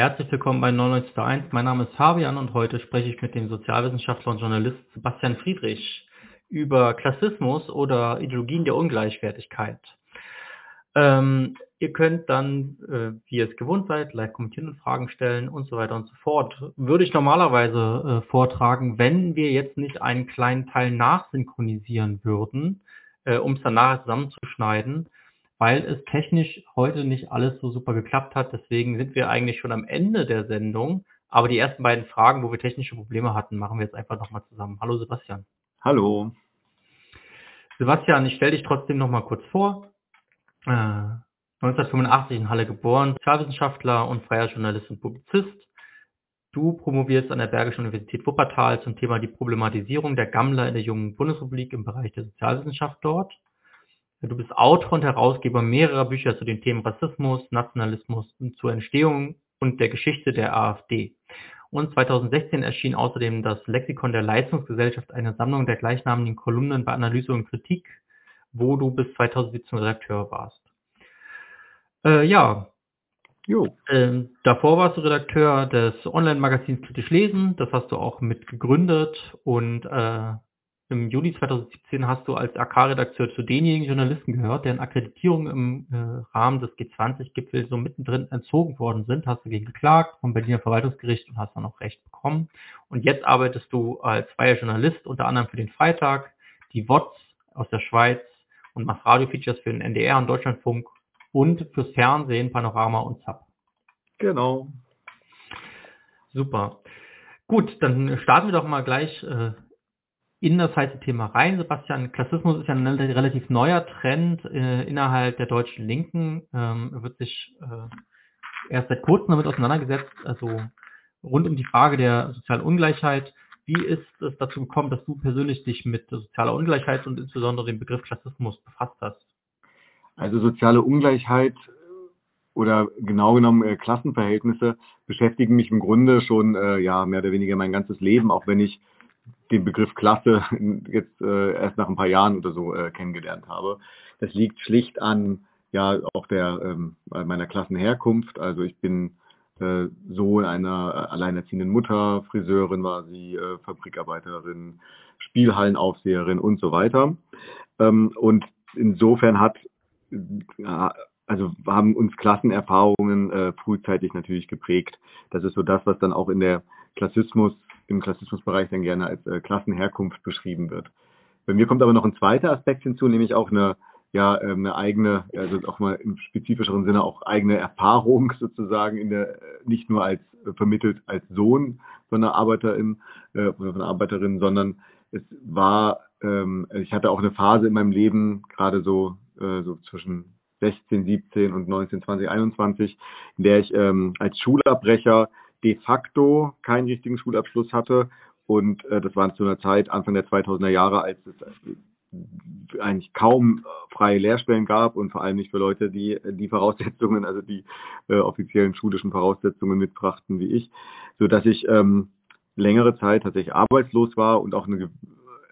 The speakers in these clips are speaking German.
Herzlich willkommen bei 99.1. Mein Name ist Fabian und heute spreche ich mit dem Sozialwissenschaftler und Journalist Sebastian Friedrich über Klassismus oder Ideologien der Ungleichwertigkeit. Ähm, ihr könnt dann, äh, wie ihr es gewohnt seid, live kommentieren und Fragen stellen und so weiter und so fort. Würde ich normalerweise äh, vortragen, wenn wir jetzt nicht einen kleinen Teil nachsynchronisieren würden, äh, um es dann nachher zusammenzuschneiden weil es technisch heute nicht alles so super geklappt hat. Deswegen sind wir eigentlich schon am Ende der Sendung. Aber die ersten beiden Fragen, wo wir technische Probleme hatten, machen wir jetzt einfach nochmal zusammen. Hallo Sebastian. Hallo. Sebastian, ich stelle dich trotzdem nochmal kurz vor. Äh, 1985 in Halle geboren, Sozialwissenschaftler und freier Journalist und Publizist. Du promovierst an der Bergischen Universität Wuppertal zum Thema die Problematisierung der Gammler in der jungen Bundesrepublik im Bereich der Sozialwissenschaft dort. Du bist Autor und Herausgeber mehrerer Bücher zu den Themen Rassismus, Nationalismus und zur Entstehung und der Geschichte der AfD. Und 2016 erschien außerdem das Lexikon der Leistungsgesellschaft, eine Sammlung der gleichnamigen Kolumnen bei Analyse und Kritik, wo du bis 2017 Redakteur warst. Äh, ja. Jo. Ähm, davor warst du Redakteur des Online-Magazins Kritisch Lesen, das hast du auch mit gegründet und äh, im Juli 2017 hast du als AK-Redakteur zu denjenigen Journalisten gehört, deren Akkreditierung im äh, Rahmen des G20-Gipfels so mittendrin entzogen worden sind. Hast du gegen geklagt vom Berliner Verwaltungsgericht und hast dann auch Recht bekommen. Und jetzt arbeitest du als freier Journalist unter anderem für den Freitag, die WOTS aus der Schweiz und machst Radio-Features für den NDR und Deutschlandfunk und fürs Fernsehen, Panorama und ZAP. Genau. Super. Gut, dann starten wir doch mal gleich äh, in das heiße Thema rein. Sebastian, Klassismus ist ja ein relativ neuer Trend äh, innerhalb der deutschen Linken. Ähm, wird sich äh, erst seit kurzem damit auseinandergesetzt, also rund um die Frage der sozialen Ungleichheit. Wie ist es dazu gekommen, dass du persönlich dich mit sozialer Ungleichheit und insbesondere dem Begriff Klassismus befasst hast? Also soziale Ungleichheit oder genau genommen äh, Klassenverhältnisse beschäftigen mich im Grunde schon äh, ja mehr oder weniger mein ganzes Leben, auch wenn ich den Begriff Klasse jetzt äh, erst nach ein paar Jahren oder so äh, kennengelernt habe. Das liegt schlicht an ja auch der ähm, meiner Klassenherkunft. Also ich bin äh, Sohn einer alleinerziehenden Mutter, Friseurin war sie, äh, Fabrikarbeiterin, Spielhallenaufseherin und so weiter. Ähm, und insofern hat ja, also haben uns Klassenerfahrungen äh, frühzeitig natürlich geprägt. Das ist so das, was dann auch in der Klassismus im Klassismusbereich dann gerne als äh, Klassenherkunft beschrieben wird. Bei mir kommt aber noch ein zweiter Aspekt hinzu, nämlich auch eine, ja, ähm, eine eigene, also auch mal im spezifischeren Sinne auch eigene Erfahrung sozusagen in der, nicht nur als äh, vermittelt als Sohn von einer Arbeiterin äh, oder von einer Arbeiterin, sondern es war, ähm, ich hatte auch eine Phase in meinem Leben, gerade so, äh, so zwischen 16, 17 und 19, 20, 21, in der ich ähm, als Schulabbrecher de facto keinen richtigen Schulabschluss hatte. Und äh, das war zu einer Zeit, Anfang der 2000er Jahre, als es äh, eigentlich kaum äh, freie Lehrstellen gab und vor allem nicht für Leute, die die Voraussetzungen, also die äh, offiziellen schulischen Voraussetzungen mitbrachten wie ich, so dass ich ähm, längere Zeit tatsächlich arbeitslos war und auch eine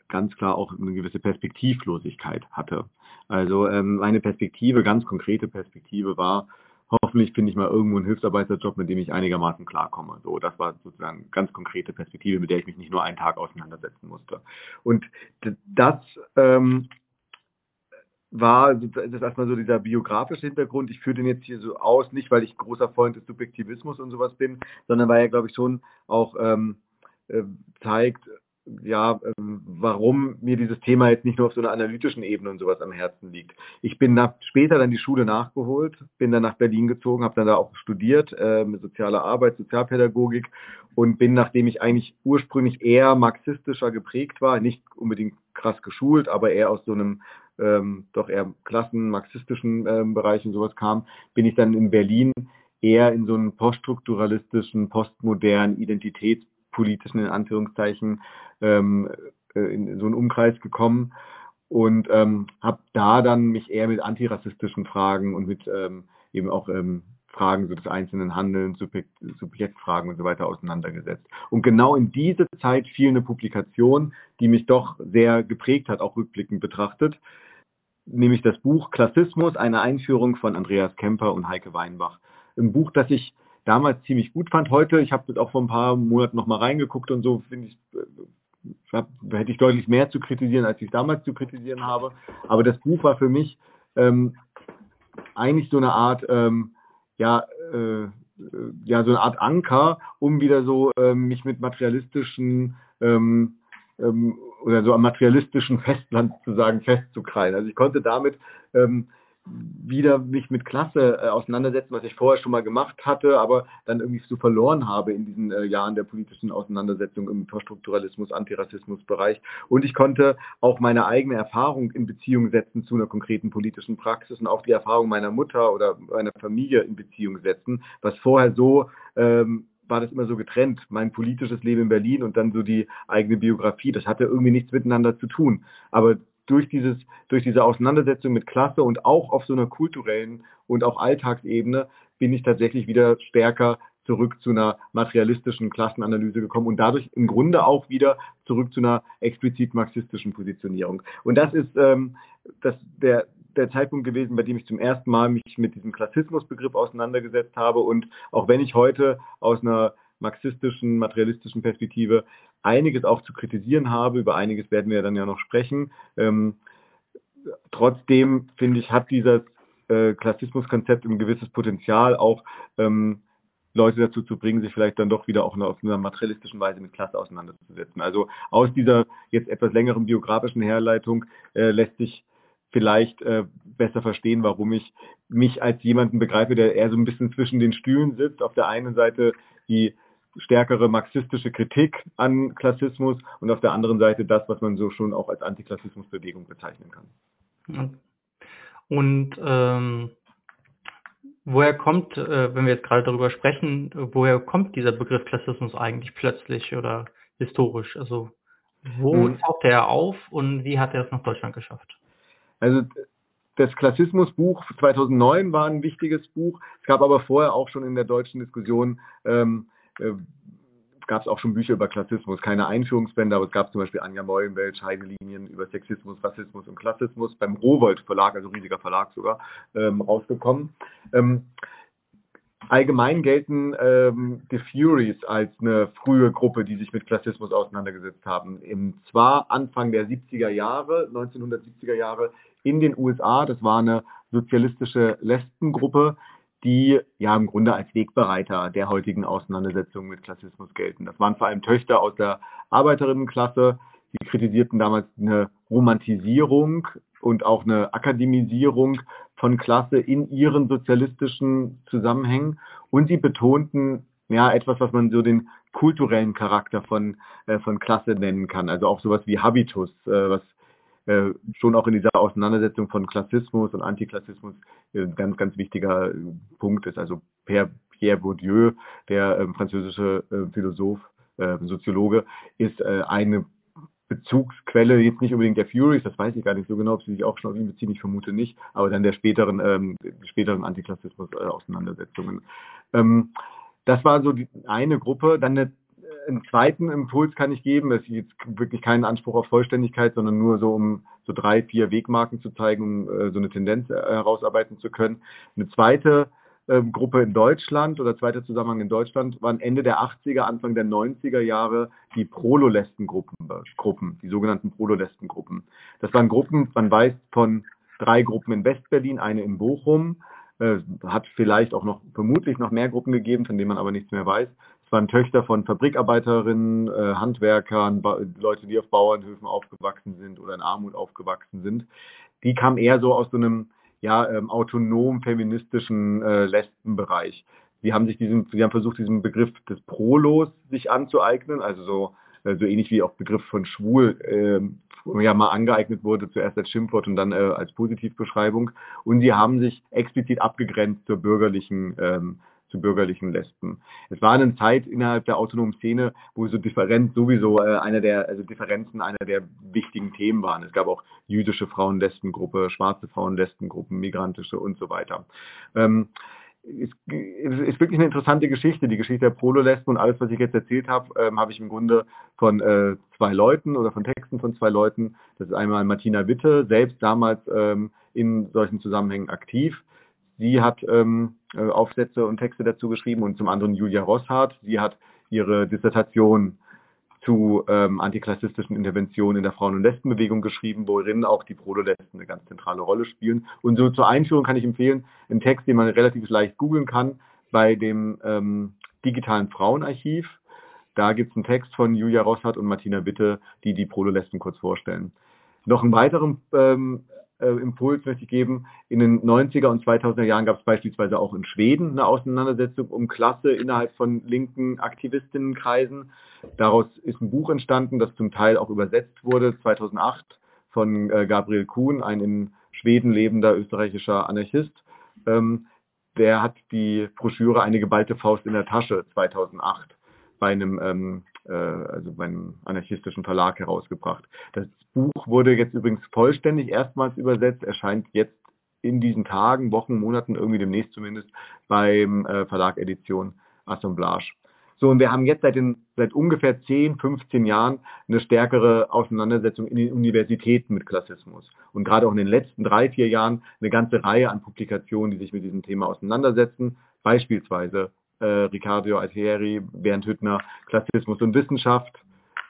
ganz klar auch eine gewisse Perspektivlosigkeit hatte. Also ähm, meine Perspektive, ganz konkrete Perspektive war, hoffentlich finde ich mal irgendwo einen Hilfsarbeiterjob, mit dem ich einigermaßen klarkomme. So, das war sozusagen eine ganz konkrete Perspektive, mit der ich mich nicht nur einen Tag auseinandersetzen musste. Und das ähm, war das ist erstmal so dieser biografische Hintergrund. Ich führe den jetzt hier so aus, nicht weil ich großer Freund des Subjektivismus und sowas bin, sondern weil er, glaube ich, schon auch ähm, äh, zeigt, ja, ähm, warum mir dieses Thema jetzt nicht nur auf so einer analytischen Ebene und sowas am Herzen liegt. Ich bin nach, später dann die Schule nachgeholt, bin dann nach Berlin gezogen, habe dann da auch studiert, äh, mit sozialer Arbeit, Sozialpädagogik und bin, nachdem ich eigentlich ursprünglich eher marxistischer geprägt war, nicht unbedingt krass geschult, aber eher aus so einem ähm, doch eher klassenmarxistischen ähm, Bereich und sowas kam, bin ich dann in Berlin eher in so einen poststrukturalistischen, postmodernen identitätspolitischen in Anführungszeichen ähm, äh, in so einen Umkreis gekommen und ähm, habe da dann mich eher mit antirassistischen Fragen und mit ähm, eben auch ähm, Fragen so des einzelnen Handelns, Subjekt, Subjektfragen und so weiter auseinandergesetzt. Und genau in diese Zeit fiel eine Publikation, die mich doch sehr geprägt hat, auch rückblickend betrachtet, nämlich das Buch Klassismus, eine Einführung von Andreas Kemper und Heike Weinbach. Ein Buch, das ich damals ziemlich gut fand. Heute, ich habe auch vor ein paar Monaten noch mal reingeguckt und so, finde ich, äh, hab, hätte ich deutlich mehr zu kritisieren, als ich damals zu kritisieren habe. Aber das Buch war für mich ähm, eigentlich so eine Art, ähm, ja, äh, ja, so eine Art Anker, um wieder so ähm, mich mit materialistischen ähm, ähm, oder so am materialistischen Festland zu sagen festzukreien. Also ich konnte damit ähm, wieder mich mit Klasse äh, auseinandersetzen, was ich vorher schon mal gemacht hatte, aber dann irgendwie so verloren habe in diesen äh, Jahren der politischen Auseinandersetzung im Poststrukturalismus, Antirassismusbereich. Und ich konnte auch meine eigene Erfahrung in Beziehung setzen zu einer konkreten politischen Praxis und auch die Erfahrung meiner Mutter oder meiner Familie in Beziehung setzen, was vorher so ähm, war das immer so getrennt, mein politisches Leben in Berlin und dann so die eigene Biografie. Das hatte irgendwie nichts miteinander zu tun. Aber durch dieses, durch diese Auseinandersetzung mit Klasse und auch auf so einer kulturellen und auch Alltagsebene bin ich tatsächlich wieder stärker zurück zu einer materialistischen Klassenanalyse gekommen und dadurch im Grunde auch wieder zurück zu einer explizit marxistischen Positionierung. Und das ist ähm, das, der, der Zeitpunkt gewesen, bei dem ich zum ersten Mal mich mit diesem Klassismusbegriff auseinandergesetzt habe. Und auch wenn ich heute aus einer marxistischen, materialistischen Perspektive einiges auch zu kritisieren habe. Über einiges werden wir dann ja noch sprechen. Ähm, trotzdem finde ich, hat dieses äh, Klassismuskonzept ein gewisses Potenzial, auch ähm, Leute dazu zu bringen, sich vielleicht dann doch wieder auch auf einer materialistischen Weise mit Klasse auseinanderzusetzen. Also aus dieser jetzt etwas längeren biografischen Herleitung äh, lässt sich vielleicht äh, besser verstehen, warum ich mich als jemanden begreife, der eher so ein bisschen zwischen den Stühlen sitzt. Auf der einen Seite die stärkere marxistische Kritik an Klassismus und auf der anderen Seite das, was man so schon auch als Antiklassismusbewegung bezeichnen kann. Und ähm, woher kommt, äh, wenn wir jetzt gerade darüber sprechen, woher kommt dieser Begriff Klassismus eigentlich plötzlich oder historisch? Also wo hm. taucht er auf und wie hat er es nach Deutschland geschafft? Also das Klassismusbuch 2009 war ein wichtiges Buch. Es gab aber vorher auch schon in der deutschen Diskussion ähm, äh, gab es auch schon Bücher über Klassismus, keine Einführungsbände, aber es gab zum Beispiel Anja Meulenwelt, Scheidelinien über Sexismus, Rassismus und Klassismus beim Rowold Verlag, also riesiger Verlag sogar, ähm, rausgekommen. Ähm, allgemein gelten ähm, die Furies als eine frühe Gruppe, die sich mit Klassismus auseinandergesetzt haben. Im zwar Anfang der 70er Jahre, 1970er Jahre in den USA, das war eine sozialistische Lesbengruppe, die ja im Grunde als Wegbereiter der heutigen Auseinandersetzung mit Klassismus gelten. Das waren vor allem Töchter aus der Arbeiterinnenklasse, die kritisierten damals eine Romantisierung und auch eine Akademisierung von Klasse in ihren sozialistischen Zusammenhängen und sie betonten ja etwas, was man so den kulturellen Charakter von, äh, von Klasse nennen kann. Also auch sowas wie Habitus, äh, was äh, schon auch in dieser Auseinandersetzung von Klassismus und Antiklassismus äh, ein ganz, ganz wichtiger äh, Punkt ist. Also Pierre, Pierre Bourdieu, der ähm, französische äh, Philosoph, äh, Soziologe, ist eine Bezugsquelle, jetzt nicht unbedingt der Furies, das weiß ich gar nicht so genau, ob sie sich auch schon auf ihn beziehen, ich vermute nicht, aber dann der späteren, ähm, späteren Antiklassismus-Auseinandersetzungen. Ähm, das war so die eine Gruppe. Dann eine einen zweiten Impuls kann ich geben. Es ist jetzt wirklich keinen Anspruch auf Vollständigkeit, sondern nur so, um so drei, vier Wegmarken zu zeigen, um äh, so eine Tendenz äh, herausarbeiten zu können. Eine zweite äh, Gruppe in Deutschland oder zweiter Zusammenhang in Deutschland waren Ende der 80er, Anfang der 90er Jahre die Prololestengruppen, Gruppen, die sogenannten Prololestengruppen. Das waren Gruppen, man weiß von drei Gruppen in Westberlin, eine in Bochum, äh, hat vielleicht auch noch vermutlich noch mehr Gruppen gegeben, von denen man aber nichts mehr weiß. Es waren Töchter von Fabrikarbeiterinnen, äh, Handwerkern, ba Leute, die auf Bauernhöfen aufgewachsen sind oder in Armut aufgewachsen sind. Die kamen eher so aus so einem ja, ähm, autonom feministischen äh, Lesbenbereich. Sie haben sich diesen, sie haben versucht, diesen Begriff des Prolos sich anzueignen, also so, äh, so ähnlich wie auch Begriff von schwul äh, ja mal angeeignet wurde, zuerst als Schimpfwort und dann äh, als Positivbeschreibung. Und sie haben sich explizit abgegrenzt zur bürgerlichen ähm, zu bürgerlichen Lesben. Es war eine Zeit innerhalb der autonomen Szene, wo so Differenz sowieso äh, einer der, also Differenzen einer der wichtigen Themen waren. Es gab auch jüdische Frauen-Lesbengruppe, schwarze Frauen-Lesbengruppen, migrantische und so weiter. Ähm, ist, ist wirklich eine interessante Geschichte, die Geschichte der Prololesben und alles, was ich jetzt erzählt habe, ähm, habe ich im Grunde von äh, zwei Leuten oder von Texten von zwei Leuten. Das ist einmal Martina Witte, selbst damals ähm, in solchen Zusammenhängen aktiv sie hat ähm, äh, Aufsätze und Texte dazu geschrieben und zum anderen Julia Rosshardt. Sie hat ihre Dissertation zu ähm, antiklassistischen Interventionen in der Frauen- und Lesbenbewegung geschrieben, worin auch die Proto-Lesben eine ganz zentrale Rolle spielen. Und so zur Einführung kann ich empfehlen, einen Text, den man relativ leicht googeln kann, bei dem ähm, digitalen Frauenarchiv. Da gibt es einen Text von Julia Rosshardt und Martina Bitte, die die Proto-Lesben kurz vorstellen. Noch einen weiteren ähm, äh, Impuls möchte ich geben. In den 90er und 2000er Jahren gab es beispielsweise auch in Schweden eine Auseinandersetzung um Klasse innerhalb von linken Aktivistinnenkreisen. Daraus ist ein Buch entstanden, das zum Teil auch übersetzt wurde, 2008 von äh, Gabriel Kuhn, ein in Schweden lebender österreichischer Anarchist. Ähm, der hat die Broschüre Eine geballte Faust in der Tasche 2008 bei einem ähm, äh, also beim anarchistischen Verlag herausgebracht. Das Buch wurde jetzt übrigens vollständig erstmals übersetzt, erscheint jetzt in diesen Tagen, Wochen, Monaten, irgendwie demnächst zumindest, beim äh, Verlag Edition Assemblage. So, und wir haben jetzt seit, den, seit ungefähr 10, 15 Jahren eine stärkere Auseinandersetzung in den Universitäten mit Klassismus. Und gerade auch in den letzten drei, vier Jahren eine ganze Reihe an Publikationen, die sich mit diesem Thema auseinandersetzen. Beispielsweise äh, Riccardo Altieri, Bernd Hüttner, Klassismus und Wissenschaft,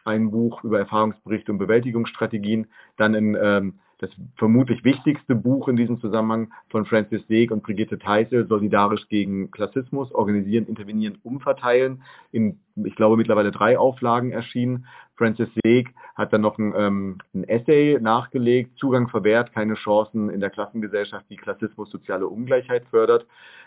ein Buch über Erfahrungsberichte und Bewältigungsstrategien, dann in ähm, das vermutlich wichtigste Buch in diesem Zusammenhang von Francis Seeg und Brigitte Teisel, Solidarisch gegen Klassismus, Organisieren, Intervenieren, Umverteilen, in, ich glaube, mittlerweile drei Auflagen erschienen. Francis Seeg hat dann noch ein, ähm, ein Essay nachgelegt, Zugang verwehrt, keine Chancen in der Klassengesellschaft, wie Klassismus soziale Ungleichheit fördert.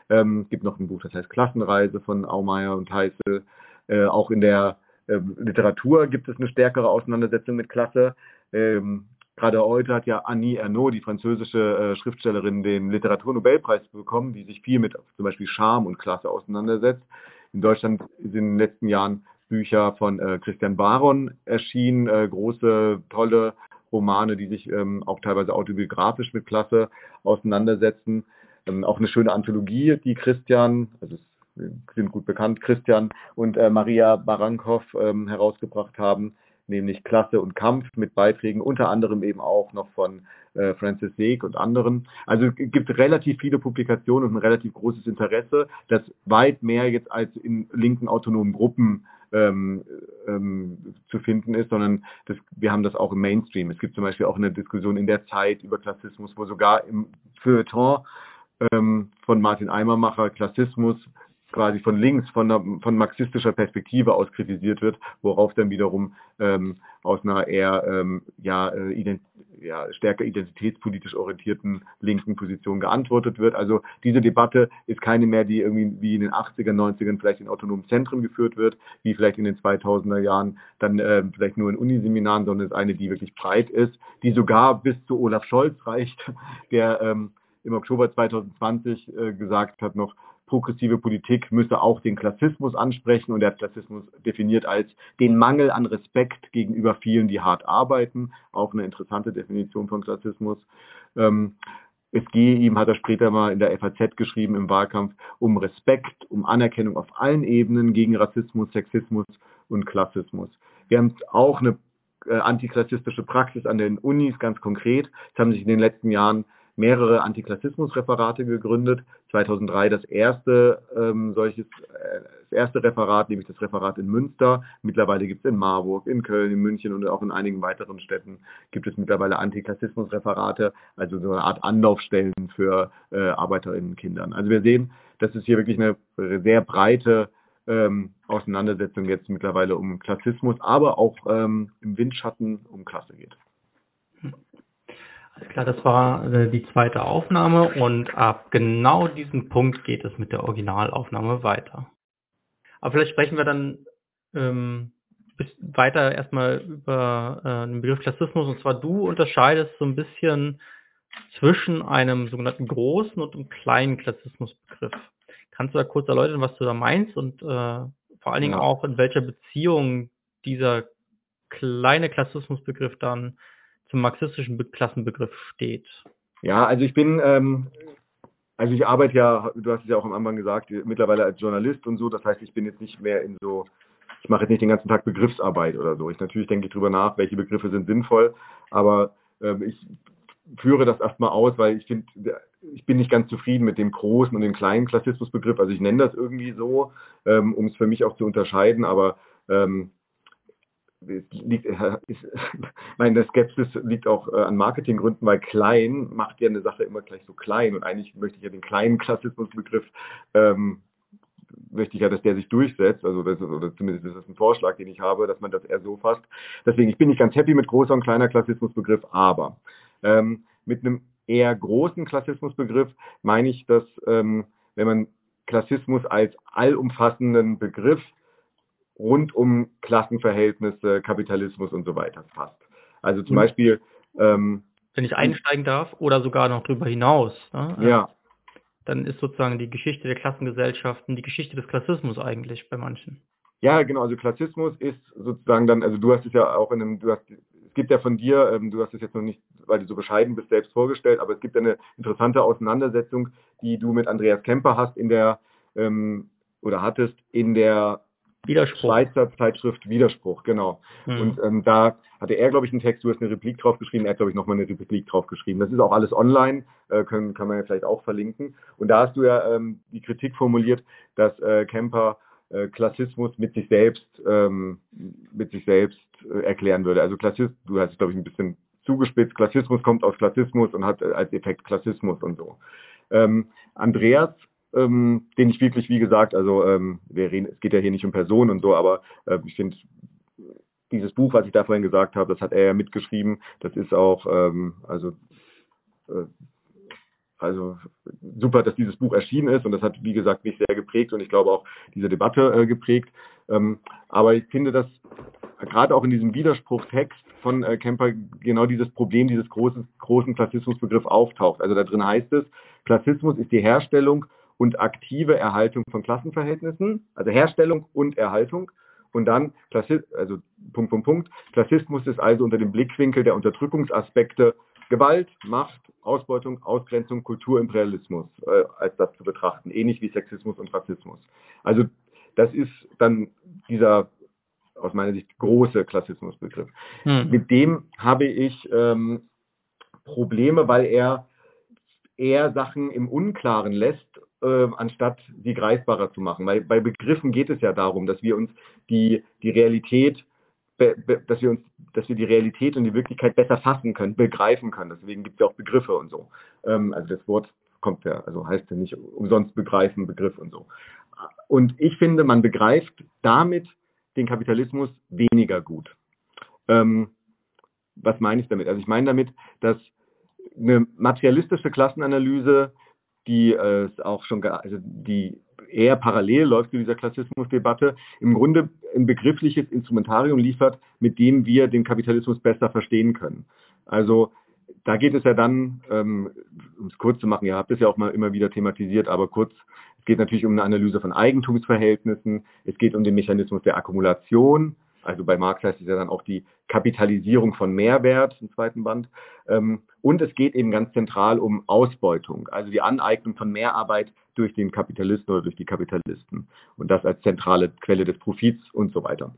Ähm, gibt noch ein Buch, das heißt Klassenreise von Aumeier und Teisel. Äh, auch in der äh, Literatur gibt es eine stärkere Auseinandersetzung mit Klasse. Ähm, Gerade heute hat ja Annie Ernaux, die französische äh, Schriftstellerin, den Literaturnobelpreis bekommen, die sich viel mit zum Beispiel Charme und Klasse auseinandersetzt. In Deutschland sind in den letzten Jahren Bücher von äh, Christian Baron erschienen, äh, große, tolle Romane, die sich ähm, auch teilweise autobiografisch mit Klasse auseinandersetzen. Ähm, auch eine schöne Anthologie, die Christian, also sind gut bekannt, Christian und äh, Maria Barankow ähm, herausgebracht haben, nämlich Klasse und Kampf mit Beiträgen, unter anderem eben auch noch von äh, Francis Seeg und anderen. Also es gibt relativ viele Publikationen und ein relativ großes Interesse, das weit mehr jetzt als in linken autonomen Gruppen ähm, ähm, zu finden ist, sondern das, wir haben das auch im Mainstream. Es gibt zum Beispiel auch eine Diskussion in der Zeit über Klassismus, wo sogar im Feuilleton ähm, von Martin Eimermacher Klassismus quasi von links, von, einer, von marxistischer Perspektive aus kritisiert wird, worauf dann wiederum ähm, aus einer eher ähm, ja, äh, ident ja, stärker identitätspolitisch orientierten linken Position geantwortet wird. Also diese Debatte ist keine mehr, die irgendwie wie in den 80er, 90ern vielleicht in autonomen Zentren geführt wird, wie vielleicht in den 2000er Jahren dann äh, vielleicht nur in Uniseminaren, sondern ist eine, die wirklich breit ist, die sogar bis zu Olaf Scholz reicht, der ähm, im Oktober 2020 äh, gesagt hat noch, progressive Politik müsse auch den Klassismus ansprechen und er hat Klassismus definiert als den Mangel an Respekt gegenüber vielen, die hart arbeiten. Auch eine interessante Definition von Klassismus. Ähm, es gehe ihm, hat er später mal in der FAZ geschrieben im Wahlkampf, um Respekt, um Anerkennung auf allen Ebenen gegen Rassismus, Sexismus und Klassismus. Wir haben auch eine äh, antiklassistische Praxis an den Unis, ganz konkret. Es haben sich in den letzten Jahren mehrere Antiklassismus-Referate gegründet. 2003 das erste ähm, solches, äh, das erste Referat, nämlich das Referat in Münster. Mittlerweile gibt es in Marburg, in Köln, in München und auch in einigen weiteren Städten gibt es mittlerweile Antiklassismus-Referate, also so eine Art Anlaufstellen für äh, ArbeiterInnen-Kindern. Also wir sehen, dass es hier wirklich eine sehr breite ähm, Auseinandersetzung jetzt mittlerweile um Klassismus, aber auch ähm, im Windschatten um Klasse geht. Alles klar, das war äh, die zweite Aufnahme und ab genau diesem Punkt geht es mit der Originalaufnahme weiter. Aber vielleicht sprechen wir dann ähm, weiter erstmal über äh, den Begriff Klassismus. Und zwar du unterscheidest so ein bisschen zwischen einem sogenannten großen und einem kleinen Klassismusbegriff. Kannst du da kurz erläutern, was du da meinst und äh, vor allen Dingen ja. auch in welcher Beziehung dieser kleine Klassismusbegriff dann zum marxistischen Klassenbegriff steht. Ja, also ich bin, ähm, also ich arbeite ja, du hast es ja auch am Anfang gesagt, mittlerweile als Journalist und so, das heißt, ich bin jetzt nicht mehr in so, ich mache jetzt nicht den ganzen Tag Begriffsarbeit oder so. Ich natürlich denke ich drüber nach, welche Begriffe sind sinnvoll, aber ähm, ich führe das erstmal aus, weil ich finde, ich bin nicht ganz zufrieden mit dem großen und dem kleinen Klassismusbegriff. Also ich nenne das irgendwie so, ähm, um es für mich auch zu unterscheiden, aber ähm, liegt, äh, ist, meine Skepsis liegt auch äh, an Marketinggründen, weil klein macht ja eine Sache immer gleich so klein und eigentlich möchte ich ja den kleinen Klassismusbegriff ähm, möchte ich ja, dass der sich durchsetzt, also das, oder zumindest ist das ein Vorschlag, den ich habe, dass man das eher so fasst. Deswegen, ich bin nicht ganz happy mit großer und kleiner Klassismusbegriff, aber ähm, mit einem eher großen Klassismusbegriff meine ich, dass ähm, wenn man Klassismus als allumfassenden Begriff rund um Klassenverhältnisse, Kapitalismus und so weiter fasst. Also zum mhm. Beispiel ähm, wenn ich einsteigen darf oder sogar noch darüber hinaus. Ne? Ja dann ist sozusagen die Geschichte der Klassengesellschaften die Geschichte des Klassismus eigentlich bei manchen. Ja, genau. Also Klassismus ist sozusagen dann, also du hast es ja auch in einem, du hast, es gibt ja von dir, ähm, du hast es jetzt noch nicht, weil du so bescheiden bist, selbst vorgestellt, aber es gibt eine interessante Auseinandersetzung, die du mit Andreas Kemper hast in der, ähm, oder hattest in der Widerspruch. Schweizer Zeitschrift Widerspruch, genau. Mhm. Und ähm, da hatte er, glaube ich, einen Text, du hast eine Replik drauf geschrieben, er hat, glaube ich, nochmal eine Replik drauf geschrieben. Das ist auch alles online, äh, können, kann man ja vielleicht auch verlinken. Und da hast du ja ähm, die Kritik formuliert, dass äh, Kemper äh, Klassismus mit sich selbst, ähm, mit sich selbst äh, erklären würde. Also Klassismus, du hast es, glaube ich, ein bisschen zugespitzt, Klassismus kommt aus Klassismus und hat äh, als Effekt Klassismus und so. Ähm, Andreas ähm, den ich wirklich, wie gesagt, also ähm, wir reden, es geht ja hier nicht um Personen und so, aber äh, ich finde dieses Buch, was ich da vorhin gesagt habe, das hat er ja mitgeschrieben. Das ist auch, ähm, also, äh, also super, dass dieses Buch erschienen ist und das hat, wie gesagt, mich sehr geprägt und ich glaube auch diese Debatte äh, geprägt. Ähm, aber ich finde, dass gerade auch in diesem Widerspruchstext von äh, Kemper genau dieses Problem dieses großen, großen Klassismusbegriff auftaucht. Also da drin heißt es, Klassismus ist die Herstellung und aktive Erhaltung von Klassenverhältnissen, also Herstellung und Erhaltung. Und dann, Klassi also Punkt, Punkt, Punkt, Klassismus ist also unter dem Blickwinkel der Unterdrückungsaspekte Gewalt, Macht, Ausbeutung, Ausgrenzung, Kulturimperialismus äh, als das zu betrachten, ähnlich wie Sexismus und Rassismus. Also das ist dann dieser aus meiner Sicht große Klassismusbegriff. Hm. Mit dem habe ich ähm, Probleme, weil er eher Sachen im Unklaren lässt äh, anstatt sie greifbarer zu machen. Weil bei Begriffen geht es ja darum, dass wir uns die, die Realität, dass wir uns, dass wir die Realität und die Wirklichkeit besser fassen können, begreifen können. Deswegen gibt es ja auch Begriffe und so. Ähm, also das Wort kommt ja, also heißt ja nicht umsonst begreifen, Begriff und so. Und ich finde, man begreift damit den Kapitalismus weniger gut. Ähm, was meine ich damit? Also ich meine damit, dass eine materialistische Klassenanalyse die äh, auch schon, also die eher parallel läuft zu dieser Klassismusdebatte, im Grunde ein begriffliches Instrumentarium liefert, mit dem wir den Kapitalismus besser verstehen können. Also da geht es ja dann, ähm, um es kurz zu machen, ihr habt es ja auch mal immer wieder thematisiert, aber kurz, es geht natürlich um eine Analyse von Eigentumsverhältnissen, es geht um den Mechanismus der Akkumulation, also bei Marx heißt es ja dann auch die Kapitalisierung von Mehrwert im zweiten Band. Ähm, und es geht eben ganz zentral um Ausbeutung, also die Aneignung von Mehrarbeit durch den Kapitalisten oder durch die Kapitalisten. Und das als zentrale Quelle des Profits und so weiter.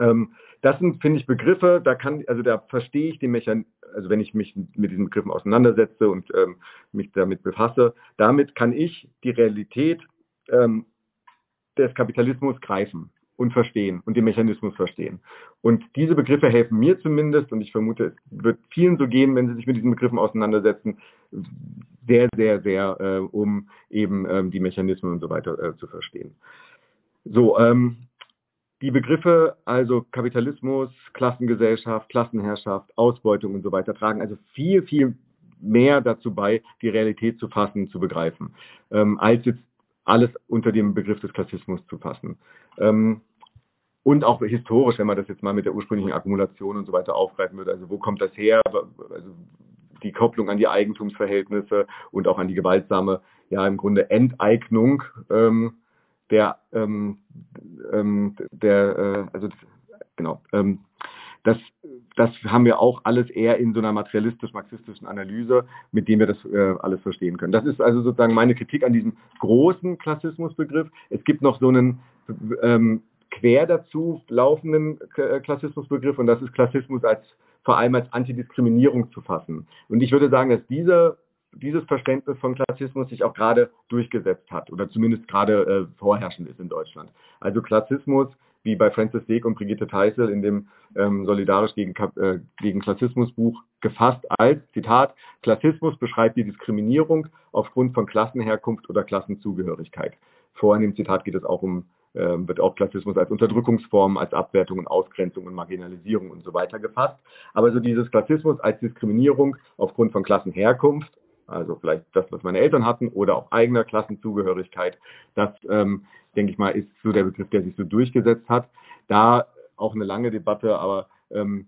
Ähm, das sind, finde ich, Begriffe, da kann, also da verstehe ich den Mechanismus, also wenn ich mich mit diesen Begriffen auseinandersetze und ähm, mich damit befasse, damit kann ich die Realität des Kapitalismus greifen und verstehen und den Mechanismus verstehen. Und diese Begriffe helfen mir zumindest, und ich vermute, es wird vielen so gehen, wenn sie sich mit diesen Begriffen auseinandersetzen, sehr, sehr, sehr, äh, um eben ähm, die Mechanismen und so weiter äh, zu verstehen. So, ähm, die Begriffe, also Kapitalismus, Klassengesellschaft, Klassenherrschaft, Ausbeutung und so weiter, tragen also viel, viel mehr dazu bei, die Realität zu fassen, zu begreifen, ähm, als jetzt alles unter dem Begriff des Klassismus zu fassen. Ähm, und auch historisch, wenn man das jetzt mal mit der ursprünglichen Akkumulation und so weiter aufgreifen würde, also wo kommt das her? Also die Kopplung an die Eigentumsverhältnisse und auch an die gewaltsame, ja im Grunde Enteignung ähm, der, ähm, ähm, der, äh, also genau, ähm, das, das haben wir auch alles eher in so einer materialistisch-marxistischen Analyse, mit dem wir das äh, alles verstehen können. Das ist also sozusagen meine Kritik an diesem großen Klassismusbegriff. Es gibt noch so einen ähm, quer dazu laufenden äh, Klassismusbegriff und das ist Klassismus als vor allem als Antidiskriminierung zu fassen. Und ich würde sagen, dass dieser dieses Verständnis von Klassismus sich auch gerade durchgesetzt hat oder zumindest gerade äh, vorherrschend ist in Deutschland. Also Klassismus, wie bei Francis Weg und Brigitte Teisel in dem ähm, Solidarisch gegen, äh, gegen Klassismus Buch gefasst als, Zitat, Klassismus beschreibt die Diskriminierung aufgrund von Klassenherkunft oder Klassenzugehörigkeit. Vor in dem Zitat geht es auch um ähm, wird auch Klassismus als Unterdrückungsform, als Abwertung und Ausgrenzung und Marginalisierung und so weiter gefasst. Aber so dieses Klassismus als Diskriminierung aufgrund von Klassenherkunft, also vielleicht das, was meine Eltern hatten, oder auch eigener Klassenzugehörigkeit, das, ähm, denke ich mal, ist so der Begriff, der sich so durchgesetzt hat. Da auch eine lange Debatte, aber ähm,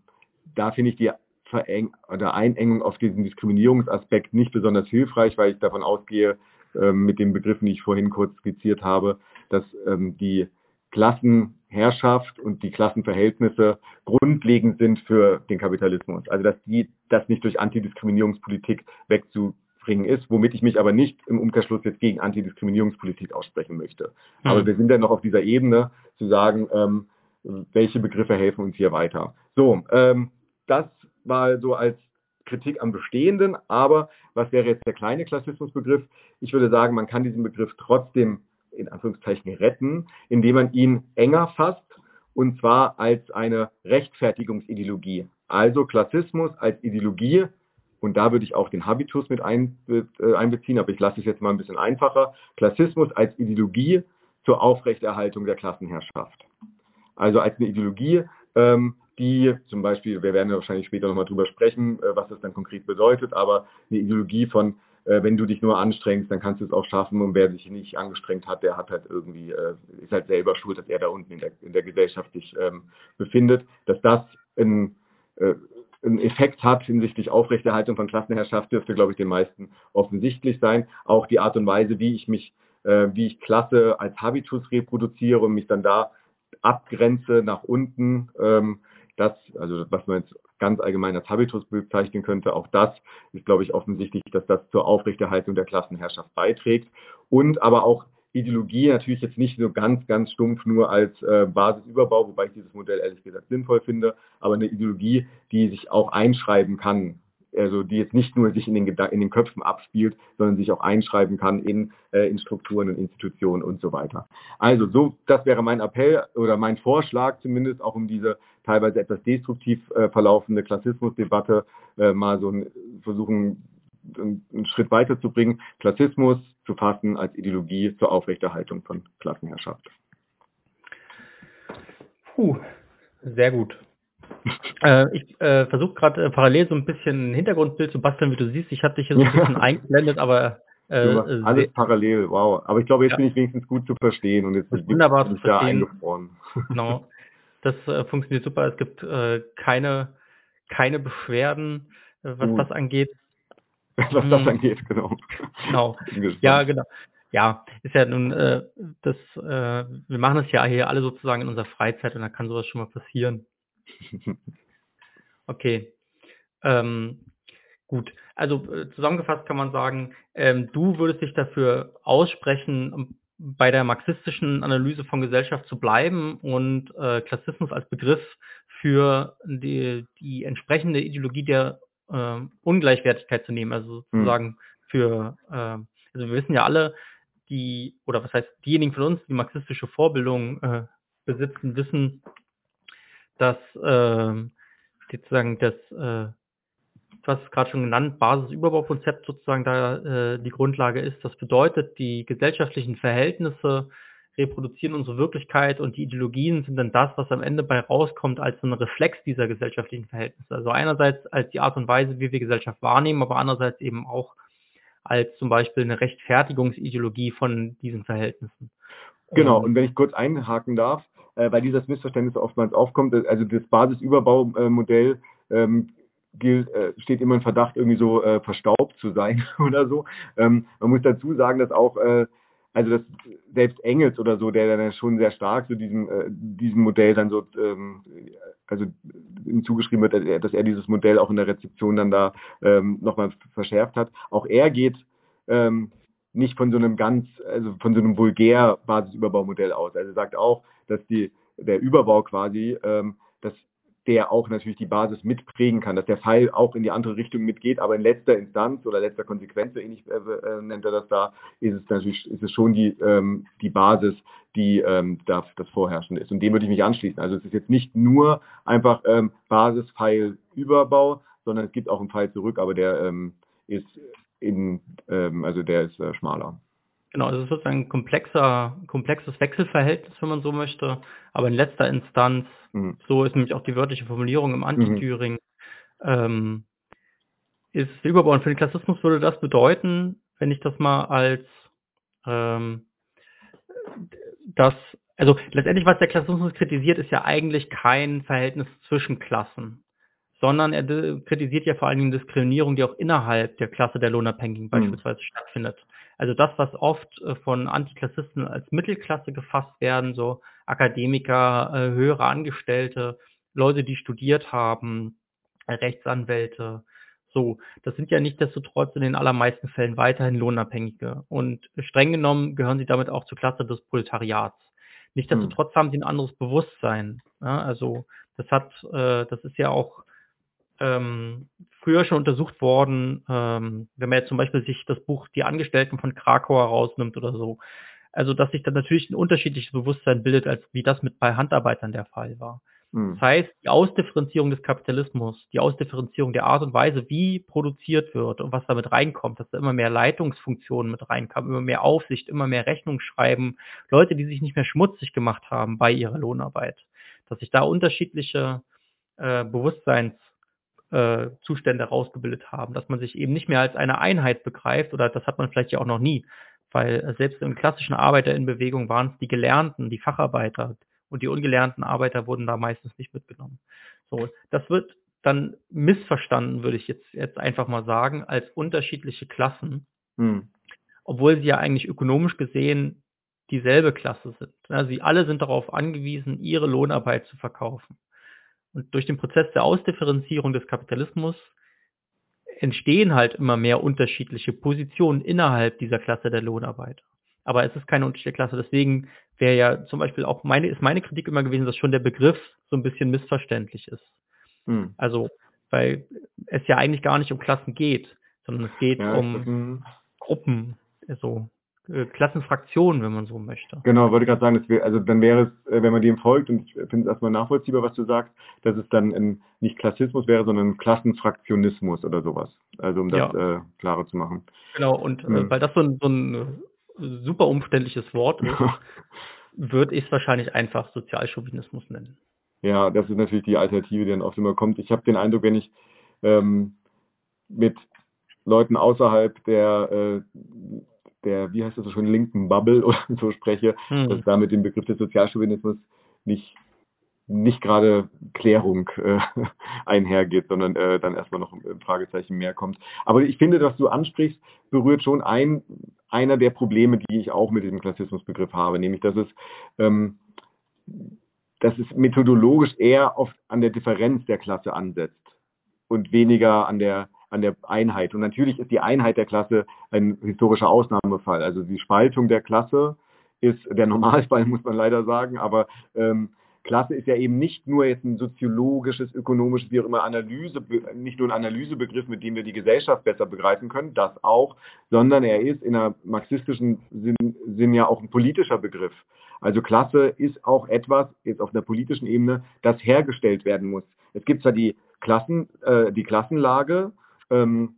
da finde ich die Vereng oder Einengung auf diesen Diskriminierungsaspekt nicht besonders hilfreich, weil ich davon ausgehe, ähm, mit den Begriffen, die ich vorhin kurz skizziert habe, dass ähm, die Klassenherrschaft und die Klassenverhältnisse grundlegend sind für den Kapitalismus. Also dass die das nicht durch Antidiskriminierungspolitik wegzubringen ist, womit ich mich aber nicht im Umkehrschluss jetzt gegen Antidiskriminierungspolitik aussprechen möchte. Mhm. Aber wir sind ja noch auf dieser Ebene zu sagen, ähm, welche Begriffe helfen uns hier weiter. So, ähm, das war so als Kritik am Bestehenden, aber was wäre jetzt der kleine Klassismusbegriff? Ich würde sagen, man kann diesen Begriff trotzdem in Anführungszeichen retten, indem man ihn enger fasst und zwar als eine Rechtfertigungsideologie. Also Klassismus als Ideologie und da würde ich auch den Habitus mit äh, einbeziehen, aber ich lasse es jetzt mal ein bisschen einfacher. Klassismus als Ideologie zur Aufrechterhaltung der Klassenherrschaft. Also als eine Ideologie, ähm, die zum Beispiel, wir werden ja wahrscheinlich später nochmal drüber sprechen, äh, was das dann konkret bedeutet, aber eine Ideologie von äh, wenn du dich nur anstrengst, dann kannst du es auch schaffen. Und wer sich nicht angestrengt hat, der hat halt irgendwie, ist halt selber schuld, dass er da unten in der, in der Gesellschaft sich ähm, befindet. Dass das ein, einen Effekt hat hinsichtlich Aufrechterhaltung von Klassenherrschaft, dürfte, glaube ich, den meisten offensichtlich sein. Auch die Art und Weise, wie ich mich, äh, wie ich Klasse als Habitus reproduziere und mich dann da abgrenze nach unten, ähm, das, also was man jetzt ganz allgemein als Habitus bezeichnen könnte. Auch das ist, glaube ich, offensichtlich, dass das zur Aufrechterhaltung der Klassenherrschaft beiträgt. Und aber auch Ideologie natürlich jetzt nicht so ganz, ganz stumpf nur als äh, Basisüberbau, wobei ich dieses Modell ehrlich gesagt sinnvoll finde, aber eine Ideologie, die sich auch einschreiben kann also die jetzt nicht nur sich in den, in den Köpfen abspielt, sondern sich auch einschreiben kann in, äh, in Strukturen und Institutionen und so weiter. Also so, das wäre mein Appell oder mein Vorschlag zumindest auch um diese teilweise etwas destruktiv äh, verlaufende Klassismusdebatte äh, mal so versuchen, einen Schritt weiterzubringen, Klassismus zu fassen als Ideologie zur Aufrechterhaltung von Klassenherrschaft. Puh, sehr gut. Äh, ich äh, versuche gerade äh, parallel so ein bisschen ein Hintergrundbild zu basteln, wie du siehst. Ich hatte dich hier so ein bisschen eingeblendet, aber äh, alles parallel, wow. Aber ich glaube, jetzt ja. bin ich wenigstens gut zu verstehen und jetzt bin wunderbar ich da eingefroren. Genau. Das äh, funktioniert super. Es gibt äh, keine, keine Beschwerden, äh, was uh. das angeht. Was das angeht, genau. Genau. Ja, genau. Ja, ist ja nun, äh, das, äh, wir machen das ja hier alle sozusagen in unserer Freizeit und da kann sowas schon mal passieren. Okay. Ähm, gut. Also äh, zusammengefasst kann man sagen, ähm, du würdest dich dafür aussprechen, bei der marxistischen Analyse von Gesellschaft zu bleiben und äh, Klassismus als Begriff für die, die entsprechende Ideologie der äh, Ungleichwertigkeit zu nehmen. Also sozusagen hm. für, äh, also wir wissen ja alle, die, oder was heißt, diejenigen von uns, die marxistische Vorbildung äh, besitzen, wissen, dass äh, sozusagen das, äh, was gerade schon genannt, Basisüberbaukonzept sozusagen da äh, die Grundlage ist. Das bedeutet, die gesellschaftlichen Verhältnisse reproduzieren unsere Wirklichkeit und die Ideologien sind dann das, was am Ende bei rauskommt als so ein Reflex dieser gesellschaftlichen Verhältnisse. Also einerseits als die Art und Weise, wie wir Gesellschaft wahrnehmen, aber andererseits eben auch als zum Beispiel eine Rechtfertigungsideologie von diesen Verhältnissen. Genau, und wenn ich kurz einhaken darf, äh, weil dieses Missverständnis oftmals aufkommt. Also das Basisüberbaumodell ähm, gilt, äh, steht immer in Verdacht, irgendwie so äh, verstaubt zu sein oder so. Ähm, man muss dazu sagen, dass auch äh, also dass selbst Engels oder so, der dann schon sehr stark zu diesem, äh, diesem Modell dann so, ähm, also ihm zugeschrieben wird, dass er dieses Modell auch in der Rezeption dann da ähm, nochmal verschärft hat. Auch er geht ähm, nicht von so einem ganz, also von so einem vulgär Basisüberbaumodell aus. Also sagt auch, dass die, der Überbau quasi, ähm, der auch natürlich die Basis mitprägen kann, dass der Fall auch in die andere Richtung mitgeht, aber in letzter Instanz oder letzter Konsequenz, so ähnlich äh, äh, nennt er das da, ist es natürlich ist es schon die, ähm, die Basis, die ähm, das, das Vorherrschende ist. Und dem würde ich mich anschließen. Also es ist jetzt nicht nur einfach ähm, Basis, Pfeil, Überbau, sondern es gibt auch einen Pfeil zurück, aber der ähm, ist in, ähm, also der ist äh, schmaler. Genau, es ist sozusagen ein komplexer, komplexes Wechselverhältnis, wenn man so möchte. Aber in letzter Instanz, mhm. so ist nämlich auch die wörtliche Formulierung im Anti-Thüring, mhm. ähm, ist Überbau. Und für den Klassismus würde das bedeuten, wenn ich das mal als ähm, das, also letztendlich, was der Klassismus kritisiert, ist ja eigentlich kein Verhältnis zwischen Klassen, sondern er kritisiert ja vor allen Dingen Diskriminierung, die auch innerhalb der Klasse der Lohnabhängigen mhm. beispielsweise stattfindet. Also das, was oft äh, von Antiklassisten als Mittelklasse gefasst werden, so Akademiker, äh, höhere Angestellte, Leute, die studiert haben, äh, Rechtsanwälte, so, das sind ja nichtsdestotrotz in den allermeisten Fällen weiterhin Lohnabhängige. Und streng genommen gehören sie damit auch zur Klasse des Proletariats. Nichtsdestotrotz hm. haben sie ein anderes Bewusstsein. Ja, also das hat, äh, das ist ja auch ähm, früher schon untersucht worden, ähm, wenn man jetzt zum Beispiel sich das Buch Die Angestellten von Krakau herausnimmt oder so. Also, dass sich dann natürlich ein unterschiedliches Bewusstsein bildet, als wie das mit bei Handarbeitern der Fall war. Mhm. Das heißt, die Ausdifferenzierung des Kapitalismus, die Ausdifferenzierung der Art und Weise, wie produziert wird und was damit reinkommt, dass da immer mehr Leitungsfunktionen mit reinkamen, immer mehr Aufsicht, immer mehr Rechnungsschreiben, Leute, die sich nicht mehr schmutzig gemacht haben bei ihrer Lohnarbeit, dass sich da unterschiedliche äh, Bewusstseins äh, Zustände rausgebildet haben, dass man sich eben nicht mehr als eine Einheit begreift oder das hat man vielleicht ja auch noch nie, weil selbst im klassischen Arbeiter in Bewegung waren es die Gelernten, die Facharbeiter und die ungelernten Arbeiter wurden da meistens nicht mitgenommen. So, das wird dann missverstanden, würde ich jetzt, jetzt einfach mal sagen, als unterschiedliche Klassen, hm. obwohl sie ja eigentlich ökonomisch gesehen dieselbe Klasse sind. Sie alle sind darauf angewiesen, ihre Lohnarbeit zu verkaufen. Und durch den Prozess der Ausdifferenzierung des Kapitalismus entstehen halt immer mehr unterschiedliche Positionen innerhalb dieser Klasse der Lohnarbeit. Aber es ist keine unterschiedliche Klasse. Deswegen wäre ja zum Beispiel auch meine, ist meine Kritik immer gewesen, dass schon der Begriff so ein bisschen missverständlich ist. Hm. Also, weil es ja eigentlich gar nicht um Klassen geht, sondern es geht ja, um Gruppen. Also, äh, Klassenfraktionen, wenn man so möchte. Genau, wollte gerade sagen, wär, also dann wäre es, äh, wenn man dem folgt, und ich finde es erstmal nachvollziehbar, was du sagst, dass es dann ein, nicht Klassismus wäre, sondern Klassenfraktionismus oder sowas. Also um das ja. äh, klarer zu machen. Genau, und mhm. äh, weil das so ein, so ein äh, super umständliches Wort ist, würde ich es wahrscheinlich einfach Sozialchauvinismus nennen. Ja, das ist natürlich die Alternative, die dann oft immer kommt. Ich habe den Eindruck, wenn ich ähm, mit Leuten außerhalb der äh, der, wie heißt das so schon, linken Bubble oder so spreche, hm. dass da mit dem Begriff des Sozialchauvinismus nicht nicht gerade Klärung äh, einhergeht, sondern äh, dann erstmal noch ein Fragezeichen mehr kommt. Aber ich finde, was du ansprichst, berührt schon ein, einer der Probleme, die ich auch mit diesem Klassismusbegriff habe, nämlich dass es, ähm, dass es methodologisch eher oft an der Differenz der Klasse ansetzt und weniger an der an der Einheit. Und natürlich ist die Einheit der Klasse ein historischer Ausnahmefall. Also die Spaltung der Klasse ist der Normalfall, muss man leider sagen, aber ähm, Klasse ist ja eben nicht nur jetzt ein soziologisches, ökonomisches, wie auch immer Analyse, nicht nur ein Analysebegriff, mit dem wir die Gesellschaft besser begreifen können, das auch, sondern er ist in einer marxistischen Sinn, Sinn ja auch ein politischer Begriff. Also Klasse ist auch etwas, jetzt auf einer politischen Ebene, das hergestellt werden muss. Es gibt zwar die Klassen, äh, die Klassenlage, ähm,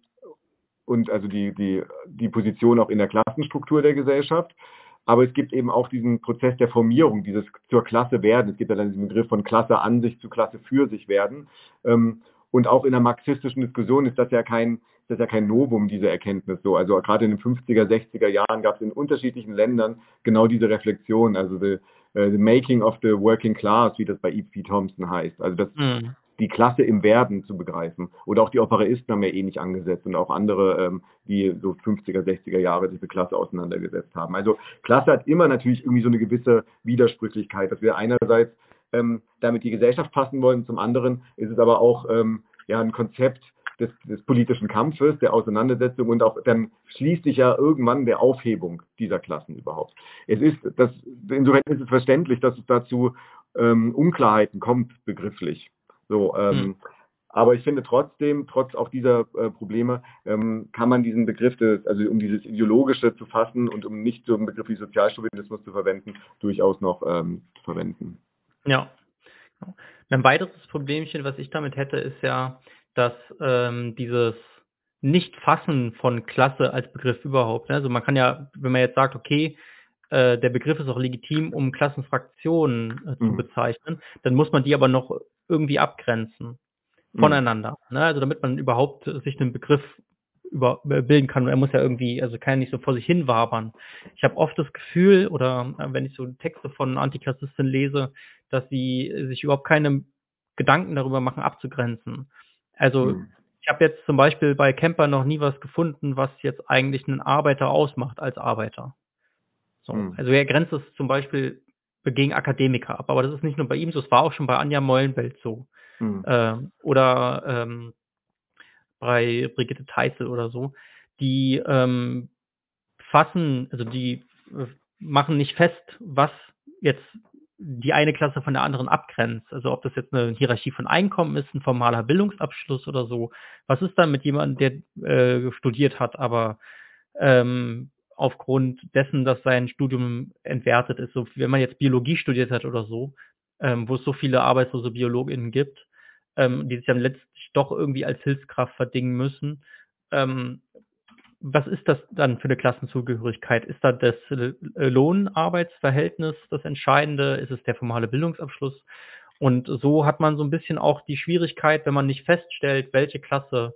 und also die, die, die Position auch in der Klassenstruktur der Gesellschaft. Aber es gibt eben auch diesen Prozess der Formierung, dieses zur Klasse werden. Es gibt ja dann diesen Begriff von Klasse an sich zu Klasse für sich werden. Ähm, und auch in der marxistischen Diskussion ist das ja kein, das ist ja kein Novum, diese Erkenntnis so. Also gerade in den 50er, 60er Jahren gab es in unterschiedlichen Ländern genau diese Reflexion, also the, uh, the making of the working class, wie das bei E.P. Thompson heißt. Also das, mhm die Klasse im Werden zu begreifen. Oder auch die Operaisten haben ja ähnlich angesetzt und auch andere, ähm, die so 50er, 60er Jahre diese Klasse auseinandergesetzt haben. Also Klasse hat immer natürlich irgendwie so eine gewisse Widersprüchlichkeit, dass wir einerseits ähm, damit die Gesellschaft passen wollen, zum anderen ist es aber auch ähm, ja ein Konzept des, des politischen Kampfes, der Auseinandersetzung und auch dann schließlich ja irgendwann der Aufhebung dieser Klassen überhaupt. Es ist, das, insofern ist es verständlich, dass es dazu ähm, Unklarheiten kommt, begrifflich. So, ähm, hm. Aber ich finde trotzdem, trotz auch dieser äh, Probleme, ähm, kann man diesen Begriff, des, also um dieses Ideologische zu fassen und um nicht so einen Begriff wie Sozialchauvinismus zu verwenden, durchaus noch ähm, verwenden. Ja. Ein weiteres Problemchen, was ich damit hätte, ist ja, dass ähm, dieses Nicht-Fassen von Klasse als Begriff überhaupt, ne? also man kann ja, wenn man jetzt sagt, okay, äh, der Begriff ist auch legitim, um Klassenfraktionen äh, zu mhm. bezeichnen, dann muss man die aber noch irgendwie abgrenzen. Mhm. voneinander. Ne? Also damit man überhaupt sich einen Begriff über, äh, bilden kann. Er muss ja irgendwie, also kann ja nicht so vor sich hin wabern. Ich habe oft das Gefühl, oder äh, wenn ich so Texte von Antiklassisten lese, dass sie sich überhaupt keine Gedanken darüber machen, abzugrenzen. Also mhm. ich habe jetzt zum Beispiel bei Kemper noch nie was gefunden, was jetzt eigentlich einen Arbeiter ausmacht als Arbeiter. So. Mhm. Also er grenzt es zum Beispiel gegen Akademiker ab, aber das ist nicht nur bei ihm so, es war auch schon bei Anja Mollenwelt so. Mhm. Ähm, oder ähm, bei Brigitte Teissel oder so, die ähm, fassen, also die äh, machen nicht fest, was jetzt die eine Klasse von der anderen abgrenzt. Also ob das jetzt eine Hierarchie von Einkommen ist, ein formaler Bildungsabschluss oder so. Was ist dann mit jemandem, der äh, studiert hat, aber ähm, aufgrund dessen, dass sein Studium entwertet ist, so wenn man jetzt Biologie studiert hat oder so, ähm, wo es so viele arbeitslose BiologInnen gibt, ähm, die sich dann letztlich doch irgendwie als Hilfskraft verdingen müssen. Ähm, was ist das dann für eine Klassenzugehörigkeit? Ist da das Lohnarbeitsverhältnis das Entscheidende? Ist es der formale Bildungsabschluss? Und so hat man so ein bisschen auch die Schwierigkeit, wenn man nicht feststellt, welche Klasse,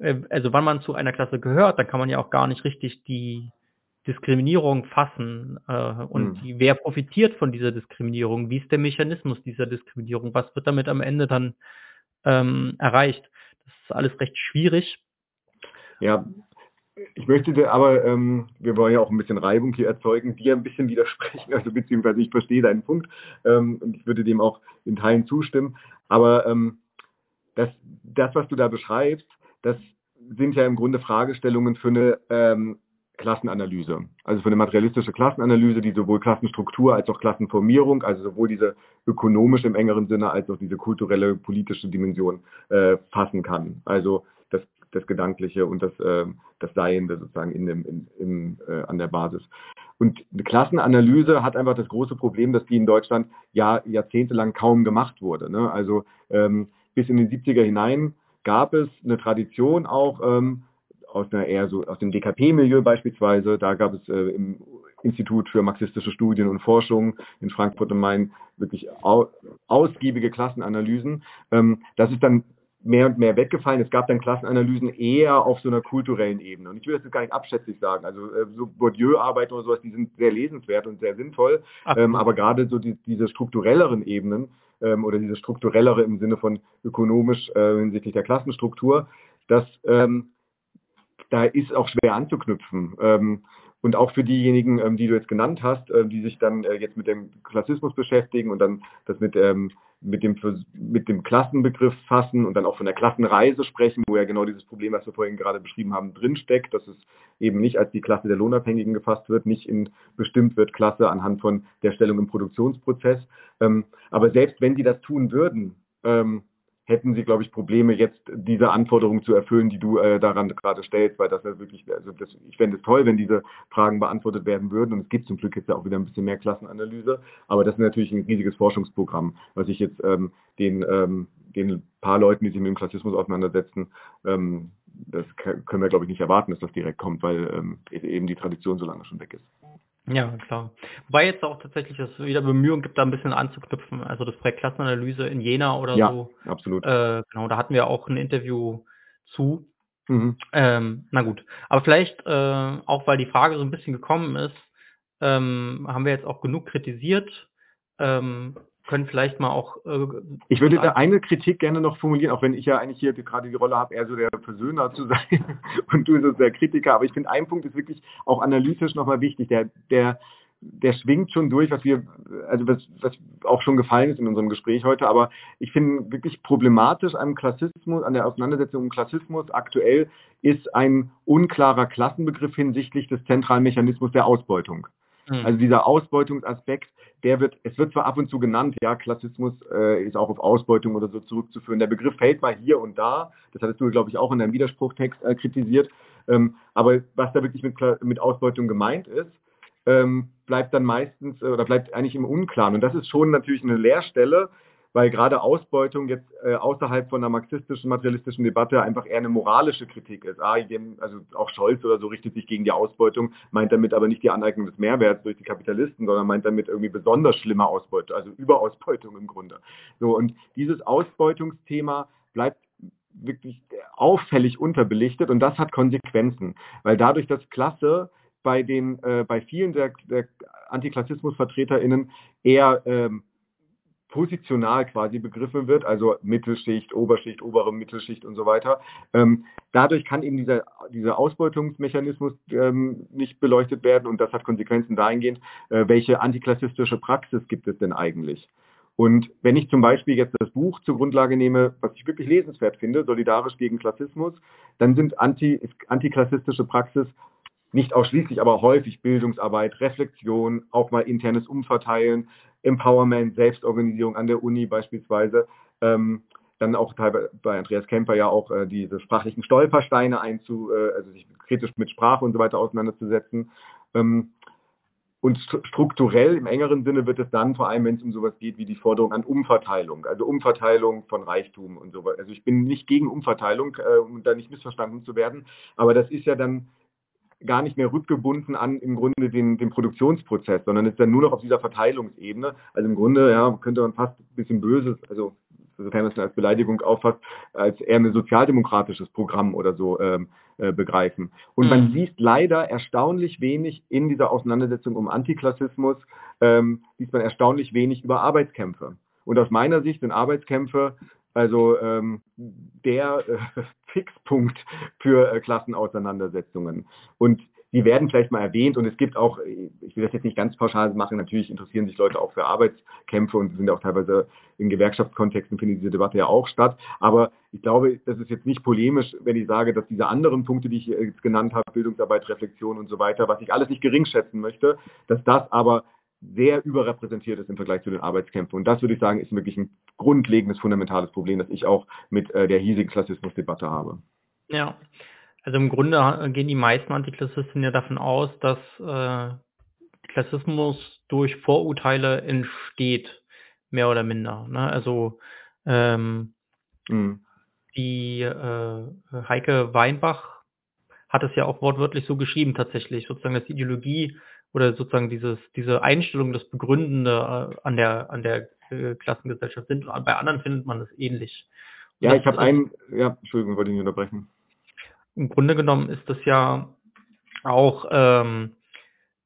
also wann man zu einer Klasse gehört, dann kann man ja auch gar nicht richtig die Diskriminierung fassen äh, und mhm. die, wer profitiert von dieser Diskriminierung, wie ist der Mechanismus dieser Diskriminierung, was wird damit am Ende dann ähm, erreicht. Das ist alles recht schwierig. Ja, ich möchte aber, ähm, wir wollen ja auch ein bisschen Reibung hier erzeugen, dir ein bisschen widersprechen, also beziehungsweise ich verstehe deinen Punkt ähm, und ich würde dem auch in Teilen zustimmen, aber ähm, das, das, was du da beschreibst, das sind ja im Grunde Fragestellungen für eine ähm, Klassenanalyse. Also für eine materialistische Klassenanalyse, die sowohl Klassenstruktur als auch Klassenformierung, also sowohl diese ökonomische im engeren Sinne als auch diese kulturelle, politische Dimension äh, fassen kann. Also das, das Gedankliche und das, äh, das Seiende sozusagen in dem, in, in, äh, an der Basis. Und eine Klassenanalyse hat einfach das große Problem, dass die in Deutschland ja jahrzehntelang kaum gemacht wurde. Ne? Also ähm, bis in den 70er hinein gab es eine Tradition auch, ähm, aus einer eher so aus dem DKP-Milieu beispielsweise. Da gab es äh, im Institut für marxistische Studien und Forschung in Frankfurt am Main wirklich au ausgiebige Klassenanalysen. Ähm, das ist dann mehr und mehr weggefallen. Es gab dann Klassenanalysen eher auf so einer kulturellen Ebene. Und ich will das jetzt gar nicht abschätzig sagen. Also äh, so Bourdieu-Arbeiten oder sowas, die sind sehr lesenswert und sehr sinnvoll. Ähm, aber gerade so die, diese strukturelleren Ebenen ähm, oder diese strukturellere im Sinne von ökonomisch äh, hinsichtlich der Klassenstruktur, das ähm, da ist auch schwer anzuknüpfen. Ähm, und auch für diejenigen, ähm, die du jetzt genannt hast, äh, die sich dann äh, jetzt mit dem Klassismus beschäftigen und dann das mit, ähm, mit, dem, mit dem Klassenbegriff fassen und dann auch von der Klassenreise sprechen, wo ja genau dieses Problem, was wir vorhin gerade beschrieben haben, drinsteckt, dass es eben nicht als die Klasse der Lohnabhängigen gefasst wird, nicht in bestimmt wird Klasse anhand von der Stellung im Produktionsprozess. Ähm, aber selbst wenn die das tun würden, ähm, hätten sie, glaube ich, Probleme, jetzt diese Anforderungen zu erfüllen, die du äh, daran gerade stellst, weil das ja wirklich, also das, ich fände es toll, wenn diese Fragen beantwortet werden würden. Und es gibt zum Glück jetzt ja auch wieder ein bisschen mehr Klassenanalyse, aber das ist natürlich ein riesiges Forschungsprogramm, was ich jetzt ähm, den, ähm, den paar Leuten, die sich mit dem Klassismus auseinandersetzen, ähm, das können wir, glaube ich, nicht erwarten, dass das direkt kommt, weil ähm, eben die Tradition so lange schon weg ist. Ja, klar. Wobei jetzt auch tatsächlich es wieder Bemühungen gibt, da ein bisschen anzuknüpfen. Also das Projekt Klassenanalyse in Jena oder ja, so. absolut. Äh, genau, da hatten wir auch ein Interview zu. Mhm. Ähm, na gut. Aber vielleicht, äh, auch weil die Frage so ein bisschen gekommen ist, ähm, haben wir jetzt auch genug kritisiert. Ähm, können vielleicht mal auch. Äh, ich würde da eine Kritik gerne noch formulieren, auch wenn ich ja eigentlich hier gerade die Rolle habe, eher so der Versöhner zu sein und du so der Kritiker. Aber ich finde, ein Punkt ist wirklich auch analytisch nochmal wichtig. Der, der, der schwingt schon durch, was wir, also was, was auch schon gefallen ist in unserem Gespräch heute. Aber ich finde wirklich problematisch am Klassismus, an der Auseinandersetzung um Klassismus aktuell ist ein unklarer Klassenbegriff hinsichtlich des zentralen Mechanismus der Ausbeutung. Mhm. Also dieser Ausbeutungsaspekt, der wird, es wird zwar ab und zu genannt, ja, Klassismus äh, ist auch auf Ausbeutung oder so zurückzuführen. Der Begriff fällt mal hier und da. Das hattest du, glaube ich, auch in deinem Widerspruchtext äh, kritisiert. Ähm, aber was da wirklich mit, mit Ausbeutung gemeint ist, ähm, bleibt dann meistens äh, oder bleibt eigentlich im Unklaren. Und das ist schon natürlich eine Leerstelle, weil gerade Ausbeutung jetzt äh, außerhalb von einer marxistischen, materialistischen Debatte einfach eher eine moralische Kritik ist. Ah, also auch Scholz oder so richtet sich gegen die Ausbeutung, meint damit aber nicht die Aneignung des Mehrwerts durch die Kapitalisten, sondern meint damit irgendwie besonders schlimme Ausbeutung, also Überausbeutung im Grunde. So, und dieses Ausbeutungsthema bleibt wirklich auffällig unterbelichtet und das hat Konsequenzen, weil dadurch, dass Klasse bei den äh, bei vielen der, der Antiklassismusvertreterinnen eher ähm, positional quasi begriffen wird, also Mittelschicht, Oberschicht, obere Mittelschicht und so weiter. Ähm, dadurch kann eben dieser, dieser Ausbeutungsmechanismus ähm, nicht beleuchtet werden und das hat Konsequenzen dahingehend, äh, welche antiklassistische Praxis gibt es denn eigentlich? Und wenn ich zum Beispiel jetzt das Buch zur Grundlage nehme, was ich wirklich lesenswert finde, Solidarisch gegen Klassismus, dann sind anti, antiklassistische Praxis nicht ausschließlich, aber häufig Bildungsarbeit, Reflexion, auch mal internes Umverteilen, Empowerment, Selbstorganisierung an der Uni beispielsweise. Ähm, dann auch bei Andreas Kemper ja auch äh, diese sprachlichen Stolpersteine einzu, äh, also sich kritisch mit Sprache und so weiter auseinanderzusetzen. Ähm, und strukturell im engeren Sinne wird es dann vor allem, wenn es um sowas geht wie die Forderung an Umverteilung, also Umverteilung von Reichtum und so weiter. Also ich bin nicht gegen Umverteilung, äh, um da nicht missverstanden zu werden, aber das ist ja dann gar nicht mehr rückgebunden an im Grunde den, den Produktionsprozess, sondern ist dann nur noch auf dieser Verteilungsebene. Also im Grunde ja, könnte man fast ein bisschen böses, also sofern man es als Beleidigung auffasst, als eher ein sozialdemokratisches Programm oder so ähm, äh, begreifen. Und mhm. man sieht leider erstaunlich wenig in dieser Auseinandersetzung um Antiklassismus, ähm, sieht man erstaunlich wenig über Arbeitskämpfe. Und aus meiner Sicht sind Arbeitskämpfe also ähm, der äh, Fixpunkt für äh, Klassenauseinandersetzungen. Und die werden vielleicht mal erwähnt und es gibt auch, ich will das jetzt nicht ganz pauschal machen, natürlich interessieren sich Leute auch für Arbeitskämpfe und sind auch teilweise in Gewerkschaftskontexten findet diese Debatte ja auch statt. Aber ich glaube, das ist jetzt nicht polemisch, wenn ich sage, dass diese anderen Punkte, die ich jetzt genannt habe, Bildungsarbeit, Reflexion und so weiter, was ich alles nicht gering schätzen möchte, dass das aber sehr überrepräsentiert ist im Vergleich zu den Arbeitskämpfen. Und das würde ich sagen, ist wirklich ein grundlegendes, fundamentales Problem, das ich auch mit äh, der hiesigen Klassismusdebatte habe. Ja, also im Grunde gehen die meisten Antiklassisten ja davon aus, dass äh, Klassismus durch Vorurteile entsteht, mehr oder minder. Ne? Also ähm, mhm. die äh, Heike Weinbach hat es ja auch wortwörtlich so geschrieben tatsächlich, sozusagen, dass Ideologie oder sozusagen dieses, diese Einstellung, das Begründende äh, an der, an der äh, Klassengesellschaft sind. Bei anderen findet man das ähnlich. Und ja, ich habe einen, ja, Entschuldigung, wollte ich nicht unterbrechen. Im Grunde genommen ist das ja auch ähm,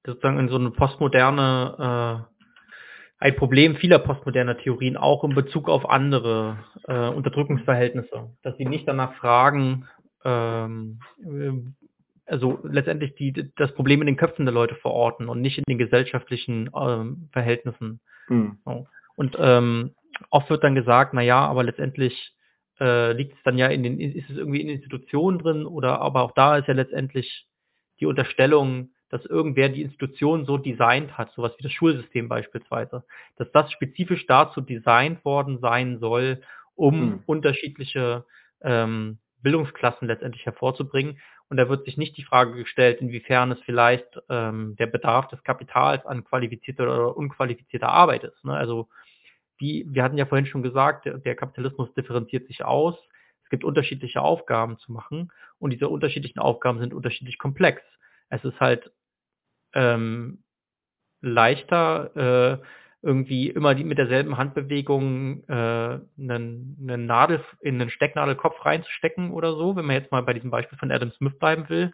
sozusagen in so eine postmoderne, äh, ein Problem vieler postmoderner Theorien, auch in Bezug auf andere äh, Unterdrückungsverhältnisse, dass sie nicht danach fragen, ähm, also letztendlich die, das Problem in den Köpfen der Leute verorten und nicht in den gesellschaftlichen ähm, Verhältnissen. Mhm. So. Und ähm, oft wird dann gesagt, na ja, aber letztendlich äh, liegt es dann ja in den, ist es irgendwie in Institutionen drin oder aber auch da ist ja letztendlich die Unterstellung, dass irgendwer die Institution so designt hat, sowas wie das Schulsystem beispielsweise, dass das spezifisch dazu designt worden sein soll, um mhm. unterschiedliche ähm, Bildungsklassen letztendlich hervorzubringen. Und da wird sich nicht die Frage gestellt, inwiefern es vielleicht ähm, der Bedarf des Kapitals an qualifizierter oder unqualifizierter Arbeit ist. Ne? Also wie, wir hatten ja vorhin schon gesagt, der, der Kapitalismus differenziert sich aus. Es gibt unterschiedliche Aufgaben zu machen und diese unterschiedlichen Aufgaben sind unterschiedlich komplex. Es ist halt ähm, leichter, äh, irgendwie immer die, mit derselben Handbewegung äh, einen, einen Nadel in einen Stecknadelkopf reinzustecken oder so, wenn man jetzt mal bei diesem Beispiel von Adam Smith bleiben will,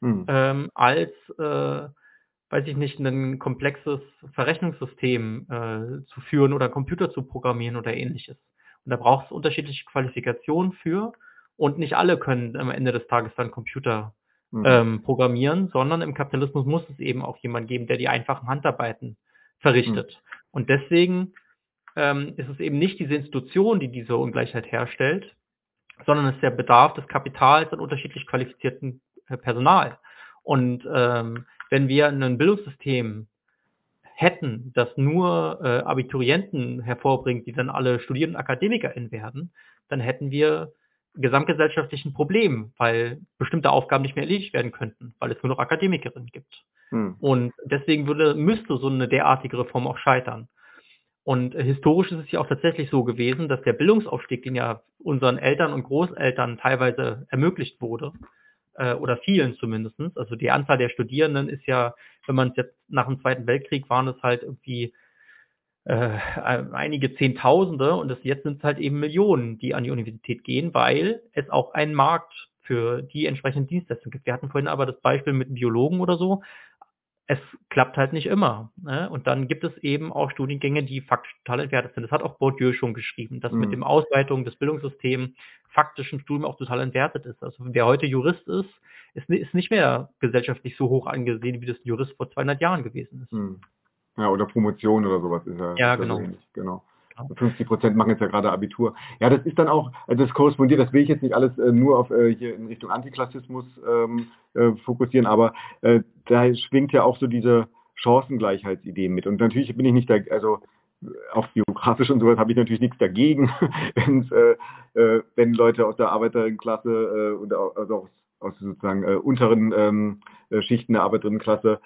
mhm. ähm, als, äh, weiß ich nicht, ein komplexes Verrechnungssystem äh, zu führen oder Computer zu programmieren oder ähnliches. Und da braucht es unterschiedliche Qualifikationen für und nicht alle können am Ende des Tages dann Computer mhm. ähm, programmieren, sondern im Kapitalismus muss es eben auch jemand geben, der die einfachen Handarbeiten verrichtet. Mhm. Und deswegen ähm, ist es eben nicht diese Institution, die diese Ungleichheit herstellt, sondern es ist der Bedarf des Kapitals an unterschiedlich qualifizierten äh, Personal. Und ähm, wenn wir ein Bildungssystem hätten, das nur äh, Abiturienten hervorbringt, die dann alle Studierenden AkademikerInnen werden, dann hätten wir gesamtgesellschaftlichen Problem, weil bestimmte Aufgaben nicht mehr erledigt werden könnten, weil es nur noch Akademikerinnen gibt. Hm. Und deswegen würde, müsste so eine derartige Reform auch scheitern. Und historisch ist es ja auch tatsächlich so gewesen, dass der Bildungsaufstieg, den ja unseren Eltern und Großeltern teilweise ermöglicht wurde, äh, oder vielen zumindestens, also die Anzahl der Studierenden ist ja, wenn man es jetzt nach dem Zweiten Weltkrieg waren es halt irgendwie äh, einige Zehntausende und das, jetzt sind es halt eben Millionen, die an die Universität gehen, weil es auch einen Markt für die entsprechenden Dienstleistungen gibt. Wir hatten vorhin aber das Beispiel mit Biologen oder so es klappt halt nicht immer. Ne? Und dann gibt es eben auch Studiengänge, die faktisch total entwertet sind. Das hat auch Bourdieu schon geschrieben, dass mhm. mit dem Ausweitung des Bildungssystems faktischen Studium auch total entwertet ist. Also wer heute Jurist ist, ist, ist nicht mehr gesellschaftlich so hoch angesehen, wie das Jurist vor 200 Jahren gewesen ist. Mhm. Ja, oder Promotion oder sowas ist ja. Ja, genau. genau. 50 Prozent machen jetzt ja gerade Abitur. Ja, das ist dann auch, also das korrespondiert, das will ich jetzt nicht alles äh, nur auf äh, hier in Richtung Antiklassismus ähm, äh, fokussieren, aber äh, da schwingt ja auch so diese Chancengleichheitsidee mit. Und natürlich bin ich nicht da, also auch biografisch und sowas habe ich natürlich nichts dagegen, äh, äh, wenn Leute aus der Arbeiterinnenklasse äh, und also aus, aus sozusagen äh, unteren ähm, äh, Schichten der Arbeiterinnenklasse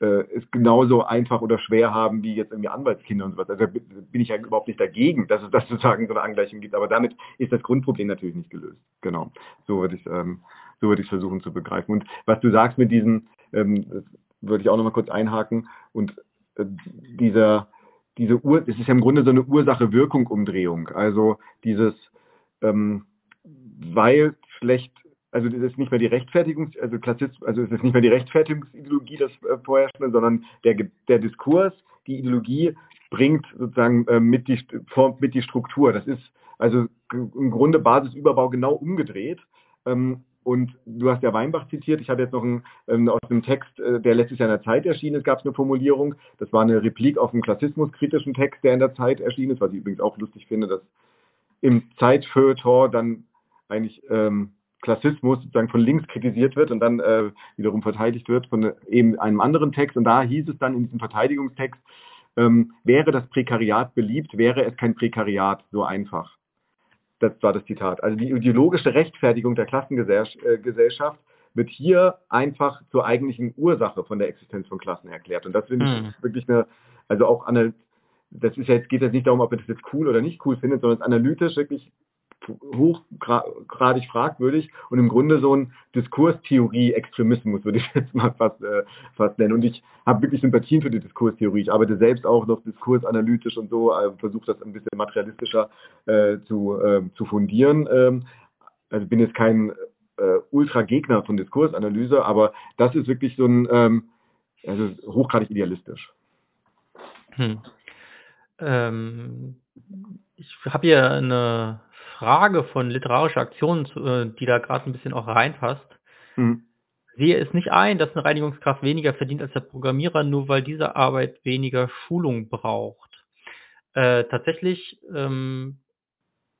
äh, es genauso einfach oder schwer haben wie jetzt irgendwie Anwaltskinder und sowas. Also bin ich ja überhaupt nicht dagegen, dass es das sozusagen so eine Angleichung gibt. Aber damit ist das Grundproblem natürlich nicht gelöst. Genau. So würde ich ähm, so würde ich versuchen zu begreifen. Und was du sagst mit diesen, ähm, würde ich auch nochmal kurz einhaken. Und äh, dieser diese Ur, es ist ja im Grunde so eine Ursache-Wirkung-Umdrehung. Also dieses, ähm, weil schlecht also das ist nicht mehr die Rechtfertigungs, also Klassismus, also es ist nicht mehr die Rechtfertigungsideologie das äh, vorherrschende, sondern der, der Diskurs, die Ideologie bringt sozusagen äh, mit, die, formt mit die Struktur. Das ist also im Grunde Basisüberbau genau umgedreht. Ähm, und du hast ja Weinbach zitiert. Ich habe jetzt noch einen, ähm, aus einem Text, äh, der letztes Jahr in der Zeit erschienen ist, gab es eine Formulierung. Das war eine Replik auf einen klassismuskritischen Text, der in der Zeit erschienen ist, was ich übrigens auch lustig finde, dass im Zeitfeuilleton dann eigentlich ähm, Klassismus sozusagen von links kritisiert wird und dann äh, wiederum verteidigt wird von eben einem anderen Text. Und da hieß es dann in diesem Verteidigungstext, ähm, wäre das Prekariat beliebt, wäre es kein Prekariat so einfach. Das war das Zitat. Also die ideologische Rechtfertigung der Klassengesellschaft äh, wird hier einfach zur eigentlichen Ursache von der Existenz von Klassen erklärt. Und das finde ich mhm. wirklich eine, also auch eine, das ist ja jetzt, geht jetzt nicht darum, ob ihr das jetzt cool oder nicht cool findet, sondern es ist analytisch wirklich hochgradig fragwürdig und im Grunde so ein Diskurstheorie-Extremismus, würde ich jetzt mal fast, äh, fast nennen. Und ich habe wirklich Sympathien für die Diskurstheorie. Ich arbeite selbst auch noch diskursanalytisch und so, äh, versuche das ein bisschen materialistischer äh, zu, äh, zu fundieren. Ähm, also bin jetzt kein äh, Ultra-Gegner von Diskursanalyse, aber das ist wirklich so ein, ähm, also hochgradig idealistisch. Hm. Ähm, ich habe hier eine Frage von literarischer Aktion, äh, die da gerade ein bisschen auch reinpasst. Mhm. Sehe es nicht ein, dass eine Reinigungskraft weniger verdient als der Programmierer, nur weil diese Arbeit weniger Schulung braucht. Äh, tatsächlich ähm,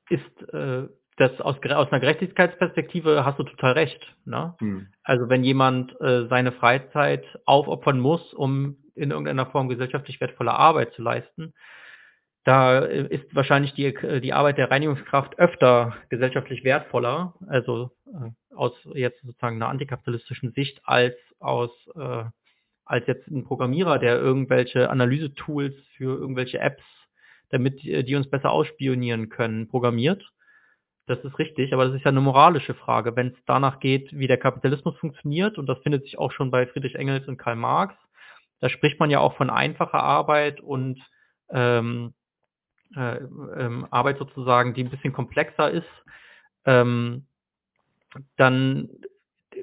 ist äh, das aus, aus einer Gerechtigkeitsperspektive hast du total recht. Ne? Mhm. Also wenn jemand äh, seine Freizeit aufopfern muss, um in irgendeiner Form gesellschaftlich wertvolle Arbeit zu leisten, da ist wahrscheinlich die, die Arbeit der Reinigungskraft öfter gesellschaftlich wertvoller, also äh, aus jetzt sozusagen einer antikapitalistischen Sicht, als aus äh, als jetzt ein Programmierer, der irgendwelche Analysetools für irgendwelche Apps, damit die uns besser ausspionieren können, programmiert. Das ist richtig, aber das ist ja eine moralische Frage. Wenn es danach geht, wie der Kapitalismus funktioniert, und das findet sich auch schon bei Friedrich Engels und Karl Marx, da spricht man ja auch von einfacher Arbeit und ähm, äh, ähm, Arbeit sozusagen, die ein bisschen komplexer ist, ähm, dann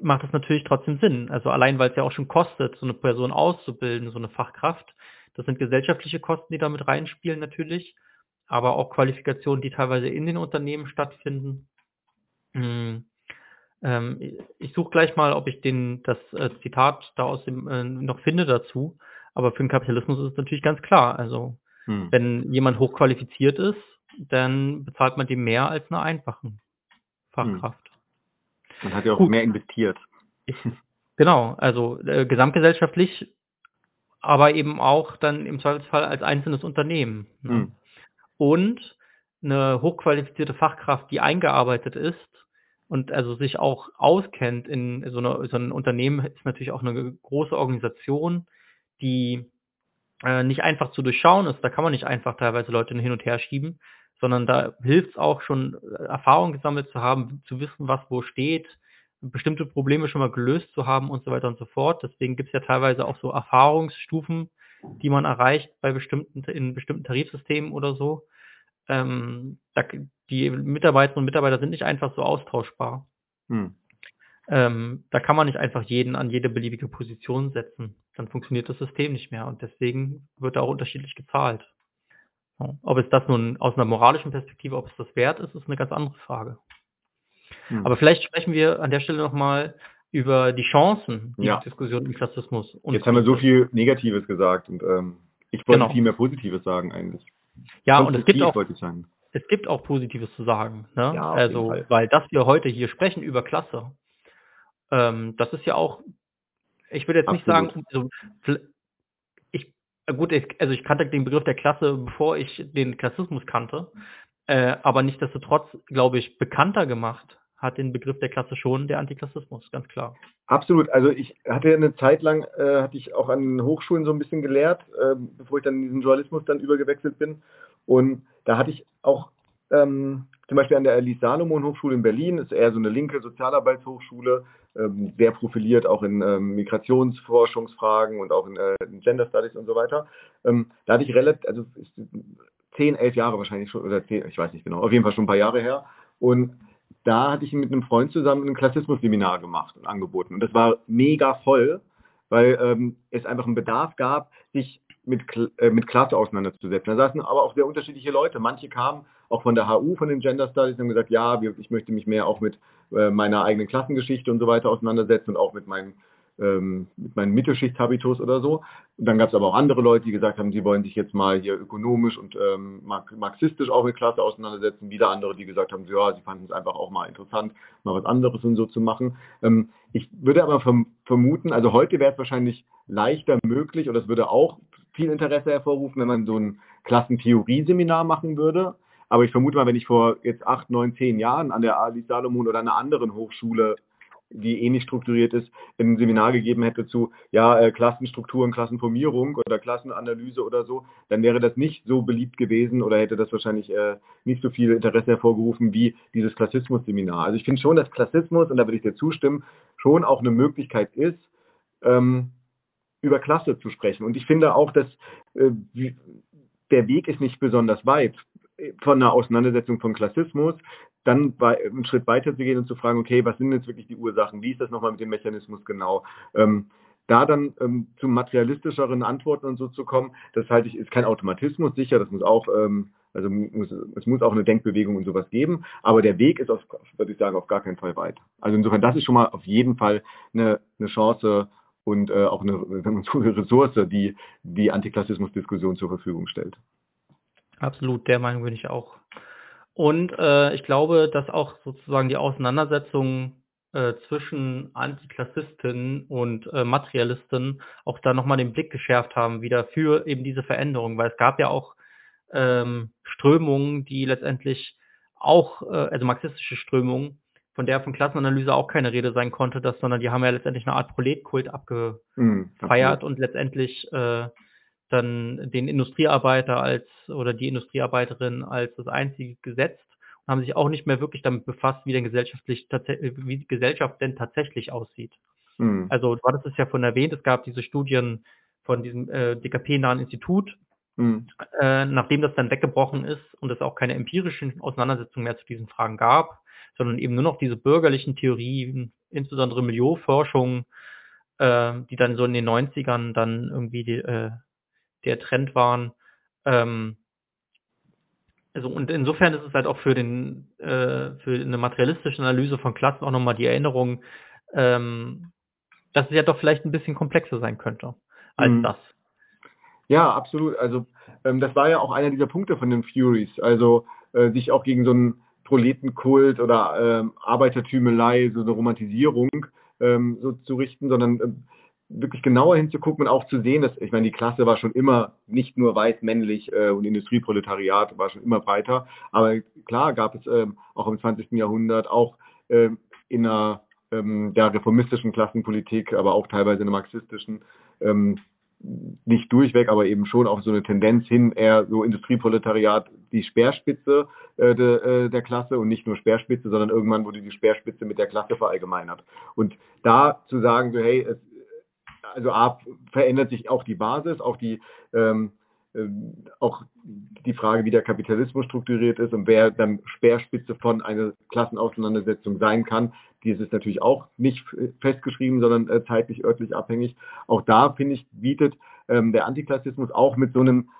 macht das natürlich trotzdem Sinn. Also allein, weil es ja auch schon kostet, so eine Person auszubilden, so eine Fachkraft. Das sind gesellschaftliche Kosten, die damit reinspielen natürlich, aber auch Qualifikationen, die teilweise in den Unternehmen stattfinden. Hm. Ähm, ich suche gleich mal, ob ich den, das äh, Zitat da aus dem äh, noch finde dazu. Aber für den Kapitalismus ist es natürlich ganz klar. Also hm. Wenn jemand hochqualifiziert ist, dann bezahlt man dem mehr als einer einfachen Fachkraft. Man hat ja auch Gut. mehr investiert. Genau, also äh, gesamtgesellschaftlich aber eben auch dann im Zweifelsfall als einzelnes Unternehmen. Ne? Mhm. Und eine hochqualifizierte Fachkraft, die eingearbeitet ist und also sich auch auskennt in so, einer, so einem Unternehmen, ist natürlich auch eine große Organisation, die äh, nicht einfach zu durchschauen ist. Da kann man nicht einfach teilweise Leute hin und her schieben, sondern da hilft es auch schon, äh, Erfahrung gesammelt zu haben, zu wissen, was wo steht, bestimmte Probleme schon mal gelöst zu haben und so weiter und so fort. Deswegen gibt es ja teilweise auch so Erfahrungsstufen, die man erreicht bei bestimmten, in bestimmten Tarifsystemen oder so. Ähm, da, die Mitarbeiterinnen und Mitarbeiter sind nicht einfach so austauschbar. Hm. Ähm, da kann man nicht einfach jeden an jede beliebige Position setzen. Dann funktioniert das System nicht mehr und deswegen wird da auch unterschiedlich gezahlt. Ob es das nun aus einer moralischen Perspektive, ob es das wert ist, ist eine ganz andere Frage. Hm. Aber vielleicht sprechen wir an der Stelle nochmal über die Chancen dieser ja. Diskussion im Klassismus. Und Jetzt haben wir so viel Negatives gesagt und ähm, ich wollte genau. viel mehr Positives sagen eigentlich. Ja, und es gibt auch es gibt auch Positives zu sagen. Ne? Ja, also, weil dass wir heute hier sprechen über Klasse, ähm, das ist ja auch, ich würde jetzt Absolut. nicht sagen, also, ich, gut, ich, also ich kannte den Begriff der Klasse, bevor ich den Klassismus kannte, äh, aber nichtsdestotrotz, glaube ich, bekannter gemacht hat den Begriff der Klasse schon der Antiklassismus, ganz klar. Absolut. Also ich hatte eine Zeit lang, äh, hatte ich auch an Hochschulen so ein bisschen gelehrt, äh, bevor ich dann in diesen Journalismus dann übergewechselt bin. Und da hatte ich auch ähm, zum Beispiel an der Alice Salomon Hochschule in Berlin, ist eher so eine linke Sozialarbeitshochschule, ähm, sehr profiliert auch in ähm, Migrationsforschungsfragen und auch in, äh, in, Gender Studies und so weiter. Ähm, da hatte ich relativ, also zehn, elf Jahre wahrscheinlich schon, oder zehn, ich weiß nicht genau, auf jeden Fall schon ein paar Jahre her. Und da hatte ich mit einem Freund zusammen ein Klassismus-Seminar gemacht und angeboten. Und das war mega voll, weil ähm, es einfach einen Bedarf gab, sich mit, äh, mit Klasse auseinanderzusetzen. Da saßen aber auch sehr unterschiedliche Leute. Manche kamen auch von der HU, von den Gender Studies, haben gesagt, ja, ich möchte mich mehr auch mit äh, meiner eigenen Klassengeschichte und so weiter auseinandersetzen und auch mit meinen ähm, mit meinem Mittelschichtshabitus oder so. Und dann gab es aber auch andere Leute, die gesagt haben, sie wollen sich jetzt mal hier ökonomisch und ähm, marxistisch auch mit Klasse auseinandersetzen. Wieder andere, die gesagt haben, ja, sie fanden es einfach auch mal interessant, mal was anderes und so zu machen. Ähm, ich würde aber verm vermuten, also heute wäre es wahrscheinlich leichter möglich oder es würde auch viel Interesse hervorrufen, wenn man so ein Klassentheorie-Seminar machen würde. Aber ich vermute mal, wenn ich vor jetzt acht, neun, zehn Jahren an der Ali Salomon oder einer anderen Hochschule die ähnlich strukturiert ist, ein Seminar gegeben hätte zu ja, äh, Klassenstrukturen, Klassenformierung oder Klassenanalyse oder so, dann wäre das nicht so beliebt gewesen oder hätte das wahrscheinlich äh, nicht so viel Interesse hervorgerufen wie dieses Klassismus-Seminar. Also ich finde schon, dass Klassismus, und da würde ich dir zustimmen, schon auch eine Möglichkeit ist, ähm, über Klasse zu sprechen. Und ich finde auch, dass äh, der Weg ist nicht besonders weit von einer Auseinandersetzung von Klassismus dann einen Schritt weiter zu gehen und zu fragen, okay, was sind jetzt wirklich die Ursachen? Wie ist das nochmal mit dem Mechanismus genau? Ähm, da dann ähm, zu materialistischeren Antworten und so zu kommen, das halte ich, ist kein Automatismus sicher, das muss auch, ähm, also muss, es muss auch eine Denkbewegung und sowas geben, aber der Weg ist, auf, würde ich sagen, auf gar keinen Fall weit. Also insofern, das ist schon mal auf jeden Fall eine, eine Chance und äh, auch eine, eine Ressource, die die Antiklassismus-Diskussion zur Verfügung stellt. Absolut, der Meinung bin ich auch. Und äh, ich glaube, dass auch sozusagen die Auseinandersetzung äh, zwischen Antiklassisten und äh, Materialisten auch da nochmal den Blick geschärft haben, wieder für eben diese Veränderung, weil es gab ja auch ähm, Strömungen, die letztendlich auch, äh, also marxistische Strömungen, von der von Klassenanalyse auch keine Rede sein konnte, dass, sondern die haben ja letztendlich eine Art Proletkult abgefeiert mm, und letztendlich äh, dann den Industriearbeiter als oder die Industriearbeiterin als das einzige gesetzt und haben sich auch nicht mehr wirklich damit befasst, wie denn gesellschaftlich wie die Gesellschaft denn tatsächlich aussieht. Mhm. Also du hattest es ja von erwähnt, es gab diese Studien von diesem äh, DKP-nahen Institut, mhm. äh, nachdem das dann weggebrochen ist und es auch keine empirischen Auseinandersetzungen mehr zu diesen Fragen gab, sondern eben nur noch diese bürgerlichen Theorien, insbesondere Milieuforschung, äh, die dann so in den 90ern dann irgendwie die, äh, der Trend waren. Ähm, also und insofern ist es halt auch für den äh, für eine materialistische Analyse von Klassen auch nochmal die Erinnerung, ähm, dass es ja doch vielleicht ein bisschen komplexer sein könnte als mhm. das. Ja, absolut. Also ähm, das war ja auch einer dieser Punkte von den Furies, also äh, sich auch gegen so einen Proletenkult oder ähm, Arbeitertümelei, so eine Romantisierung ähm, so zu richten, sondern ähm, wirklich genauer hinzugucken und auch zu sehen, dass, ich meine, die Klasse war schon immer nicht nur weiß, männlich äh, und Industrieproletariat war schon immer breiter, aber klar gab es ähm, auch im 20. Jahrhundert, auch ähm, in einer ähm, der reformistischen Klassenpolitik, aber auch teilweise in der marxistischen, ähm, nicht durchweg, aber eben schon auch so eine Tendenz hin, eher so Industrieproletariat, die Speerspitze äh, de, äh, der Klasse und nicht nur Speerspitze, sondern irgendwann wurde die Speerspitze mit der Klasse verallgemeinert. Und da zu sagen, so hey, es, also A, verändert sich auch die Basis, auch die ähm, äh, auch die Frage, wie der Kapitalismus strukturiert ist und wer dann Speerspitze von einer Klassenauseinandersetzung sein kann, dies ist natürlich auch nicht festgeschrieben, sondern äh, zeitlich örtlich abhängig. Auch da, finde ich, bietet ähm, der Antiklassismus auch mit so einem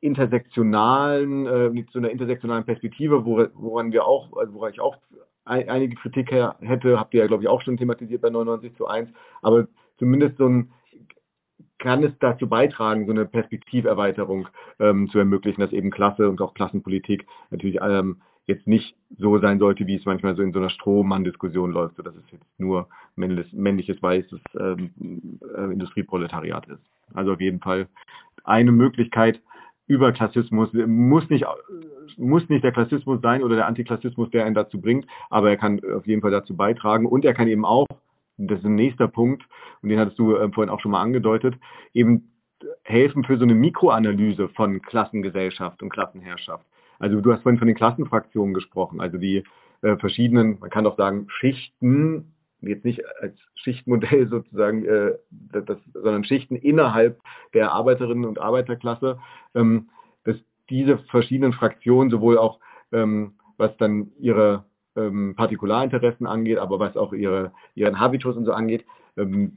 intersektionalen, äh, mit so einer intersektionalen Perspektive, wo, woran wir auch, also woran ich auch ein, einige Kritik hätte, habt ihr ja, glaube ich, auch schon thematisiert bei 99 zu 1, aber zumindest so ein kann es dazu beitragen, so eine Perspektiverweiterung ähm, zu ermöglichen, dass eben Klasse und auch Klassenpolitik natürlich ähm, jetzt nicht so sein sollte, wie es manchmal so in so einer Strohmann-Diskussion läuft, so dass es jetzt nur männliches, männliches weißes ähm, äh, Industrieproletariat ist. Also auf jeden Fall eine Möglichkeit über Klassismus muss nicht muss nicht der Klassismus sein oder der Antiklassismus, der einen dazu bringt, aber er kann auf jeden Fall dazu beitragen und er kann eben auch, das ist ein nächster Punkt und den hattest du äh, vorhin auch schon mal angedeutet, eben helfen für so eine Mikroanalyse von Klassengesellschaft und Klassenherrschaft. Also du hast vorhin von den Klassenfraktionen gesprochen, also die äh, verschiedenen, man kann doch sagen, Schichten, jetzt nicht als Schichtmodell sozusagen, äh, das, sondern Schichten innerhalb der Arbeiterinnen und Arbeiterklasse, ähm, dass diese verschiedenen Fraktionen sowohl auch, ähm, was dann ihre ähm, Partikularinteressen angeht, aber was auch ihre, ihren Habitus und so angeht, ähm,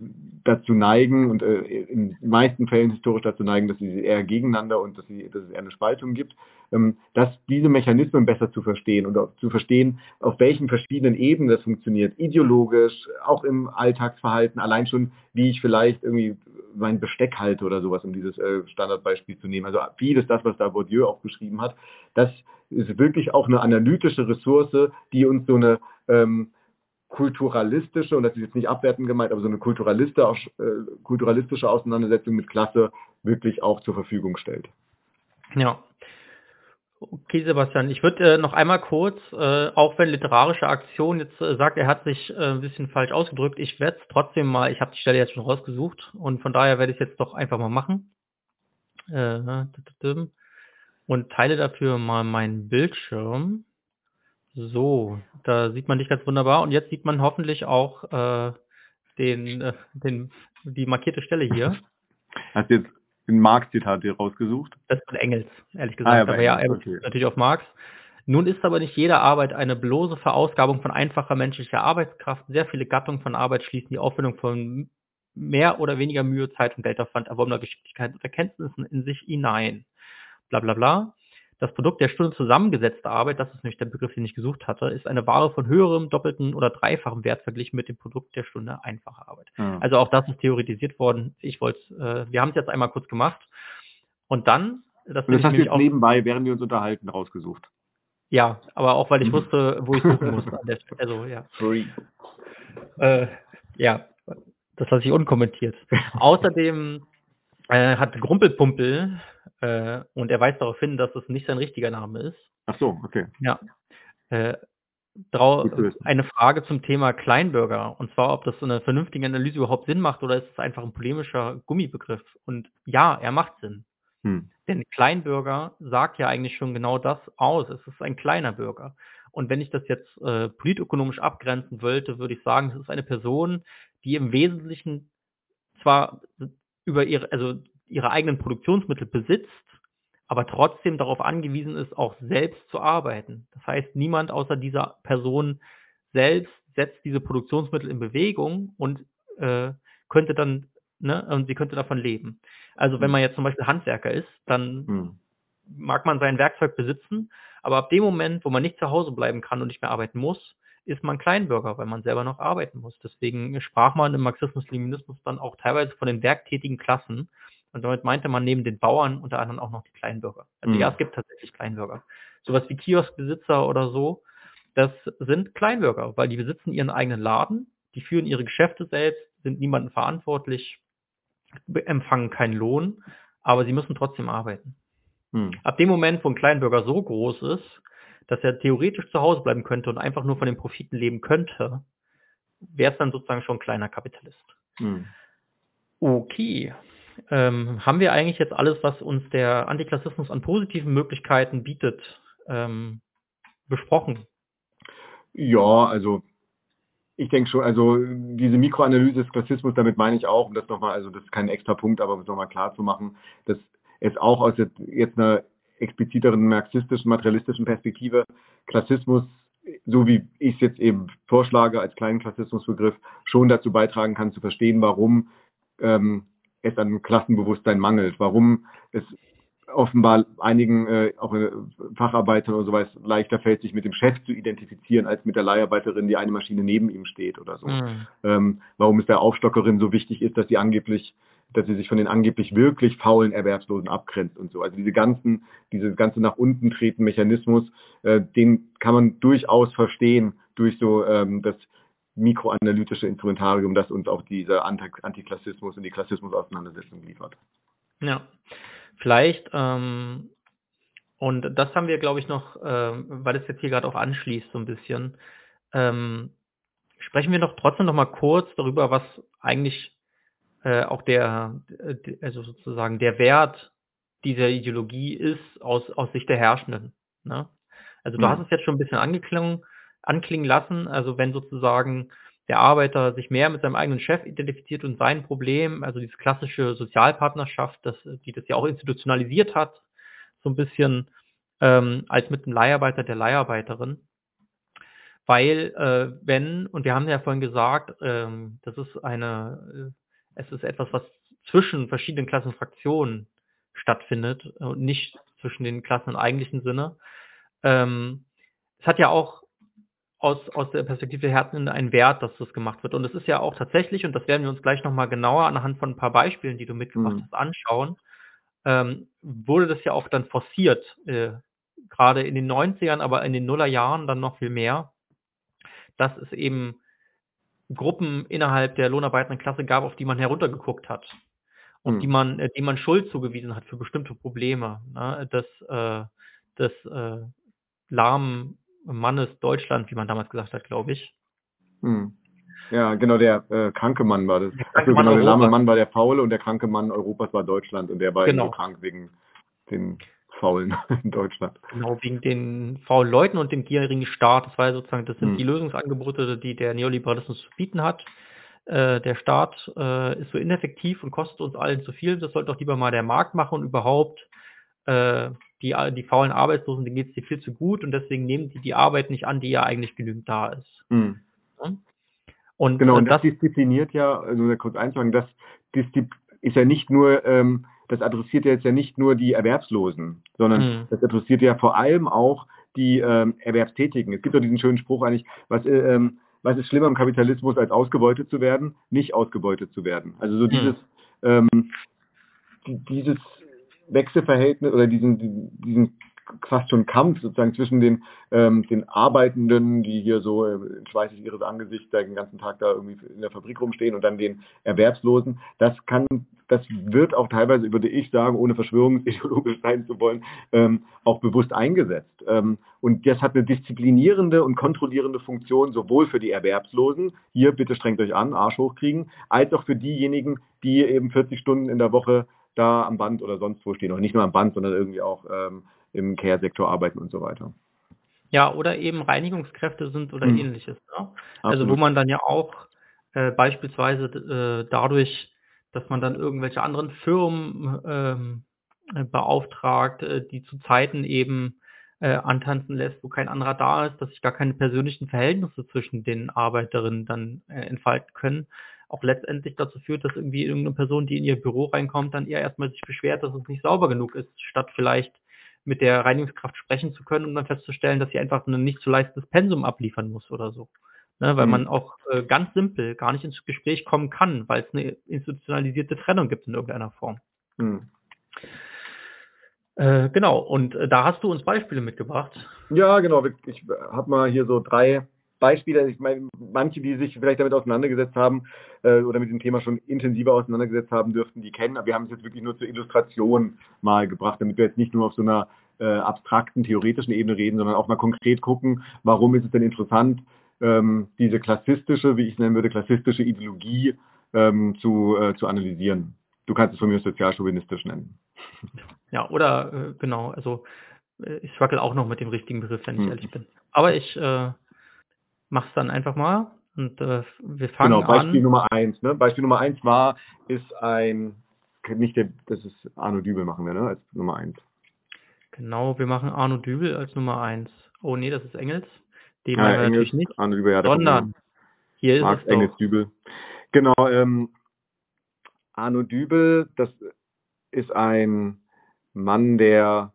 dazu neigen und äh, in den meisten Fällen historisch dazu neigen, dass sie eher gegeneinander und dass, sie, dass es eher eine Spaltung gibt, ähm, dass diese Mechanismen besser zu verstehen und auch zu verstehen, auf welchen verschiedenen Ebenen das funktioniert, ideologisch, auch im Alltagsverhalten, allein schon, wie ich vielleicht irgendwie mein Besteck halte oder sowas, um dieses äh, Standardbeispiel zu nehmen. Also vieles das, was da Bourdieu auch beschrieben hat, das ist wirklich auch eine analytische Ressource, die uns so eine ähm, kulturalistische, und das ist jetzt nicht abwertend gemeint, aber so eine kulturalistische, äh, kulturalistische Auseinandersetzung mit Klasse wirklich auch zur Verfügung stellt. Ja. Okay, Sebastian, ich würde äh, noch einmal kurz, äh, auch wenn literarische Aktion jetzt äh, sagt, er hat sich äh, ein bisschen falsch ausgedrückt, ich werde es trotzdem mal, ich habe die Stelle jetzt schon rausgesucht und von daher werde ich es jetzt doch einfach mal machen. Äh, und teile dafür mal meinen Bildschirm. So, da sieht man dich ganz wunderbar und jetzt sieht man hoffentlich auch äh, den, äh, den, die markierte Stelle hier. Hast du jetzt ein Marx-Zitat hier rausgesucht? Das ist von Engels, ehrlich gesagt. Ah, ja, aber ja, okay. natürlich auf Marx. Nun ist aber nicht jede Arbeit eine bloße Verausgabung von einfacher menschlicher Arbeitskraft. Sehr viele Gattungen von Arbeit schließen die Aufwendung von mehr oder weniger Mühe, Zeit und Geldaufwand erworbener Geschicklichkeit und Erkenntnissen in sich hinein. Bla bla bla. Das Produkt der Stunde zusammengesetzte Arbeit, das ist nämlich der Begriff, den ich gesucht hatte, ist eine Ware von höherem, doppelten oder dreifachem Wert verglichen mit dem Produkt der Stunde einfache Arbeit. Ja. Also auch das ist theoretisiert worden. Ich wollte, äh, wir haben es jetzt einmal kurz gemacht. Und dann, das, und das hast du jetzt nebenbei, während wir uns unterhalten, rausgesucht. Ja, aber auch weil ich mhm. wusste, wo ich suchen muss. also ja. Free. Äh, ja, das lasse ich unkommentiert. Außerdem äh, hat Grumpelpumpel äh, und er weist darauf hin, dass es nicht sein richtiger Name ist. Ach so, okay. Ja. Äh, eine Frage zum Thema Kleinbürger. Und zwar, ob das eine vernünftige Analyse überhaupt Sinn macht oder ist es einfach ein polemischer Gummibegriff? Und ja, er macht Sinn. Hm. Denn Kleinbürger sagt ja eigentlich schon genau das aus. Es ist ein kleiner Bürger. Und wenn ich das jetzt äh, politökonomisch abgrenzen wollte, würde ich sagen, es ist eine Person, die im Wesentlichen zwar über ihre, also ihre eigenen Produktionsmittel besitzt, aber trotzdem darauf angewiesen ist, auch selbst zu arbeiten. Das heißt, niemand außer dieser Person selbst setzt diese Produktionsmittel in Bewegung und äh, könnte dann, ne, und sie könnte davon leben. Also wenn hm. man jetzt zum Beispiel Handwerker ist, dann hm. mag man sein Werkzeug besitzen, aber ab dem Moment, wo man nicht zu Hause bleiben kann und nicht mehr arbeiten muss, ist man Kleinbürger, weil man selber noch arbeiten muss. Deswegen sprach man im Marxismus-Leninismus dann auch teilweise von den werktätigen Klassen, und damit meinte man neben den Bauern unter anderem auch noch die Kleinbürger. Also mhm. ja, es gibt tatsächlich Kleinbürger. Sowas wie Kioskbesitzer oder so, das sind Kleinbürger, weil die besitzen ihren eigenen Laden, die führen ihre Geschäfte selbst, sind niemandem verantwortlich empfangen keinen Lohn, aber sie müssen trotzdem arbeiten. Hm. Ab dem Moment, wo ein Kleinbürger so groß ist, dass er theoretisch zu Hause bleiben könnte und einfach nur von den Profiten leben könnte, wäre es dann sozusagen schon ein kleiner Kapitalist. Hm. Okay. Ähm, haben wir eigentlich jetzt alles, was uns der Antiklassismus an positiven Möglichkeiten bietet, ähm, besprochen? Ja, also ich denke schon, also diese Mikroanalyse des Klassismus, damit meine ich auch, um das nochmal, also das ist kein extra Punkt, aber um es nochmal klar zu machen, dass es auch aus jetzt, jetzt einer expliziteren marxistischen, materialistischen Perspektive Klassismus, so wie ich es jetzt eben vorschlage als kleinen Klassismusbegriff, schon dazu beitragen kann zu verstehen, warum ähm, es an Klassenbewusstsein mangelt, warum es offenbar einigen äh, auch äh, Facharbeitern oder sowas leichter fällt, sich mit dem Chef zu identifizieren, als mit der Leiharbeiterin, die eine Maschine neben ihm steht oder so. Mhm. Ähm, warum es der Aufstockerin so wichtig ist, dass sie angeblich, dass sie sich von den angeblich wirklich faulen Erwerbslosen abgrenzt und so. Also diese ganzen, diese ganze nach unten treten Mechanismus, äh, den kann man durchaus verstehen durch so ähm, das mikroanalytische Instrumentarium, das uns auch dieser Antiklassismus und die Klassismus-Auseinandersetzung liefert. Ja, vielleicht, ähm, und das haben wir, glaube ich, noch, ähm, weil es jetzt hier gerade auch anschließt, so ein bisschen, ähm, sprechen wir noch trotzdem noch mal kurz darüber, was eigentlich äh, auch der, äh, also sozusagen der Wert dieser Ideologie ist aus, aus Sicht der Herrschenden. Ne? Also du Mhm. hast es jetzt schon ein bisschen angeklungen, anklingen lassen, also wenn sozusagen der Arbeiter sich mehr mit seinem eigenen Chef identifiziert und sein Problem, also diese klassische Sozialpartnerschaft, das, die das ja auch institutionalisiert hat, so ein bisschen ähm, als mit dem Leiharbeiter der Leiharbeiterin. Weil äh, wenn, und wir haben ja vorhin gesagt, ähm, das ist eine, äh, es ist etwas, was zwischen verschiedenen Klassenfraktionen stattfindet und nicht zwischen den Klassen im eigentlichen Sinne. Ähm, es hat ja auch aus, aus der Perspektive der Herzen einen Wert, dass das gemacht wird. Und es ist ja auch tatsächlich, und das werden wir uns gleich nochmal genauer anhand von ein paar Beispielen, die du mitgebracht Mhm. hast, anschauen, ähm, wurde das ja auch dann forciert, äh, gerade in den 90ern, aber in den Nullerjahren dann noch viel mehr, dass es eben Gruppen innerhalb der lohnarbeitenden Klasse gab, auf die man heruntergeguckt hat und Mhm. die man, äh, die man Schuld zugewiesen hat für bestimmte Probleme, ne? des, äh, des äh, lahmen Mannes Deutschland, wie man damals gesagt hat, glaube ich. Hm. Ja, genau, der äh, kranke Mann war das. Der Achso, kranke Mann genau, der lahme. Mann war der Faule und der kranke Mann Europas war Deutschland und der war Genau. so krank wegen den Faulen in Deutschland. Genau, wegen den faulen Leuten und dem gierigen Staat. Das war ja sozusagen, das sind Hm. die Lösungsangebote, die der Neoliberalismus zu bieten hat. Äh, der Staat äh, ist so ineffektiv und kostet uns allen zu viel. Das sollte doch lieber mal der Markt machen und überhaupt äh, die, die faulen Arbeitslosen, denen geht es dir viel zu gut und deswegen nehmen die die Arbeit nicht an, die ja eigentlich genügend da ist. Hm. Ne? Und Genau, äh, und das das, diszipliniert ja, also kurz einzuhaken, das ist ja nicht nur, ähm, das adressiert ja jetzt ja nicht nur die Erwerbslosen, sondern Mhm. das adressiert ja vor allem auch die ähm, Erwerbstätigen. Es gibt doch diesen schönen Spruch eigentlich, was, äh, ähm, was ist schlimmer im Kapitalismus, als ausgebeutet zu werden? Nicht ausgebeutet zu werden. Also so Mhm. dieses, ähm, die, dieses Wechselverhältnis oder diesen, diesen fast schon Kampf sozusagen zwischen den, ähm, den Arbeitenden, die hier so äh, in Schweiß ihres Angesichts den ganzen Tag da irgendwie in der Fabrik rumstehen und dann den Erwerbslosen, das kann, das wird auch teilweise, würde ich sagen, ohne verschwörungsideologisch sein zu wollen, ähm, auch bewusst eingesetzt. Ähm, und das hat eine disziplinierende und kontrollierende Funktion, sowohl für die Erwerbslosen, hier bitte strengt euch an, Arsch hochkriegen, als auch für diejenigen, die eben 40 Stunden in der Woche da am Band oder sonst wo stehen. Und nicht nur am Band, sondern irgendwie auch ähm, im Care-Sektor arbeiten und so weiter. ja, oder eben Reinigungskräfte sind oder Mhm. ähnliches. Ne? Also wo man dann ja auch äh, beispielsweise äh, dadurch, dass man dann irgendwelche anderen Firmen ähm, äh, beauftragt, äh, die zu Zeiten eben äh, antanzen lässt, wo kein anderer da ist, dass sich gar keine persönlichen Verhältnisse zwischen den Arbeiterinnen dann äh, entfalten können, auch letztendlich dazu führt, dass irgendwie irgendeine Person, die in ihr Büro reinkommt, dann eher erstmal sich beschwert, dass es nicht sauber genug ist, statt vielleicht mit der Reinigungskraft sprechen zu können und dann festzustellen, dass sie einfach ein nicht zu leistendes Pensum abliefern muss oder so. Ne, weil Mhm. man auch äh, ganz simpel gar nicht ins Gespräch kommen kann, weil es eine institutionalisierte Trennung gibt in irgendeiner Form. Hm. Äh, genau, und äh, da hast du uns Beispiele mitgebracht. Ja, genau. Ich habe mal hier so drei Beispiele, ich meine, manche, die sich vielleicht damit auseinandergesetzt haben äh, oder mit dem Thema schon intensiver auseinandergesetzt haben, dürften die kennen, aber wir haben es jetzt wirklich nur zur Illustration mal gebracht, damit wir jetzt nicht nur auf so einer äh, abstrakten, theoretischen Ebene reden, sondern auch mal konkret gucken, warum ist es denn interessant, ähm, diese klassistische, wie ich es nennen würde, klassistische Ideologie ähm, zu, äh, zu analysieren. Du kannst es von mir sozialchauvinistisch nennen. Ja, oder äh, genau, also äh, ich struggle auch noch mit dem richtigen Begriff, wenn ich hm. ehrlich bin. Aber ich äh, mach's dann einfach mal und äh, wir fangen genau, Beispiel an. Nummer eins. Ne? Beispiel Nummer eins war, ist ein, nicht der, das ist Arno Dübel machen wir, ne, als Nummer eins. Genau, wir machen Arno Dübel als Nummer eins. Oh nee, das ist Engels. Den ja, Engels, natürlich nicht. Arno Dübel, ja, sondern hier ist Marx, es Engels, Dübel. Genau, ähm, Arno Dübel, das ist ein Mann, der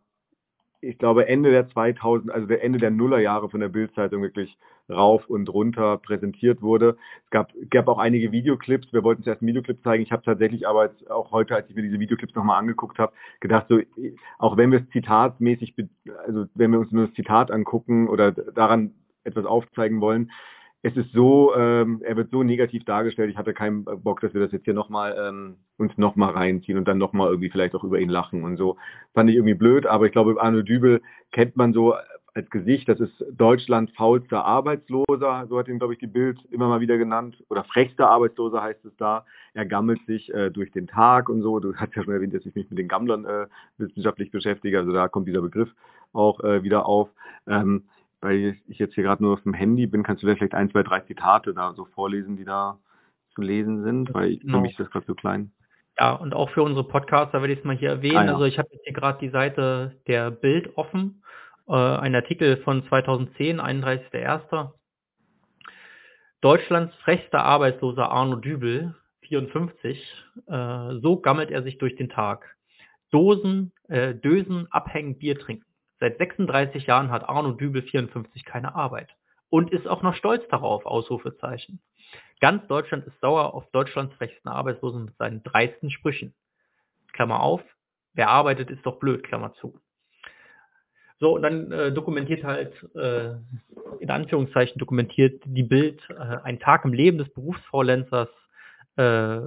ich glaube, Ende der 2000, also der Ende der Nullerjahre von der Bildzeitung wirklich rauf und runter präsentiert wurde. Es gab, gab auch einige Videoclips. Wir wollten zuerst einen Videoclip zeigen. Ich habe tatsächlich aber jetzt auch heute, als ich mir diese Videoclips nochmal angeguckt habe, gedacht, so, auch wenn wir es zitatmäßig, also wenn wir uns nur das Zitat angucken oder daran etwas aufzeigen wollen, es ist so, ähm, er wird so negativ dargestellt, ich hatte keinen Bock, dass wir das jetzt hier nochmal ähm, uns nochmal reinziehen und dann nochmal irgendwie vielleicht auch über ihn lachen und so. Fand ich irgendwie blöd, aber ich glaube, Arno Dübel kennt man so als Gesicht, das ist Deutschland faulster Arbeitsloser, so hat ihn, glaube ich, die Bild immer mal wieder genannt, oder frechster Arbeitsloser heißt es da. Er gammelt sich äh, durch den Tag und so. Du hast ja schon erwähnt, dass ich mich mit den Gammlern äh, wissenschaftlich beschäftige, also da kommt dieser Begriff auch äh, wieder auf. Ähm, weil ich jetzt hier gerade nur auf dem Handy bin, kannst du vielleicht ein, zwei, drei Zitate da so vorlesen, die da zu lesen sind, weil ich, genau. für mich ist das gerade so klein. Ja, und auch für unsere Podcaster werde ich es mal hier erwähnen. Ah, ja. Also ich habe jetzt hier gerade die Seite der Bild offen, äh, ein Artikel von 2010, 31.01. Deutschlands frechster Arbeitsloser Arno Dübel, 54, äh, so gammelt er sich durch den Tag. Dosen, äh, Dösen, abhängen, Bier trinken. Seit 36 Jahren hat Arno Dübel 54 keine Arbeit und ist auch noch stolz darauf, Ausrufezeichen. Ganz Deutschland ist sauer auf Deutschlands frechsten Arbeitslosen mit seinen dreisten Sprüchen. Klammer auf, wer arbeitet, ist doch blöd, Klammer zu. So, und dann äh, dokumentiert halt, äh, in Anführungszeichen dokumentiert die Bild äh, einen Tag im Leben des Berufsfaulenzers. Äh,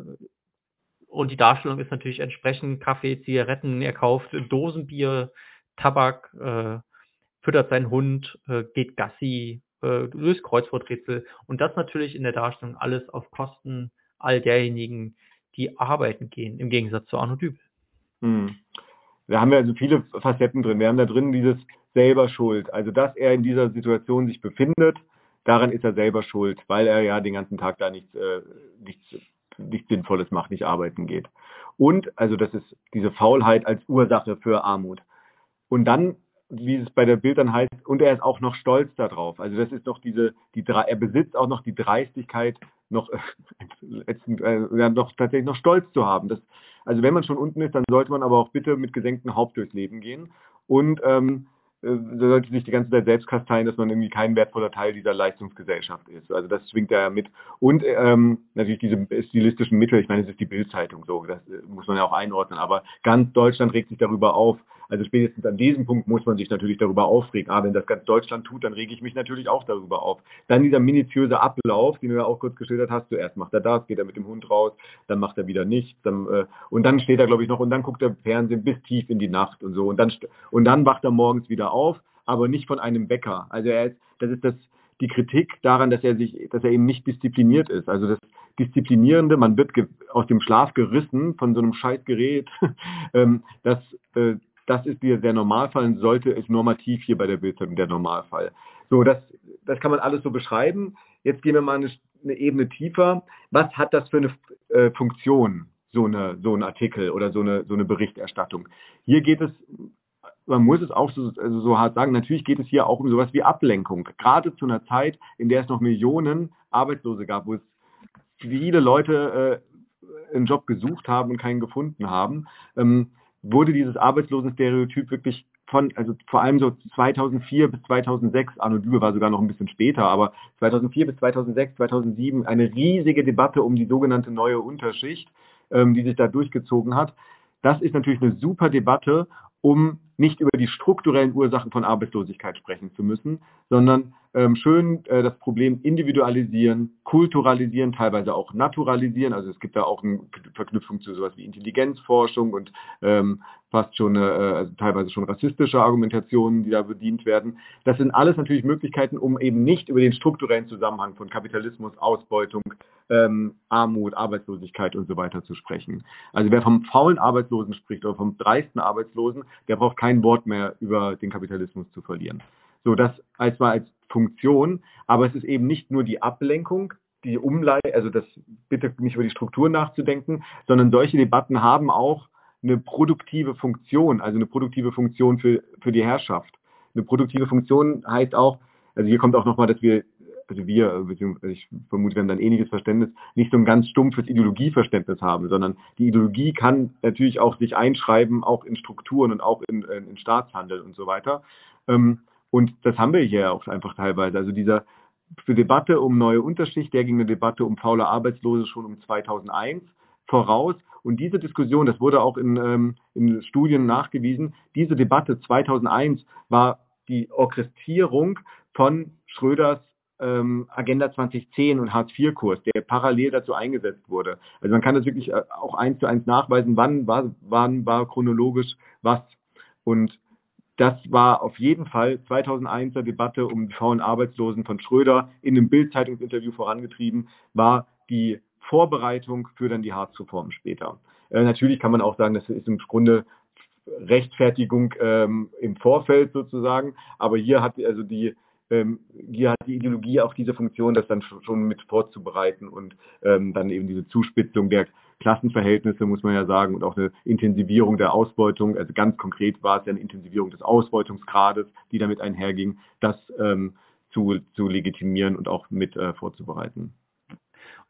und die Darstellung ist natürlich entsprechend Kaffee, Zigaretten, er kauft Dosenbier, Tabak, äh, füttert seinen Hund, äh, geht Gassi, äh, löst Kreuzworträtsel und das natürlich in der Darstellung alles auf Kosten all derjenigen, die arbeiten gehen, im Gegensatz zu Arno Dübel. Hm. Da haben wir also viele Facetten drin. Wir haben da drin dieses selber schuld. Also, dass er in dieser Situation sich befindet, daran ist er selber schuld, weil er ja den ganzen Tag da nichts, äh, nichts, nichts Sinnvolles macht, nicht arbeiten geht. Und, also das ist diese Faulheit als Ursache für Armut. Und dann, wie es bei der Bild dann heißt, und er ist auch noch stolz darauf. Also das ist noch diese, die er besitzt auch noch die Dreistigkeit, noch, äh, ja, noch tatsächlich noch stolz zu haben. Das, also wenn man schon unten ist, dann sollte man aber auch bitte mit gesenktem Haupt durchs Leben gehen. Und ähm, äh, sollte sich die ganze Zeit selbst kasteien, dass man irgendwie kein wertvoller Teil dieser Leistungsgesellschaft ist. Also das schwingt da ja mit. Und ähm, natürlich diese stilistischen Mittel, ich meine, es ist die Bildzeitung so, das äh, muss man ja auch einordnen, aber ganz Deutschland regt sich darüber auf, also spätestens an diesem Punkt muss man sich natürlich darüber aufregen. Ah, wenn das ganz Deutschland tut, dann rege ich mich natürlich auch darüber auf. Dann dieser minutiöse Ablauf, den du ja auch kurz geschildert hast. Zuerst macht er das, geht er mit dem Hund raus, dann macht er wieder nichts. Dann, äh, und dann steht er, glaube ich, noch und dann guckt er Fernsehen bis tief in die Nacht und so. Und dann, und dann wacht er morgens wieder auf, aber nicht von einem Bäcker. Also er ist, das ist das, die Kritik daran, dass er sich, dass er eben nicht diszipliniert ist. Also das Disziplinierende, man wird aus dem Schlaf gerissen von so einem Scheißgerät, ähm, das, äh, das ist der, der Normalfall und sollte es normativ hier bei der Bildzeitung der Normalfall. So, das, das kann man alles so beschreiben. Jetzt gehen wir mal eine, eine Ebene tiefer. Was hat das für eine äh, Funktion, so, eine, so ein Artikel oder so eine, so eine Berichterstattung? Hier geht es, man muss es auch so, also so hart sagen, natürlich geht es hier auch um sowas wie Ablenkung. Gerade zu einer Zeit, in der es noch Millionen Arbeitslose gab, wo es viele Leute äh, einen Job gesucht haben und keinen gefunden haben. Ähm, wurde dieses Arbeitslosenstereotyp wirklich von, also vor allem so 2004 bis 2006, Arno Dübe war sogar noch ein bisschen später, aber 2004 bis 2006, 2007 eine riesige Debatte um die sogenannte neue Unterschicht, ähm, die sich da durchgezogen hat. Das ist natürlich eine super Debatte, um nicht über die strukturellen Ursachen von Arbeitslosigkeit sprechen zu müssen, sondern ähm, schön äh, das Problem individualisieren, kulturalisieren, teilweise auch naturalisieren. Also es gibt da auch eine Verknüpfung zu sowas wie Intelligenzforschung und ähm, fast schon äh, also teilweise schon rassistische Argumentationen, die da bedient werden. Das sind alles natürlich Möglichkeiten, um eben nicht über den strukturellen Zusammenhang von Kapitalismus, Ausbeutung, ähm, Armut, Arbeitslosigkeit und so weiter zu sprechen. Also wer vom faulen Arbeitslosen spricht oder vom dreisten Arbeitslosen, der braucht kein Wort mehr über den Kapitalismus zu verlieren. So, das als mal als Funktion, aber es ist eben nicht nur die Ablenkung, die Umleitung, also das bitte nicht über die Struktur nachzudenken, sondern solche Debatten haben auch eine produktive Funktion, also eine produktive Funktion für, für die Herrschaft. Eine produktive Funktion heißt auch, also hier kommt auch nochmal, dass wir, also wir, beziehungsweise ich vermute, wir haben dann ähnliches Verständnis, nicht so ein ganz stumpfes Ideologieverständnis haben, sondern die Ideologie kann natürlich auch sich einschreiben, auch in Strukturen und auch in, in Staatshandel und so weiter. Ähm, und das haben wir hier auch einfach teilweise. Also dieser für Debatte um neue Unterschicht, der ging eine Debatte um faule Arbeitslose schon um 2001 voraus. Und diese Diskussion, das wurde auch in, ähm, in Studien nachgewiesen, diese Debatte 2001 war die Orchestrierung von Schröders ähm, Agenda 2010 und Hartz-IV-Kurs, der parallel dazu eingesetzt wurde. Also man kann das wirklich äh, auch eins zu eins nachweisen, wann war, wann war chronologisch was. Und das war auf jeden Fall 2001er Debatte um die faulen Arbeitslosen von Schröder in einem Bild-Zeitungsinterview vorangetrieben, war die Vorbereitung für dann die Hartz-Reform später. Äh, natürlich kann man auch sagen, das ist im Grunde Rechtfertigung ähm, im Vorfeld sozusagen, aber hier hat also die ähm, hier hat die Ideologie auch diese Funktion, das dann schon mit vorzubereiten und ähm, dann eben diese Zuspitzung der Klassenverhältnisse, muss man ja sagen, und auch eine Intensivierung der Ausbeutung. Also ganz konkret war es ja eine Intensivierung des Ausbeutungsgrades, die damit einherging, das ähm, zu, zu legitimieren und auch mit äh, vorzubereiten.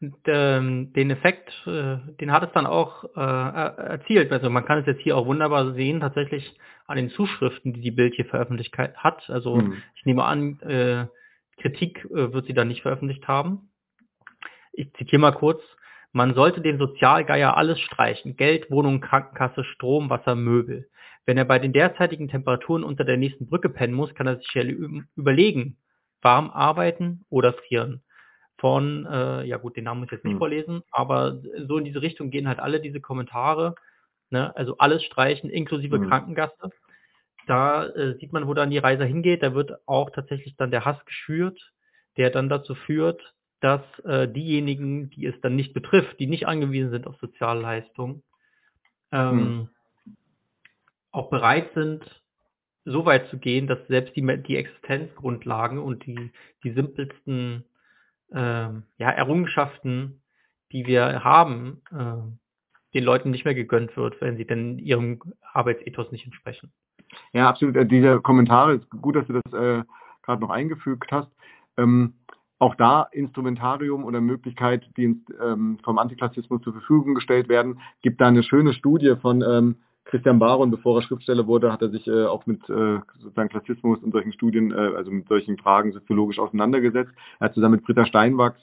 Und ähm, den Effekt, äh, den hat es dann auch äh, erzielt. Also man kann es jetzt hier auch wunderbar sehen, tatsächlich an den Zuschriften, die die Bild hier veröffentlicht hat. Also mhm. ich nehme an, äh, Kritik äh, wird sie dann nicht veröffentlicht haben. Ich zitiere mal kurz. Man sollte dem Sozialgeier alles streichen. Geld, Wohnung, Krankenkasse, Strom, Wasser, Möbel. Wenn er bei den derzeitigen Temperaturen unter der nächsten Brücke pennen muss, kann er sich ja überlegen, warm arbeiten oder frieren. Von, äh, ja gut, den Namen muss ich jetzt nicht hm. vorlesen, aber so in diese Richtung gehen halt alle diese Kommentare. Ne? Also alles streichen, inklusive hm. Krankengasse. Da äh, sieht man, wo dann die Reise hingeht. Da wird auch tatsächlich dann der Hass geschürt, der dann dazu führt, dass äh, diejenigen, die es dann nicht betrifft, die nicht angewiesen sind auf Sozialleistungen, ähm, hm. auch bereit sind, so weit zu gehen, dass selbst die, die Existenzgrundlagen und die, die simpelsten ähm, ja, Errungenschaften, die wir haben, äh, den Leuten nicht mehr gegönnt wird, wenn sie denn ihrem Arbeitsethos nicht entsprechen. Ja, absolut. Äh, diese Kommentare, ist gut, dass du das äh, gerade noch eingefügt hast. Ähm, auch da Instrumentarium oder Möglichkeit, die ähm, vom Antiklassismus zur Verfügung gestellt werden, gibt da eine schöne Studie von ähm, Christian Baron, bevor er Schriftsteller wurde, hat er sich äh, auch mit äh, sozusagen Klassismus und solchen Studien, äh, also mit solchen Fragen soziologisch auseinandergesetzt. Er hat zusammen mit Britta Steinwachs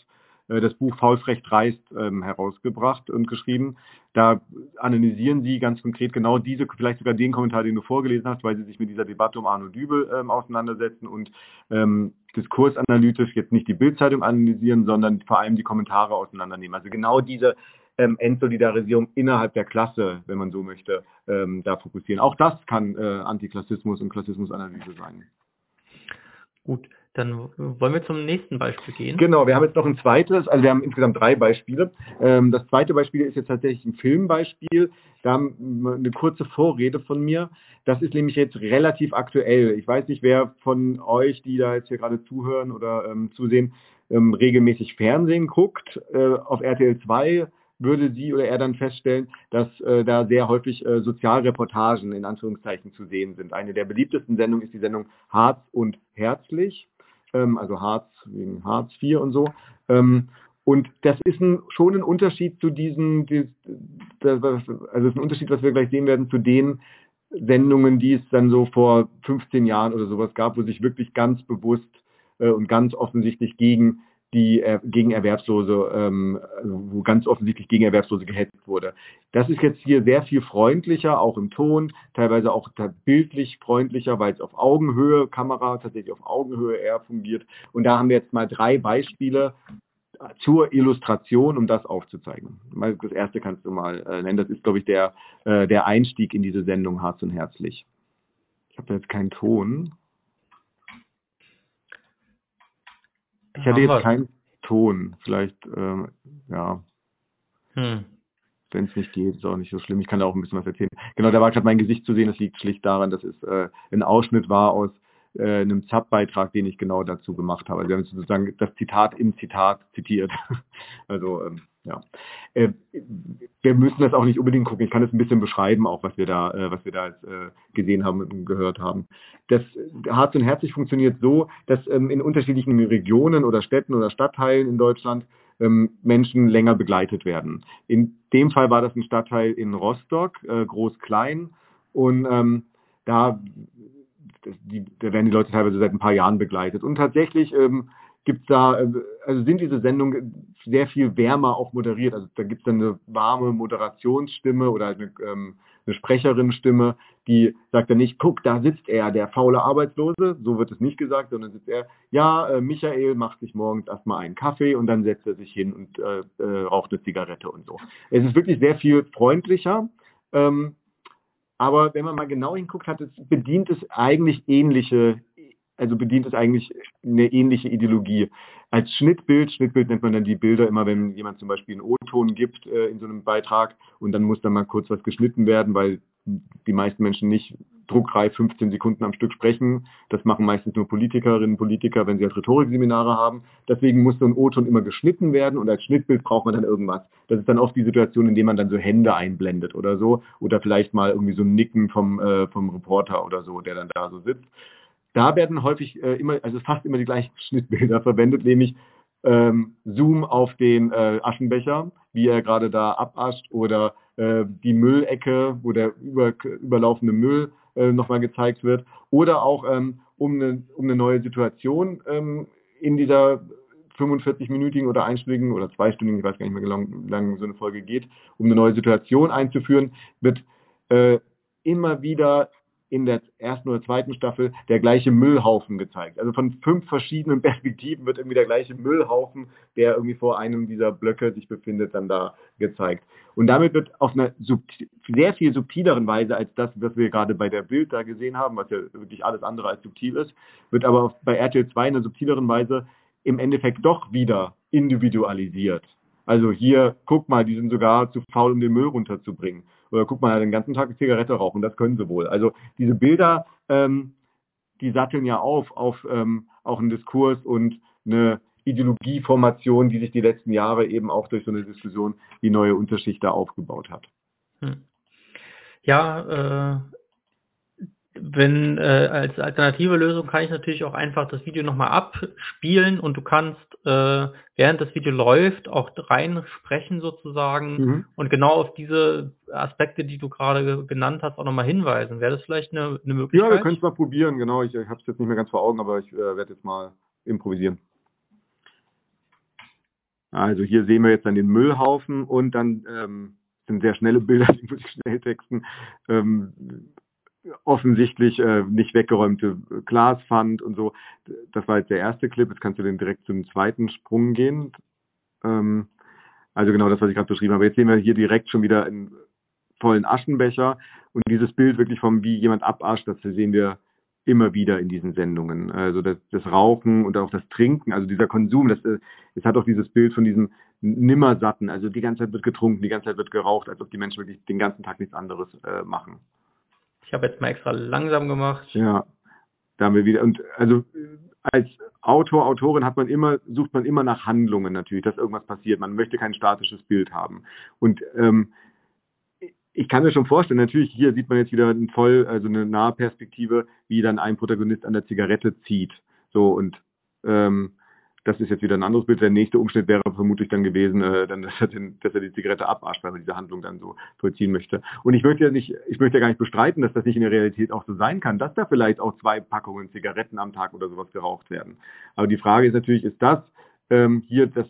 das Buch Faulfrech dreist ähm, herausgebracht und geschrieben. Da analysieren sie ganz konkret genau diese, vielleicht sogar den Kommentar, den du vorgelesen hast, weil sie sich mit dieser Debatte um Arno Dübel ähm, auseinandersetzen und ähm, diskursanalytisch jetzt nicht die Bildzeitung analysieren, sondern vor allem die Kommentare auseinandernehmen. Also genau diese ähm, Entsolidarisierung innerhalb der Klasse, wenn man so möchte, ähm, da fokussieren. Auch das kann äh, Antiklassismus und Klassismusanalyse sein. Gut, dann wollen wir zum nächsten Beispiel gehen. Genau, wir haben jetzt noch ein zweites, also wir haben insgesamt drei Beispiele. Ähm, das zweite Beispiel ist jetzt tatsächlich ein Filmbeispiel. Da haben eine kurze Vorrede von mir. Das ist nämlich jetzt relativ aktuell. Ich weiß nicht, wer von euch, die da jetzt hier gerade zuhören oder ähm, zusehen, ähm, regelmäßig Fernsehen guckt. Äh, auf RTL 2 würde sie oder er dann feststellen, dass äh, da sehr häufig äh, Sozialreportagen in Anführungszeichen zu sehen sind. Eine der beliebtesten Sendungen ist die Sendung Harz und Herzlich ähm, also Hartz wegen Hartz IV und so. Ähm, und das ist ein, schon ein Unterschied zu diesen, die, das, also ist ein Unterschied, was wir gleich sehen werden, zu den Sendungen, die es dann so vor 15 Jahren oder sowas gab, wo sich wirklich ganz bewusst äh, und ganz offensichtlich gegen die äh, gegen Erwerbslose, ähm, wo ganz offensichtlich gegen Erwerbslose gehetzt wurde. Das ist jetzt hier sehr viel freundlicher, auch im Ton, teilweise auch bildlich freundlicher, weil es auf Augenhöhe, Kamera tatsächlich auf Augenhöhe eher fungiert. Und da haben wir jetzt mal drei Beispiele zur Illustration, um das aufzuzeigen. Das erste kannst du mal äh, nennen. Das ist, glaube ich, der, äh, der Einstieg in diese Sendung Harz und Herzlich. Ich habe jetzt keinen Ton. Ich hatte jetzt keinen Ton. Vielleicht, ähm, ja. Hm. Wenn es nicht geht, ist auch nicht so schlimm. Ich kann da auch ein bisschen was erzählen. Genau, da war gerade mein Gesicht zu sehen. Das liegt schlicht daran, dass es äh, ein Ausschnitt war aus äh, einem ZAP-Beitrag, den ich genau dazu gemacht habe. Also wir haben sozusagen das Zitat im Zitat zitiert. also ähm, ja. Äh, wir müssen das auch nicht unbedingt gucken. Ich kann es ein bisschen beschreiben, auch was wir da, äh, was wir da jetzt, äh, gesehen haben und gehört haben. Das Harz und Herzlich funktioniert so, dass ähm, in unterschiedlichen Regionen oder Städten oder Stadtteilen in Deutschland ähm, Menschen länger begleitet werden. In dem Fall war das ein Stadtteil in Rostock, äh, groß-klein. Und ähm, da die, da werden die Leute teilweise seit ein paar Jahren begleitet. Und tatsächlich ähm, gibt's da, äh, also sind diese Sendungen sehr viel wärmer auch moderiert. Also da gibt's dann eine warme Moderationsstimme oder eine, ähm, eine Sprecherinnenstimme, die sagt dann nicht, guck, da sitzt er, der faule Arbeitslose, so wird es nicht gesagt, sondern sitzt er, ja, äh, Michael macht sich morgens erstmal einen Kaffee und dann setzt er sich hin und äh, äh, raucht eine Zigarette und so. Es ist wirklich sehr viel freundlicher. Ähm, aber wenn man mal genau hinguckt, hat es, bedient es eigentlich ähnliche, also bedient es eigentlich eine ähnliche Ideologie. Als Schnittbild, Schnittbild nennt man dann die Bilder immer, wenn jemand zum Beispiel einen O-Ton gibt äh, in so einem Beitrag und dann muss dann mal kurz was geschnitten werden, weil die meisten Menschen nicht druckreif 15 Sekunden am Stück sprechen. Das machen meistens nur Politikerinnen und Politiker, wenn sie halt Rhetorikseminare haben. Deswegen muss so ein O-Ton immer geschnitten werden und als Schnittbild braucht man dann irgendwas. Das ist dann oft die Situation, in der man dann so Hände einblendet oder so oder vielleicht mal irgendwie so ein Nicken vom, äh, vom Reporter oder so, der dann da so sitzt. Da werden häufig äh, immer, also fast immer die gleichen Schnittbilder verwendet, nämlich ähm, Zoom auf den äh, Aschenbecher, wie er gerade da abascht oder äh, die Müllecke, wo der über, überlaufende Müll äh, nochmal gezeigt wird. Oder auch ähm, um, eine, um eine neue Situation ähm, in dieser 45-minütigen oder einstündigen oder zweistündigen, ich weiß gar nicht mehr, wie lang, lang so eine Folge geht, um eine neue Situation einzuführen, wird äh, immer wieder in der ersten oder zweiten Staffel der gleiche Müllhaufen gezeigt. Also von fünf verschiedenen Perspektiven wird irgendwie der gleiche Müllhaufen, der irgendwie vor einem dieser Blöcke sich befindet, dann da gezeigt. Und damit wird auf einer sehr viel subtileren Weise als das, was wir gerade bei der Bild da gesehen haben, was ja wirklich alles andere als subtil ist, wird aber bei RTL 2 in einer subtileren Weise im Endeffekt doch wieder individualisiert. Also hier, guck mal, die sind sogar zu faul, um den Müll runterzubringen oder guck mal, den ganzen Tag Zigarette rauchen, das können sie wohl. Also diese Bilder, ähm, die satteln ja auf, auf ähm, auch einen Diskurs und eine Ideologieformation, die sich die letzten Jahre eben auch durch so eine Diskussion die neue Unterschicht da aufgebaut hat. Hm. Ja, äh, wenn äh, als alternative Lösung kann ich natürlich auch einfach das Video nochmal abspielen und du kannst, äh, während das Video läuft, auch rein sprechen sozusagen mhm. und genau auf diese Aspekte, die du gerade genannt hast, auch nochmal hinweisen. Wäre das vielleicht eine, eine Möglichkeit? Ja, wir können es mal probieren, genau. Ich, ich habe es jetzt nicht mehr ganz vor Augen, aber ich äh, werde jetzt mal improvisieren. Also hier sehen wir jetzt dann den Müllhaufen und dann ähm, sind sehr schnelle Bilder, die muss ich schnell texten. Ähm, offensichtlich äh, nicht weggeräumte Glaswand und so. Das war jetzt der erste Clip. Jetzt kannst du den direkt zum zweiten Sprung gehen. Ähm, also genau das, was ich gerade beschrieben habe. Jetzt sehen wir hier direkt schon wieder einen vollen Aschenbecher und dieses Bild wirklich vom, wie jemand abascht, das sehen wir immer wieder in diesen Sendungen. Also das, das Rauchen und auch das Trinken, also dieser Konsum, das, äh, es hat auch dieses Bild von diesem Nimmersatten, also die ganze Zeit wird getrunken, die ganze Zeit wird geraucht, als ob die Menschen wirklich den ganzen Tag nichts anderes äh, machen. Ich habe jetzt mal extra langsam gemacht. Ja, da haben wir wieder. Und also als Autor, Autorin hat man immer, sucht man immer nach Handlungen natürlich, dass irgendwas passiert. Man möchte kein statisches Bild haben. Und ähm, ich kann mir schon vorstellen, natürlich hier sieht man jetzt wieder ein voll, also eine nahe Perspektive, wie dann ein Protagonist an der Zigarette zieht. So und ähm, das ist jetzt wieder ein anderes Bild. Der nächste Umschnitt wäre vermutlich dann gewesen, äh, dann, dass, er den, dass er die Zigarette abascht, weil er diese Handlung dann so vollziehen möchte. Und ich möchte ja nicht, ich möchte ja gar nicht bestreiten, dass das nicht in der Realität auch so sein kann, dass da vielleicht auch zwei Packungen Zigaretten am Tag oder sowas geraucht werden. Aber die Frage ist natürlich, ist das ähm, hier das,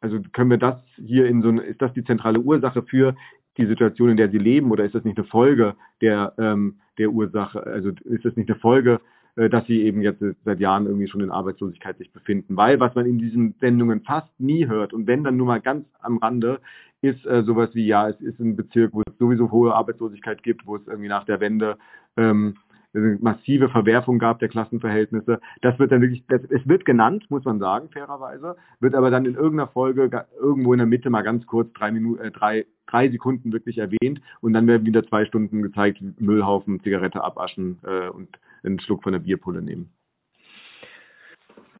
also können wir das hier in so eine, ist das die zentrale Ursache für die Situation, in der sie leben, oder ist das nicht eine Folge der, ähm, der Ursache, also ist das nicht eine Folge, dass sie eben jetzt seit Jahren irgendwie schon in Arbeitslosigkeit sich befinden. Weil was man in diesen Sendungen fast nie hört und wenn dann nur mal ganz am Rande, ist äh, sowas wie, ja, es ist ein Bezirk, wo es sowieso hohe Arbeitslosigkeit gibt, wo es irgendwie nach der Wende ähm, eine massive Verwerfung gab der Klassenverhältnisse. Das wird dann wirklich, das, es wird genannt, muss man sagen, fairerweise, wird aber dann in irgendeiner Folge irgendwo in der Mitte mal ganz kurz drei Minuten, äh, drei, drei Sekunden wirklich erwähnt und dann werden wieder zwei Stunden gezeigt, Müllhaufen, Zigarette abaschen äh, und einen Schluck von der Bierpulle nehmen.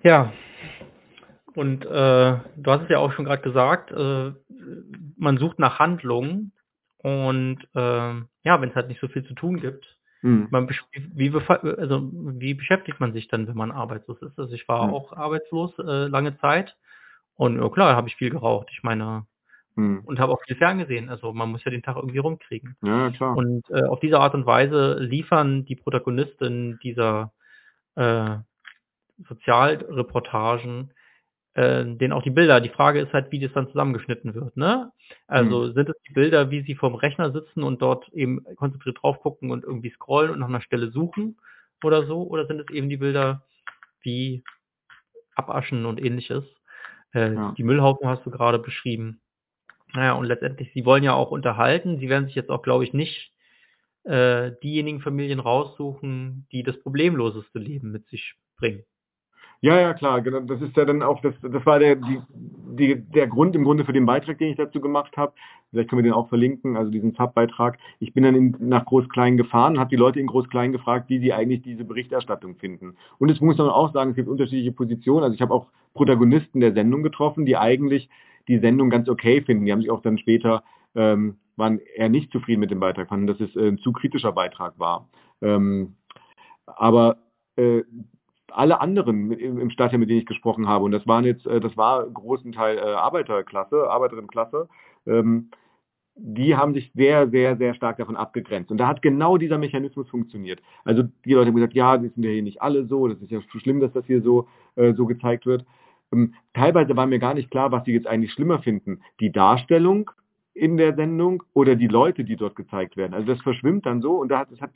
Ja, und äh, du hast es ja auch schon gerade gesagt, äh, man sucht nach Handlungen und äh, ja, wenn es halt nicht so viel zu tun gibt, Mhm. Man, wie, also, wie beschäftigt man sich dann, wenn man arbeitslos ist? Also ich war mhm. auch arbeitslos äh, lange Zeit und klar, habe ich viel geraucht. Ich meine, mhm. und habe auch viel ferngesehen. Also man muss ja den Tag irgendwie rumkriegen. Ja, klar. Und äh, auf diese Art und Weise liefern die Protagonisten dieser äh, Sozialreportagen äh, denen auch die Bilder. Die Frage ist halt, wie das dann zusammengeschnitten wird. Ne? Also mhm. sind es die Bilder, wie sie vorm Rechner sitzen und dort eben konzentriert drauf gucken und irgendwie scrollen und nach einer Stelle suchen oder so? Oder sind es eben die Bilder wie Abaschen und ähnliches? Äh, ja. Die Müllhaufen hast du gerade beschrieben. Naja, und letztendlich, sie wollen ja auch unterhalten. Sie werden sich jetzt auch, glaube ich, nicht äh, diejenigen Familien raussuchen, die das problemloseste Leben mit sich bringen. Ja, ja, klar, genau. Das ist ja dann auch, das, das war der, die, die, der Grund im Grunde für den Beitrag, den ich dazu gemacht habe. Vielleicht können wir den auch verlinken, also diesen Subbeitrag. Ich bin dann in, nach Groß-Klein gefahren, habe die Leute in Groß-Klein gefragt, wie sie eigentlich diese Berichterstattung finden. Und es muss man auch sagen, es gibt unterschiedliche Positionen. Also ich habe auch Protagonisten der Sendung getroffen, die eigentlich die Sendung ganz okay finden. Die haben sich auch dann später, ähm, waren eher nicht zufrieden mit dem Beitrag, fanden, dass es äh, ein zu kritischer Beitrag war. Ähm, aber äh, alle anderen im Stadtteil, mit denen ich gesprochen habe, und das waren jetzt, äh, das war großen Teil äh, Arbeiterklasse, Arbeiterinnenklasse, ähm, die haben sich sehr, sehr, sehr stark davon abgegrenzt. Und da hat genau dieser Mechanismus funktioniert. Also die Leute haben gesagt, ja, das sind ja hier nicht alle so, das ist ja schlimm, dass das hier so, äh, so gezeigt wird. Ähm, teilweise war mir gar nicht klar, was sie jetzt eigentlich schlimmer finden. Die Darstellung in der Sendung oder die Leute, die dort gezeigt werden. Also das verschwimmt dann so und da hat, es hat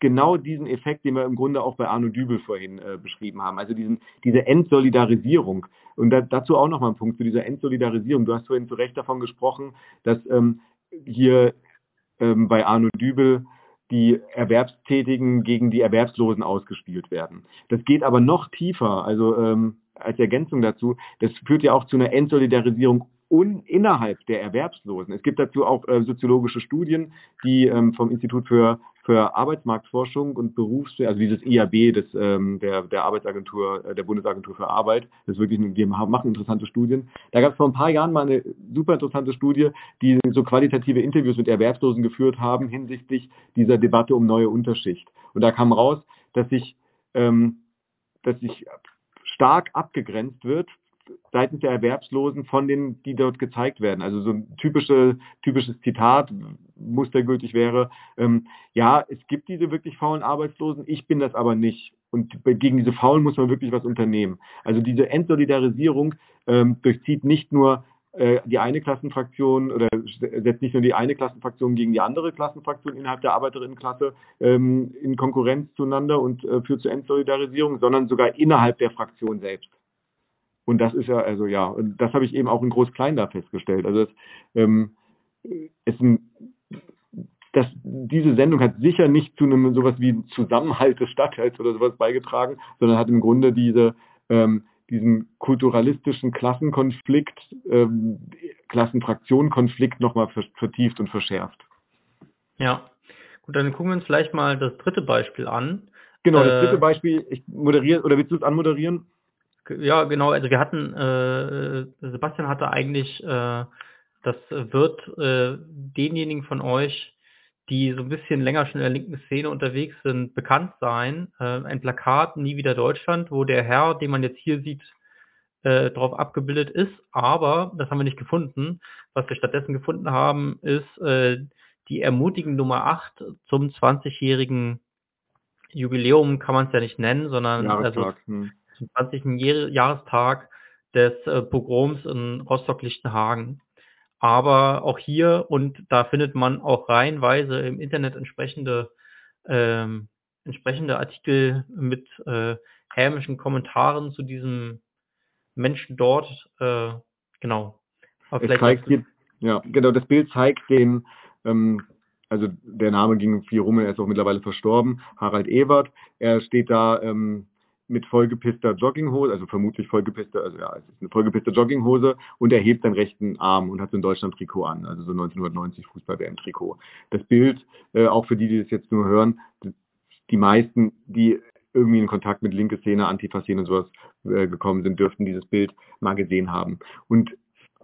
genau diesen Effekt, den wir im Grunde auch bei Arno Dübel vorhin äh, beschrieben haben. Also diesen, diese Entsolidarisierung. Und da, dazu auch nochmal ein Punkt zu dieser Entsolidarisierung. Du hast vorhin zu Recht davon gesprochen, dass ähm, hier ähm, bei Arno Dübel die Erwerbstätigen gegen die Erwerbslosen ausgespielt werden. Das geht aber noch tiefer, also ähm, als Ergänzung dazu, das führt ja auch zu einer Entsolidarisierung un innerhalb der Erwerbslosen. Es gibt dazu auch äh, soziologische Studien, die ähm, vom Institut für für Arbeitsmarktforschung und Berufs, also dieses IAB des, ähm, der, der Arbeitsagentur, äh, der Bundesagentur für Arbeit, das ist wirklich, die machen interessante Studien. Da gab es vor ein paar Jahren mal eine super interessante Studie, die so qualitative Interviews mit Erwerbslosen geführt haben hinsichtlich dieser Debatte um neue Unterschicht. Und da kam raus, dass sich, ähm, dass sich stark abgegrenzt wird seitens der Erwerbslosen von denen, die dort gezeigt werden. Also so ein typische, typisches Zitat, mustergültig wäre, ähm, ja, es gibt diese wirklich faulen Arbeitslosen, ich bin das aber nicht. Und gegen diese Faulen muss man wirklich was unternehmen. Also diese Entsolidarisierung ähm, durchzieht nicht nur die eine Klassenfraktion oder setzt nicht nur die eine Klassenfraktion gegen die andere Klassenfraktion innerhalb der Arbeiterinnenklasse ähm, in Konkurrenz zueinander und äh, führt zur Entsolidarisierung, sondern sogar innerhalb der Fraktion selbst. Und das ist ja, also ja, und das habe ich eben auch in Groß-Klein da festgestellt. Also es, ähm, es das, diese Sendung hat sicher nicht zu einem sowas wie Zusammenhalt des Stadtteils oder sowas beigetragen, sondern hat im Grunde diese, ähm, diesen kulturalistischen Klassenkonflikt, ähm, Klassenfraktionenkonflikt nochmal vertieft und verschärft. Ja, gut, dann gucken wir uns vielleicht mal das dritte Beispiel an. Genau, das dritte äh, Beispiel, ich moderiere, oder willst du es anmoderieren? Ja, genau. Also wir hatten, äh, Sebastian hatte eigentlich, äh, das wird äh, denjenigen von euch, die so ein bisschen länger schon in der linken Szene unterwegs sind, bekannt sein. Äh, ein Plakat Nie wieder Deutschland, wo der Herr, den man jetzt hier sieht, äh, drauf abgebildet ist. Aber, das haben wir nicht gefunden. Was wir stattdessen gefunden haben, ist äh, die ermutigende Nummer 8 zum 20-jährigen Jubiläum, kann man es ja nicht nennen, sondern also, hm zum 20. Jahrestag des äh, Pogroms in Rostock-Lichtenhagen. Aber auch hier, und da findet man auch reihenweise im Internet entsprechende, ähm, entsprechende Artikel mit äh, hämischen Kommentaren zu diesem Menschen dort. Äh, genau. Zeigt hier, ja, genau, das Bild zeigt den, ähm, also der Name ging viel rum, er ist auch mittlerweile verstorben, Harald Ewert. Er steht da ähm, mit vollgepisster Jogginghose, also vermutlich vollgepisster, also ja, es ist eine vollgepisste Jogginghose und er hebt seinen rechten Arm und hat so ein Deutschland-Trikot an, also so 1990 Fußball-WM-Trikot. Das Bild, äh, auch für die, die das jetzt nur hören, die meisten, die irgendwie in Kontakt mit linke Szene, Antifa-Szene und sowas äh, gekommen sind, dürften dieses Bild mal gesehen haben. Und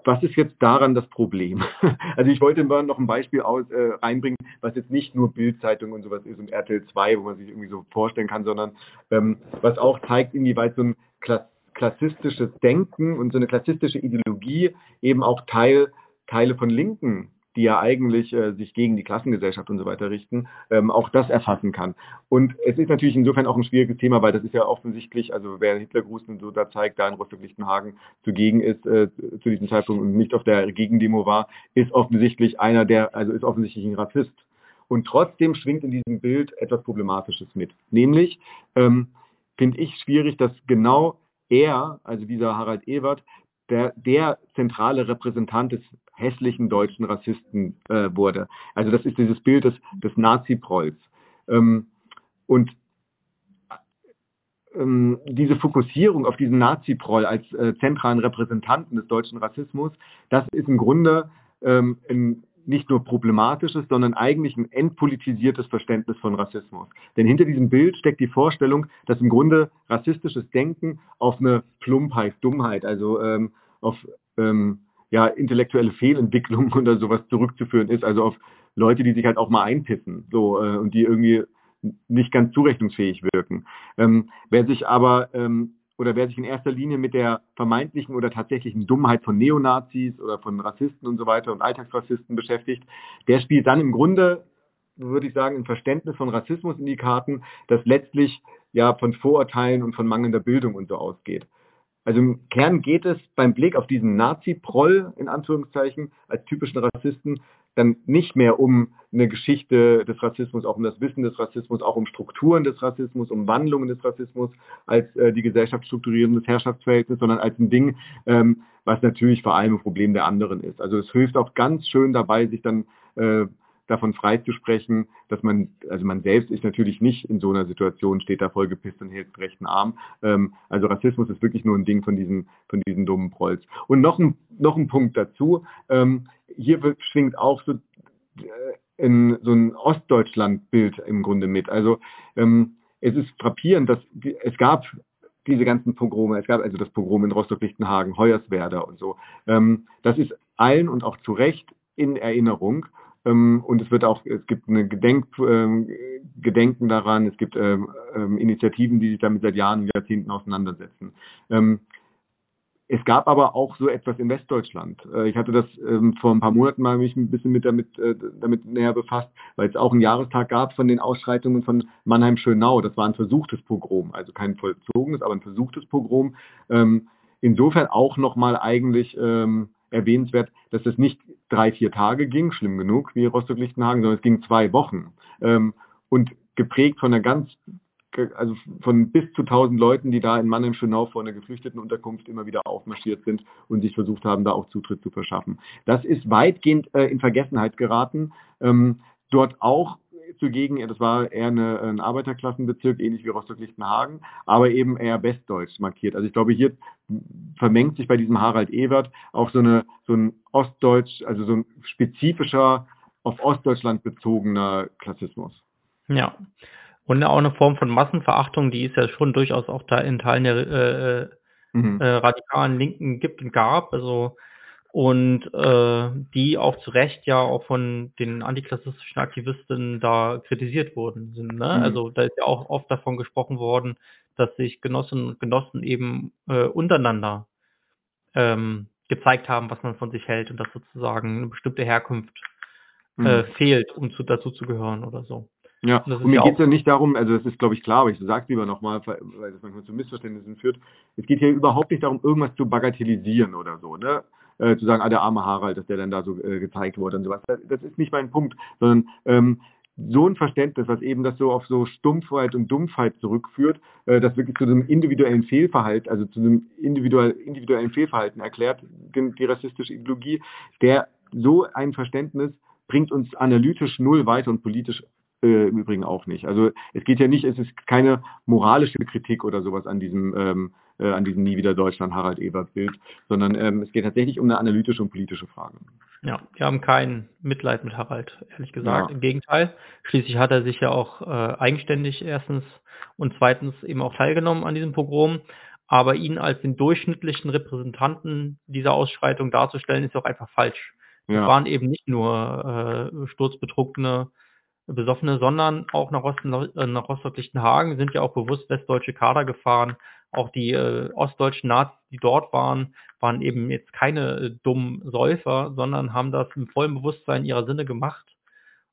was ist jetzt daran das Problem? Also ich wollte mal noch ein Beispiel aus, äh, reinbringen, was jetzt nicht nur Bildzeitung und sowas ist und RTL 2, wo man sich irgendwie so vorstellen kann, sondern ähm, was auch zeigt, inwieweit so ein Klass klassistisches Denken und so eine klassistische Ideologie eben auch Teil, Teile von Linken die ja eigentlich äh, sich gegen die Klassengesellschaft und so weiter richten, ähm, auch das erfassen kann. Und es ist natürlich insofern auch ein schwieriges Thema, weil das ist ja offensichtlich, also wer Hitlergruß und so da zeigt, da in Rostock-Lichtenhagen zugegen ist äh, zu diesem Zeitpunkt und nicht auf der Gegendemo war, ist offensichtlich einer der, also ist offensichtlich ein Rassist. Und trotzdem schwingt in diesem Bild etwas Problematisches mit. Nämlich ähm, finde ich schwierig, dass genau er, also dieser Harald Ewert, der, der zentrale Repräsentant des hässlichen deutschen Rassisten äh, wurde. Also das ist dieses Bild des, des Nazi-Prolls. Ähm, und ähm, diese Fokussierung auf diesen Nazi-Proll als äh, zentralen Repräsentanten des deutschen Rassismus, das ist im Grunde ähm, ein nicht nur problematisches, sondern eigentlich ein entpolitisiertes Verständnis von Rassismus. Denn hinter diesem Bild steckt die Vorstellung, dass im Grunde rassistisches Denken auf eine Plumpheit, Dummheit, also ähm, auf ähm, ja, intellektuelle Fehlentwicklung oder sowas zurückzuführen ist, also auf Leute, die sich halt auch mal einpissen so äh, und die irgendwie nicht ganz zurechnungsfähig wirken. Ähm, wer sich aber ähm, oder wer sich in erster Linie mit der vermeintlichen oder tatsächlichen Dummheit von Neonazis oder von Rassisten und so weiter und Alltagsrassisten beschäftigt, der spielt dann im Grunde, würde ich sagen, ein Verständnis von Rassismus in die Karten, das letztlich ja von Vorurteilen und von mangelnder Bildung und so ausgeht. Also im Kern geht es beim Blick auf diesen Nazi-Proll, in Anführungszeichen, als typischen Rassisten, dann nicht mehr um eine Geschichte des Rassismus, auch um das Wissen des Rassismus, auch um Strukturen des Rassismus, um Wandlungen des Rassismus als äh, die Gesellschaft strukturierendes Herrschaftsverhältnis, sondern als ein Ding, ähm, was natürlich vor allem ein Problem der anderen ist. Also es hilft auch ganz schön dabei, sich dann äh, davon freizusprechen, dass man, also man selbst ist natürlich nicht in so einer Situation, steht da vollgepisst und hält den rechten Arm. Ähm, also Rassismus ist wirklich nur ein Ding von diesen, von diesen dummen Prolls. Und noch ein, noch ein Punkt dazu, ähm, hier schwingt auch so, äh, in, so ein Ostdeutschland-Bild im Grunde mit. Also ähm, es ist frappierend, dass es gab diese ganzen Pogrome, es gab also das Pogrom in Rostock-Lichtenhagen, Hoyerswerda und so. Ähm, das ist allen und auch zu Recht in Erinnerung. Ähm, und es wird auch, es gibt eine Gedenk, ähm, Gedenken daran, es gibt ähm, ähm, Initiativen, die sich damit seit Jahren und Jahrzehnten auseinandersetzen. Ähm, es gab aber auch so etwas in Westdeutschland. Äh, ich hatte das ähm, vor ein paar Monaten mal mich ein bisschen mit damit, äh, damit näher befasst, weil es auch einen Jahrestag gab von den Ausschreitungen von Mannheim-Schönau. Das war ein versuchtes Pogrom, also kein vollzogenes, aber ein versuchtes Pogrom. Ähm, insofern auch nochmal eigentlich ähm, erwähnenswert, dass es nicht drei, vier Tage ging, schlimm genug wie Rostock-Lichtenhagen, sondern es ging zwei Wochen. Ähm, und geprägt von einer ganz, also von bis zu tausend Leuten, die da in Mannheim-Schönau vor einer Geflüchtetenunterkunft immer wieder aufmarschiert sind und sich versucht haben, da auch Zutritt zu verschaffen. Das ist weitgehend äh, in Vergessenheit geraten. Ähm, dort auch zugegen, das war eher eine, ein Arbeiterklassenbezirk, ähnlich wie Rostock-Lichtenhagen, aber eben eher westdeutsch markiert. Also ich glaube, hier vermengt sich bei diesem Harald Ewert auch so, eine, so ein ostdeutsch, also so ein spezifischer, auf Ostdeutschland bezogener Klassismus. Ja. Und auch eine Form von Massenverachtung, die es ja schon durchaus auch da in Teilen der äh, mhm. äh, radikalen Linken gibt und gab. Also und äh, die auch zu Recht ja auch von den antiklassistischen Aktivisten da kritisiert worden sind. Ne? Mhm. Also da ist ja auch oft davon gesprochen worden, dass sich Genossinnen und Genossen eben äh, untereinander ähm, gezeigt haben, was man von sich hält und dass sozusagen eine bestimmte Herkunft äh, mhm. fehlt, um zu, dazu zu gehören oder so. Ja, und, mir ja geht es ja nicht darum, also das ist glaube ich klar, aber ich sage es lieber nochmal, weil das manchmal zu Missverständnissen führt. Es geht hier überhaupt nicht darum, irgendwas zu bagatellisieren oder so, ne? Äh, zu sagen, ah, der arme Harald, dass der dann da so äh, gezeigt wurde und sowas. Das ist nicht mein Punkt, sondern ähm, so ein Verständnis, was eben das so auf so Stumpfheit und Dumpfheit zurückführt, äh, das wirklich zu einem individuellen Fehlverhalten, also zu einem individuell, individuellen Fehlverhalten erklärt, die, die rassistische Ideologie, der so ein Verständnis bringt uns analytisch null weiter und politisch äh, im Übrigen auch nicht. Also es geht ja nicht, es ist keine moralische Kritik oder sowas an diesem ähm, äh, an diesem Nie wieder Deutschland Harald Ebert Bild, sondern ähm, es geht tatsächlich um eine analytische und politische Frage. Ja, wir haben kein Mitleid mit Harald, ehrlich gesagt. Ja. Im Gegenteil. Schließlich hat er sich ja auch äh, eigenständig erstens und zweitens eben auch teilgenommen an diesem Pogrom. Aber ihn als den durchschnittlichen Repräsentanten dieser Ausschreitung darzustellen, ist auch einfach falsch. Ja. Es waren eben nicht nur äh, sturzbetrunkene Besoffene, sondern auch nach, Osten, äh, nach Rostock-Lichtenhagen sind ja auch bewusst westdeutsche Kader gefahren. Auch die äh, ostdeutschen Nazis, die dort waren, waren eben jetzt keine äh, dummen Säufer, sondern haben das im vollen Bewusstsein ihrer Sinne gemacht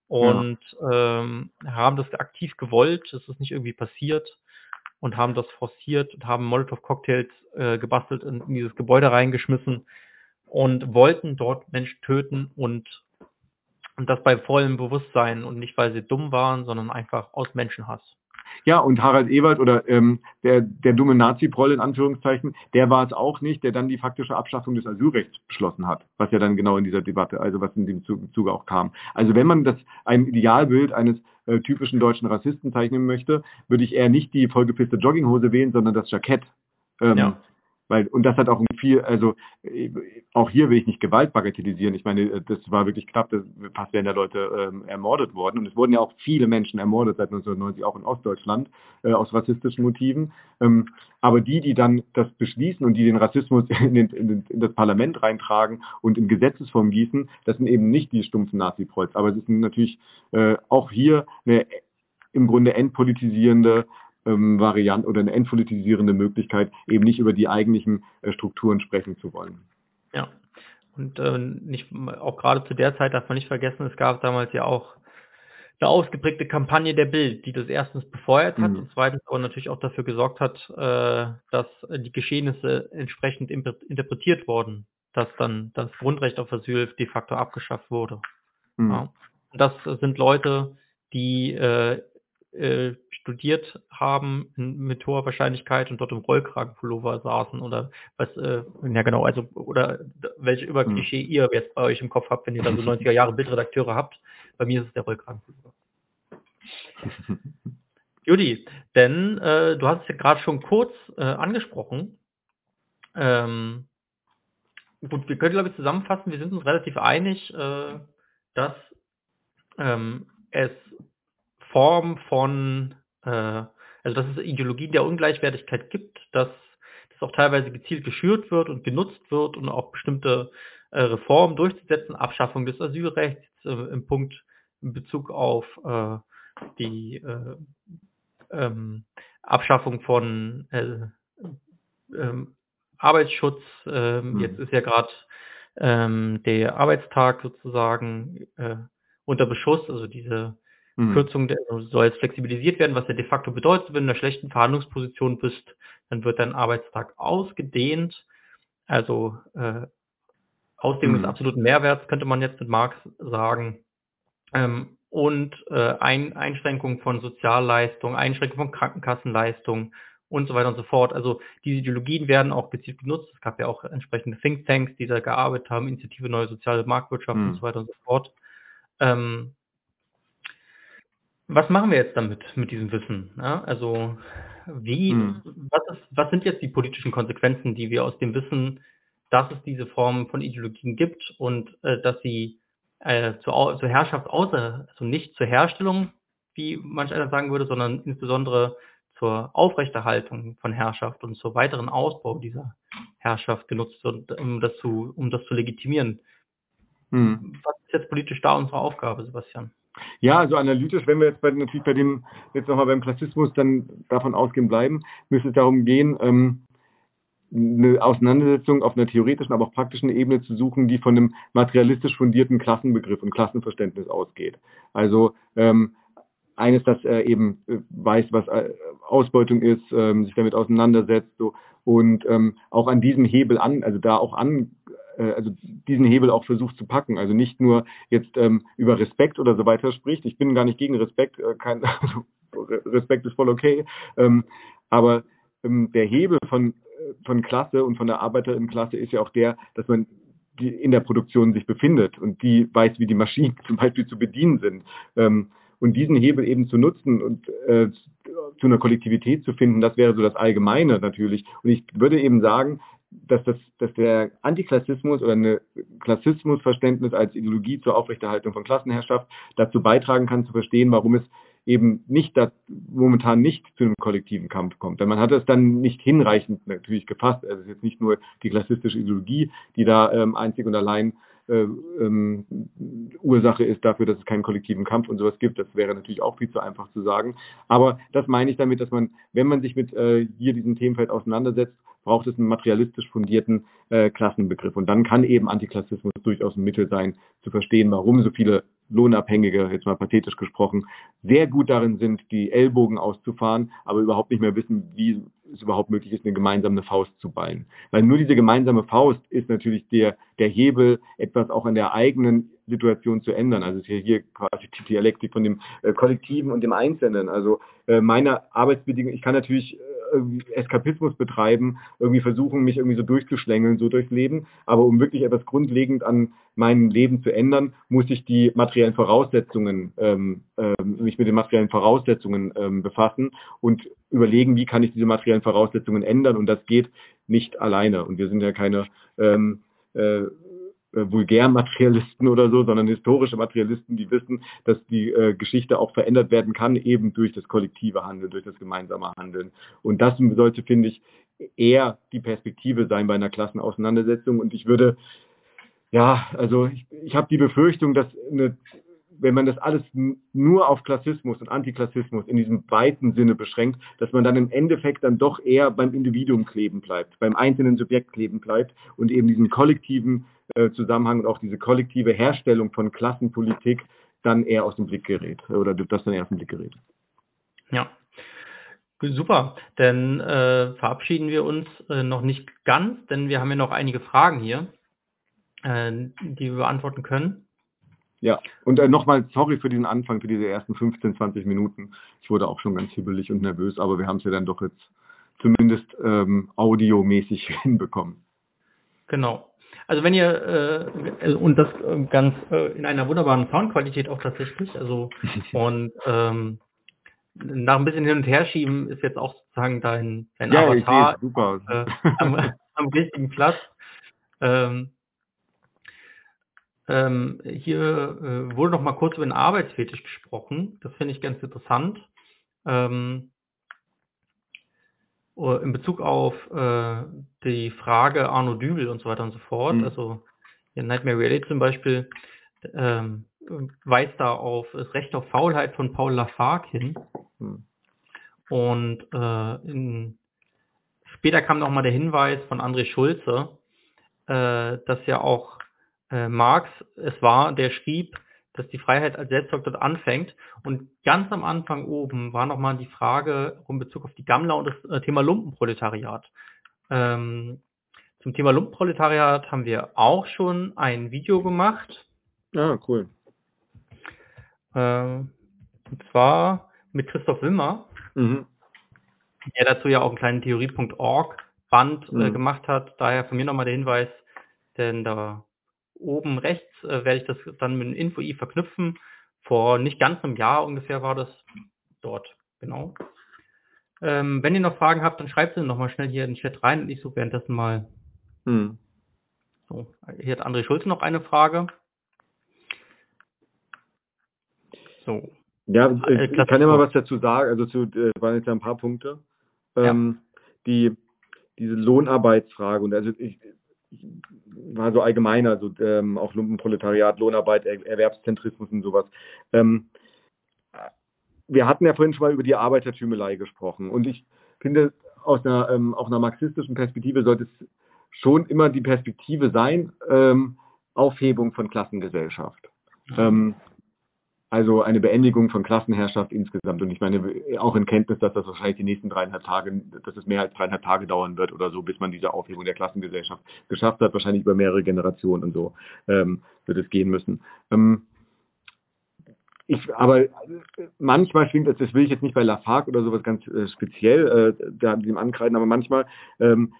und ja. ähm, haben das aktiv gewollt. Es ist nicht irgendwie passiert und haben das forciert und haben Molotow-Cocktails äh, gebastelt und in dieses Gebäude reingeschmissen und wollten dort Menschen töten und und das bei vollem Bewusstsein und nicht, weil sie dumm waren, sondern einfach aus Menschenhass. Ja, und Harald Ebert oder ähm, der, der dumme Nazi-Proll in Anführungszeichen, der war es auch nicht, der dann die faktische Abschaffung des Asylrechts beschlossen hat, was ja dann genau in dieser Debatte, also was in dem Zuge auch kam. Also wenn man das ein Idealbild eines äh, typischen deutschen Rassisten zeichnen möchte, würde ich eher nicht die vollgepisste Jogginghose wählen, sondern das Jackett. Ähm, ja. Weil, und das hat auch viel, also auch hier will ich nicht Gewalt bagatellisieren. Ich meine, das war wirklich knapp, dass fast werden ja Leute ähm, ermordet worden. Und es wurden ja auch viele Menschen ermordet seit 1990, auch in Ostdeutschland, äh, aus rassistischen Motiven. Ähm, aber die, die dann das beschließen und die den Rassismus in, den, in, den, in das Parlament reintragen und in Gesetzesform gießen, das sind eben nicht die stumpfen Nazi-Prolls. Aber es ist natürlich äh, auch hier eine im Grunde entpolitisierende ähm, Variante oder eine entpolitisierende Möglichkeit, eben nicht über die eigentlichen äh, Strukturen sprechen zu wollen. Ja. Und äh, nicht, auch gerade zu der Zeit darf man nicht vergessen, es gab damals ja auch eine ausgeprägte Kampagne der Bild, die das erstens befeuert hat mhm. und zweitens aber natürlich auch dafür gesorgt hat, äh, dass die Geschehnisse entsprechend interpretiert wurden, dass dann das Grundrecht auf Asyl de facto abgeschafft wurde. Mhm. Ja. Das sind Leute, die äh, äh, studiert haben mit hoher Wahrscheinlichkeit und dort im Rollkragenpullover saßen oder was, äh, ja genau, also oder welche Überklischee hm. ihr jetzt bei euch im Kopf habt, wenn ihr dann so 90er Jahre Bildredakteure habt. Bei mir ist es der Rollkragenpullover. Judy, denn äh, du hast es ja gerade schon kurz äh, angesprochen. Ähm, gut, wir können glaube ich zusammenfassen, wir sind uns relativ einig, äh, dass ähm, es Form von, äh, also dass es Ideologien der Ungleichwertigkeit gibt, dass das auch teilweise gezielt geschürt wird und genutzt wird, um auch bestimmte äh, Reformen durchzusetzen, Abschaffung des Asylrechts äh, im Punkt in Bezug auf äh, die äh, ähm, Abschaffung von äh, ähm, Arbeitsschutz. Ähm, mhm. Jetzt ist ja gerade ähm, der Arbeitstag sozusagen äh, unter Beschuss, also diese Mhm. Kürzung der, soll jetzt flexibilisiert werden, was ja de facto bedeutet, wenn du in einer schlechten Verhandlungsposition bist, dann wird dein Arbeitstag ausgedehnt. Also äh, Ausdehnung mhm. des absoluten Mehrwerts könnte man jetzt mit Marx sagen. Ähm, und äh, Ein Einschränkung von Sozialleistungen, Einschränkung von Krankenkassenleistungen und so weiter und so fort. Also diese Ideologien werden auch gezielt genutzt. Es gab ja auch entsprechende Thinktanks, die da gearbeitet haben, Initiative Neue Soziale Marktwirtschaft mhm. und so weiter und so fort. Ähm, was machen wir jetzt damit, mit diesem Wissen? Ja, also wie, mhm. was, ist, was sind jetzt die politischen Konsequenzen, die wir aus dem Wissen, dass es diese Form von Ideologien gibt und äh, dass sie äh, zur, zur Herrschaft außer, also nicht zur Herstellung, wie manch einer sagen würde, sondern insbesondere zur Aufrechterhaltung von Herrschaft und zur weiteren Ausbau dieser Herrschaft genutzt wird, um das zu, um das zu legitimieren. Mhm. Was ist jetzt politisch da unsere Aufgabe, Sebastian? Ja, also analytisch, wenn wir jetzt bei, natürlich bei dem, jetzt nochmal beim Klassismus dann davon ausgehen bleiben, müsste es darum gehen, ähm, eine Auseinandersetzung auf einer theoretischen, aber auch praktischen Ebene zu suchen, die von einem materialistisch fundierten Klassenbegriff und Klassenverständnis ausgeht. Also ähm, eines, das äh, eben äh, weiß, was äh, Ausbeutung ist, ähm, sich damit auseinandersetzt so, und ähm, auch an diesem Hebel an, also da auch an, äh, also diesen Hebel auch versucht zu packen. Also nicht nur jetzt ähm, über Respekt oder so weiter spricht. Ich bin gar nicht gegen Respekt, äh, kein, also Respekt ist voll okay. Ähm, aber ähm, der Hebel von, von Klasse und von der Arbeiterinnenklasse ist ja auch der, dass man die in der Produktion sich befindet und die weiß, wie die Maschinen zum Beispiel zu bedienen sind. Ähm, und diesen Hebel eben zu nutzen und äh, zu einer Kollektivität zu finden, das wäre so das Allgemeine natürlich. Und ich würde eben sagen, dass, das, dass der Antiklassismus oder eine Klassismusverständnis als Ideologie zur Aufrechterhaltung von Klassenherrschaft dazu beitragen kann, zu verstehen, warum es eben nicht da, momentan nicht zu einem kollektiven Kampf kommt. Denn man hat es dann nicht hinreichend natürlich gefasst. Also es ist jetzt nicht nur die klassistische Ideologie, die da ähm, einzig und allein äh, ähm, Ursache ist dafür, dass es keinen kollektiven Kampf und sowas gibt. Das wäre natürlich auch viel zu einfach zu sagen. Aber das meine ich damit, dass man, wenn man sich mit äh, hier diesem Themenfeld auseinandersetzt, braucht es einen materialistisch fundierten äh, Klassenbegriff. Und dann kann eben Antiklassismus durchaus ein Mittel sein, zu verstehen, warum so viele Lohnabhängige, jetzt mal pathetisch gesprochen, sehr gut darin sind, die Ellbogen auszufahren, aber überhaupt nicht mehr wissen, wie es überhaupt möglich ist, eine gemeinsame Faust zu ballen. Weil nur diese gemeinsame Faust ist natürlich der, der Hebel, etwas auch an der eigenen Situation zu ändern. Also es ist ja hier quasi die Dialektik von dem äh, Kollektiven und dem Einzelnen. Also äh, meine Arbeitsbedingungen, ich kann natürlich Eskapismus betreiben, irgendwie versuchen, mich irgendwie so durchzuschlängeln, so durchs Leben. Aber um wirklich etwas grundlegend an meinem Leben zu ändern, muss ich die materiellen Voraussetzungen, ähm, äh, mich mit den materiellen Voraussetzungen ähm, befassen und überlegen, wie kann ich diese materiellen Voraussetzungen ändern. Und das geht nicht alleine. Und wir sind ja keine ähm, äh, äh, Vulgärmaterialisten oder so, sondern historische Materialisten, die wissen, dass die äh, Geschichte auch verändert werden kann, eben durch das kollektive Handeln, durch das gemeinsame Handeln. Und das sollte, finde ich, eher die Perspektive sein bei einer Klassenauseinandersetzung. Und ich würde, ja, also ich, ich habe die Befürchtung, dass eine wenn man das alles nur auf Klassismus und Antiklassismus in diesem weiten Sinne beschränkt, dass man dann im Endeffekt dann doch eher beim Individuum kleben bleibt, beim einzelnen Subjekt kleben bleibt und eben diesen kollektiven äh, Zusammenhang und auch diese kollektive Herstellung von Klassenpolitik dann eher aus dem Blick gerät oder das dann eher aus dem Blick gerät. Ja, Super, dann äh, verabschieden wir uns äh, noch nicht ganz, denn wir haben ja noch einige Fragen hier, äh, die wir beantworten können. Ja, und äh, nochmal sorry für diesen Anfang, für diese ersten 15, 20 Minuten. Ich wurde auch schon ganz hibbelig und nervös, aber wir haben es ja dann doch jetzt zumindest ähm, audiomäßig hinbekommen. Genau. Also wenn ihr äh, und das äh, ganz äh, in einer wunderbaren Soundqualität auch tatsächlich, also und ähm, nach ein bisschen hin und her schieben ist jetzt auch sozusagen dein, dein ja, Avatar super. Äh, am, am richtigen Platz. Ähm, ähm, hier äh, wurde noch mal kurz über den Arbeitsfetisch gesprochen. Das finde ich ganz interessant. Ähm, äh, in Bezug auf äh, die Frage Arno Dübel und so weiter und so fort. Mhm. Also in Nightmare Reality zum Beispiel ähm, weist da auf das Recht auf Faulheit von Paul Lafargue hin. Mhm. Und äh, in, später kam noch mal der Hinweis von André Schulze, äh, dass ja auch äh, Marx es war, der schrieb, dass die Freiheit als Selbstdoktor anfängt. Und ganz am Anfang oben war nochmal die Frage in Bezug auf die Gammler und das äh, Thema Lumpenproletariat. Ähm, zum Thema Lumpenproletariat haben wir auch schon ein Video gemacht. Ah, cool. Ähm, und zwar mit Christoph Wimmer, mhm. der dazu ja auch einen kleinen Theorie.org Band äh, mhm. äh, gemacht hat. Daher von mir nochmal der Hinweis, denn da oben rechts äh, werde ich das dann mit dem Info-I verknüpfen. Vor nicht ganz einem Jahr ungefähr war das dort, genau. Ähm, wenn ihr noch Fragen habt, dann schreibt sie nochmal schnell hier in den Chat rein und ich suche währenddessen mal. Hm. So, hier hat André Schulze noch eine Frage. So. Ja, äh, ich kann ja mal was dazu sagen. Also zu äh, waren jetzt ein paar Punkte. Ähm, ja. Die diese Lohnarbeitsfrage und also ich, war so allgemein, also ähm, auch Lumpenproletariat, Lohnarbeit, er Erwerbszentrismus und sowas. Ähm, wir hatten ja vorhin schon mal über die Arbeitertümelei gesprochen und ich finde, aus einer, ähm, aus einer marxistischen Perspektive sollte es schon immer die Perspektive sein, ähm, Aufhebung von Klassengesellschaft. Ähm, also eine Beendigung von Klassenherrschaft insgesamt. Und ich meine, auch in Kenntnis, dass das wahrscheinlich die nächsten dreieinhalb Tage, dass es mehr als dreieinhalb Tage dauern wird oder so, bis man diese Aufhebung der Klassengesellschaft geschafft hat, wahrscheinlich über mehrere Generationen und so ähm, wird es gehen müssen. Ähm, ich, aber manchmal schwingt das, das will ich jetzt nicht bei Lafargue oder sowas ganz äh, speziell äh, da dem ankreiden, aber manchmal ähm,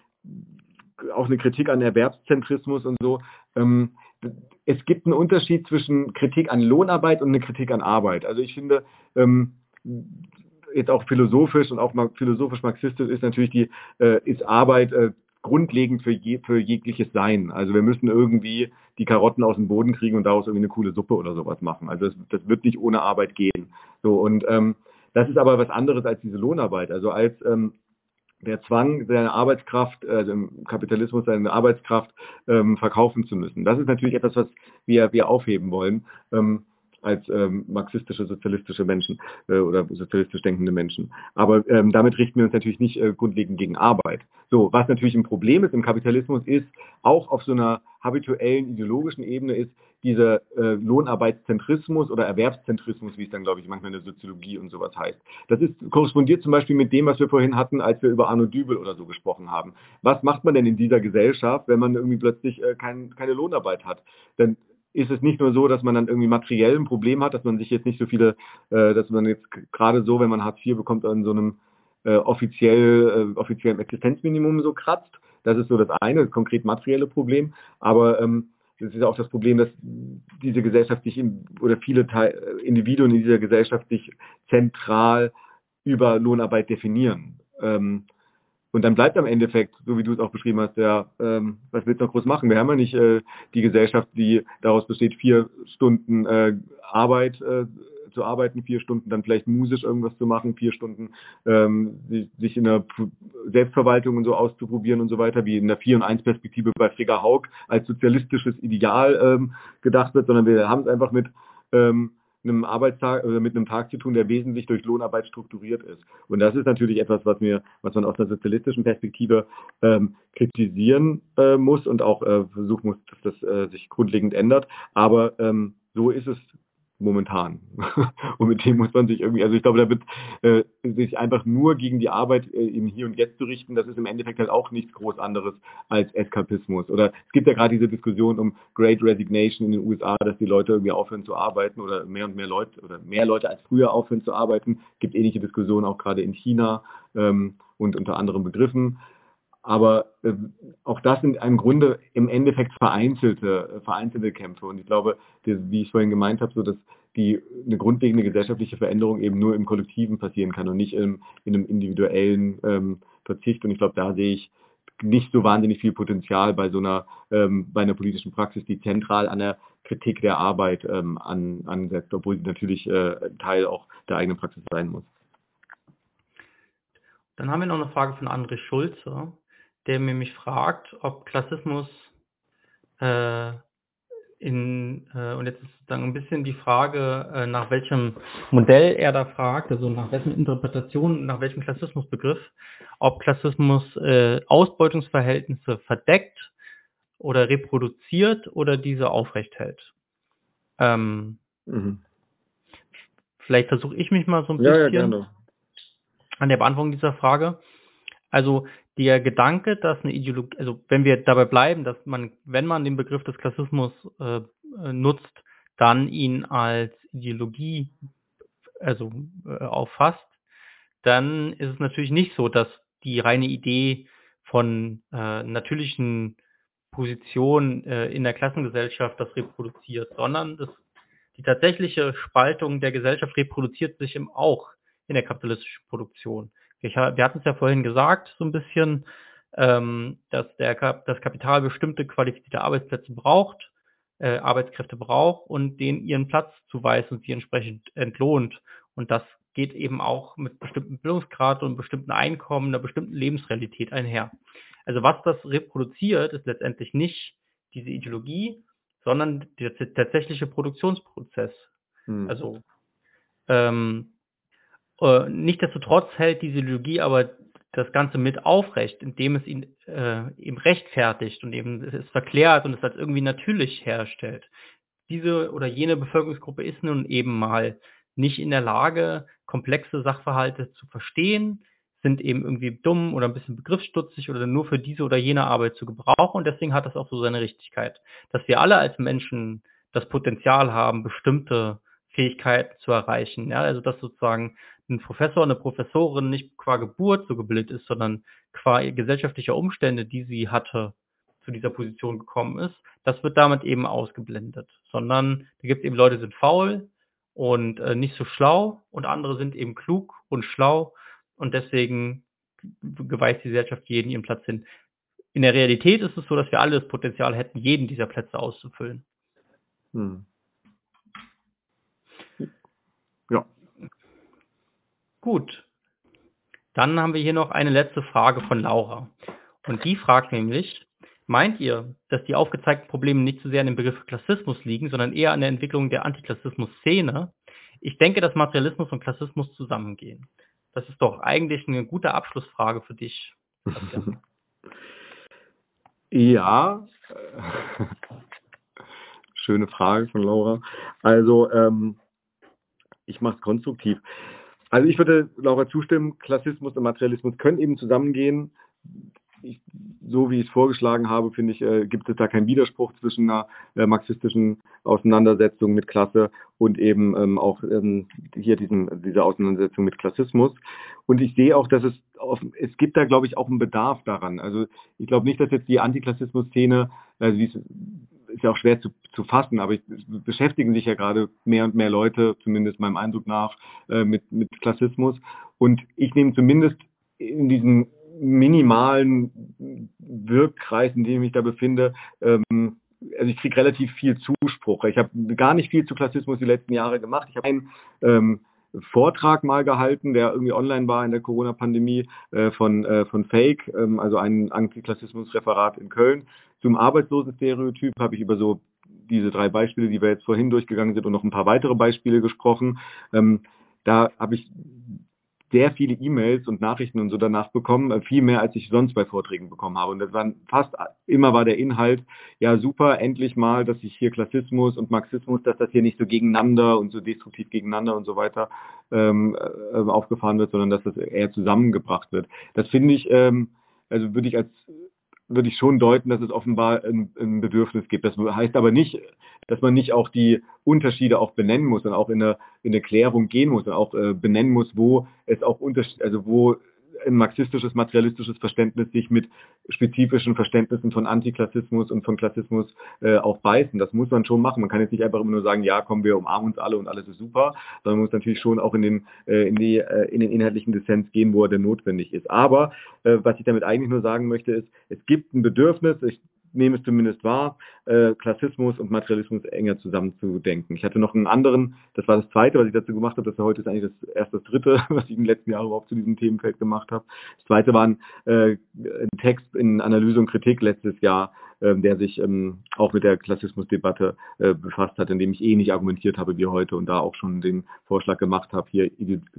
auch eine Kritik an Erwerbszentrismus und so. Ähm, es gibt einen Unterschied zwischen Kritik an Lohnarbeit und eine Kritik an Arbeit. Also ich finde, ähm, jetzt auch philosophisch und auch philosophisch-marxistisch ist natürlich die, äh, ist Arbeit äh, grundlegend für, je, für jegliches Sein. Also wir müssen irgendwie die Karotten aus dem Boden kriegen und daraus irgendwie eine coole Suppe oder sowas machen. Also das, das wird nicht ohne Arbeit gehen. So und ähm, das ist aber was anderes als diese Lohnarbeit. Also als ähm, der Zwang, seine Arbeitskraft, also im Kapitalismus seine Arbeitskraft ähm, verkaufen zu müssen. Das ist natürlich etwas, was wir, wir aufheben wollen. Ähm, als ähm, marxistische, sozialistische Menschen äh, oder sozialistisch denkende Menschen. Aber ähm, damit richten wir uns natürlich nicht äh, grundlegend gegen Arbeit. So, was natürlich ein Problem ist im Kapitalismus, ist auch auf so einer habituellen ideologischen Ebene ist dieser äh, Lohnarbeitszentrismus oder Erwerbszentrismus, wie es dann, glaube ich, manchmal in der Soziologie und sowas heißt. Das ist korrespondiert zum Beispiel mit dem, was wir vorhin hatten, als wir über Arno Dübel oder so gesprochen haben. Was macht man denn in dieser Gesellschaft, wenn man irgendwie plötzlich äh, kein, keine Lohnarbeit hat? Dann ist es nicht nur so, dass man dann irgendwie materiell ein Problem hat, dass man sich jetzt nicht so viele, äh, dass man jetzt gerade so, wenn man Hartz IV bekommt, an so einem äh, offiziell, äh, offiziellen Existenzminimum so kratzt. Das ist so das eine, das konkret materielle Problem. Aber ähm, das ist auch das Problem, dass diese Gesellschaft sich in, oder viele Teil, Individuen in dieser Gesellschaft sich zentral über Lohnarbeit definieren. Ähm, und dann bleibt am Endeffekt, so wie du es auch beschrieben hast, ja, ähm, was willst du noch groß machen? Wir haben ja nicht äh, die Gesellschaft, die daraus besteht, vier Stunden äh, Arbeit äh, zu arbeiten, vier Stunden dann vielleicht musisch irgendwas zu machen, vier Stunden ähm, sich in der Selbstverwaltung und so auszuprobieren und so weiter, wie in der 4 und 1 Perspektive bei Frigga Haug als sozialistisches Ideal ähm, gedacht wird, sondern wir haben es einfach mit ähm, einem Arbeitstag oder mit einem Tag zu tun, der wesentlich durch Lohnarbeit strukturiert ist. Und das ist natürlich etwas, was mir, was man aus einer sozialistischen Perspektive ähm, kritisieren äh, muss und auch äh, versuchen muss, dass das äh, sich grundlegend ändert. Aber ähm, so ist es momentan. und mit dem muss man sich irgendwie, also ich glaube, da wird äh, sich einfach nur gegen die Arbeit äh, im Hier und Jetzt zu richten, das ist im Endeffekt halt auch nichts groß anderes als Eskapismus. Oder es gibt ja gerade diese Diskussion um Great Resignation in den USA, dass die Leute irgendwie aufhören zu arbeiten oder mehr und mehr Leute oder mehr Leute als früher aufhören zu arbeiten. Es gibt ähnliche Diskussionen auch gerade in China ähm, und unter anderen Begriffen. Aber äh, auch das sind im Grunde im Endeffekt vereinzelte, äh, vereinzelte Kämpfe. Und ich glaube, die, wie ich vorhin gemeint habe, so dass die eine grundlegende gesellschaftliche Veränderung eben nur im Kollektiven passieren kann und nicht im, in einem individuellen ähm, Verzicht. Und ich glaube, da sehe ich nicht so wahnsinnig viel Potenzial bei so einer, ähm, bei einer politischen Praxis, die zentral an der Kritik der Arbeit ähm, an, ansetzt, obwohl sie natürlich äh, Teil auch der eigenen Praxis sein muss. Dann haben wir noch eine Frage von André Schulze der mir mich fragt, ob Klassismus äh, in, äh, und jetzt ist dann ein bisschen die Frage, äh, nach welchem Modell er da fragt, also nach wessen Interpretation, nach welchem Klassismusbegriff, ob Klassismus äh, Ausbeutungsverhältnisse verdeckt oder reproduziert oder diese aufrecht hält. Ähm, mhm. Vielleicht versuche ich mich mal so ein ja, bisschen ja, an der Beantwortung dieser Frage. Also der Gedanke, dass eine Ideologie, also wenn wir dabei bleiben, dass man, wenn man den Begriff des Klassismus äh, äh, nutzt, dann ihn als Ideologie also äh, auffasst, dann ist es natürlich nicht so, dass die reine Idee von äh, natürlichen Positionen äh, in der Klassengesellschaft das reproduziert, sondern das, die tatsächliche Spaltung der Gesellschaft reproduziert sich eben auch in der kapitalistischen Produktion. Ich, wir hatten es ja vorhin gesagt, so ein bisschen, ähm, dass der, das Kapital bestimmte qualifizierte Arbeitsplätze braucht, äh, Arbeitskräfte braucht und denen ihren Platz zuweist und sie entsprechend entlohnt. Und das geht eben auch mit bestimmten Bildungsgrad und bestimmten Einkommen, einer bestimmten Lebensrealität einher. Also was das reproduziert, ist letztendlich nicht diese Ideologie, sondern der tatsächliche Produktionsprozess. Hm. Also ähm, äh, Nichtsdestotrotz hält diese Ideologie aber das Ganze mit aufrecht, indem es ihn äh, eben rechtfertigt und eben es verklärt und es als irgendwie natürlich herstellt. diese oder jene Bevölkerungsgruppe ist nun eben mal nicht in der Lage, komplexe Sachverhalte zu verstehen, sind eben irgendwie dumm oder ein bisschen begriffsstutzig oder nur für diese oder jene Arbeit zu gebrauchen und deswegen hat das auch so seine Richtigkeit. Dass wir alle als Menschen das Potenzial haben, bestimmte Fähigkeiten zu erreichen. Ja, also dass sozusagen ein Professor, eine Professorin nicht qua Geburt so gebildet ist, sondern qua gesellschaftlicher Umstände, die sie hatte, zu dieser Position gekommen ist, das wird damit eben ausgeblendet. Sondern da gibt es eben Leute, die sind faul und äh, nicht so schlau und andere sind eben klug und schlau und deswegen geweist die Gesellschaft jeden ihren Platz hin. In der Realität ist es so, dass wir alle das Potenzial hätten, jeden dieser Plätze auszufüllen. Hm. Gut. Dann haben wir hier noch eine letzte Frage von Laura. Und die fragt nämlich, meint ihr, dass die aufgezeigten Probleme nicht so sehr an dem Begriff Klassismus liegen, sondern eher an der Entwicklung der Antiklassismus-Szene? Ich denke, dass Materialismus und Klassismus zusammengehen. Das ist doch eigentlich eine gute Abschlussfrage für dich. ja. Schöne Frage von Laura. Also, ähm, ich mache es konstruktiv. Also ich würde Laura zustimmen, Klassismus und Materialismus können eben zusammengehen ich, so wie ich es vorgeschlagen habe, finde ich, äh, gibt es da keinen Widerspruch zwischen einer äh, marxistischen Auseinandersetzung mit Klasse und eben ähm, auch ähm, hier diesen, diese Auseinandersetzung mit Klassismus. Und ich sehe auch, dass es, auf, es gibt da, glaube ich, auch einen Bedarf daran. Also ich glaube nicht, dass jetzt die Antiklassismus-Szene, also die ist, ist ja auch schwer zu, zu fassen, aber ich, beschäftigen sich ja gerade mehr und mehr Leute, zumindest meinem Eindruck nach, äh, mit, mit Klassismus. Und ich nehme zumindest in diesen minimalen Wirkkreis, in dem ich mich da befinde, ähm, also ich kriege relativ viel Zuspruch. Ich habe gar nicht viel zu Klassismus die letzten Jahre gemacht. Ich habe einen ähm, Vortrag mal gehalten, der irgendwie online war in der Corona-Pandemie äh, von, äh, von Fake, ähm, also ein Antiklassismus-Referat in Köln. Zum Arbeitslosenstereotyp habe ich über so diese drei Beispiele, die wir jetzt vorhin durchgegangen sind und noch ein paar weitere Beispiele gesprochen. Ähm, da habe ich sehr viele E-Mails und Nachrichten und so danach bekommen, äh, viel mehr als ich sonst bei Vorträgen bekommen habe. Und das waren fast immer war der Inhalt, ja super, endlich mal, dass sich hier Klassismus und Marxismus, dass das hier nicht so gegeneinander und so destruktiv gegeneinander und so weiter ähm, äh, aufgefahren wird, sondern dass das eher zusammengebracht wird. Das finde ich, ähm, also würde ich als würde ich schon deuten, dass es offenbar ein, ein, Bedürfnis gibt. Das heißt aber nicht, dass man nicht auch die Unterschiede auch benennen muss und auch in eine, in Klärung gehen muss und auch äh, benennen muss, wo es auch Unterschiede, also wo ein marxistisches, materialistisches Verständnis sich mit spezifischen Verständnissen von Antiklassismus und von Klassismus äh, auch beißen. Das muss man schon machen. Man kann jetzt nicht einfach immer nur sagen, ja, kommen wir umarmen uns alle und alles ist super, sondern man muss natürlich schon auch in den, äh, in, die, äh, in den inhaltlichen Dissens gehen, wo er denn notwendig ist. Aber äh, was ich damit eigentlich nur sagen möchte, ist, es gibt ein Bedürfnis, ich nehme es zumindest wahr, äh, Klassismus und Materialismus enger zusammenzudenken. Ich hatte noch einen anderen, das war das zweite, was ich dazu gemacht habe, das war heute ist eigentlich das erste, das dritte, was ich den letzten Jahren überhaupt zu diesem Themenfeld gemacht habe. Das zweite war ein, äh, ein Text in Analyse und Kritik letztes Jahr, der sich ähm, auch mit der Klassismusdebatte äh, befasst hat, in dem ich eh nicht argumentiert habe wie heute und da auch schon den Vorschlag gemacht habe, hier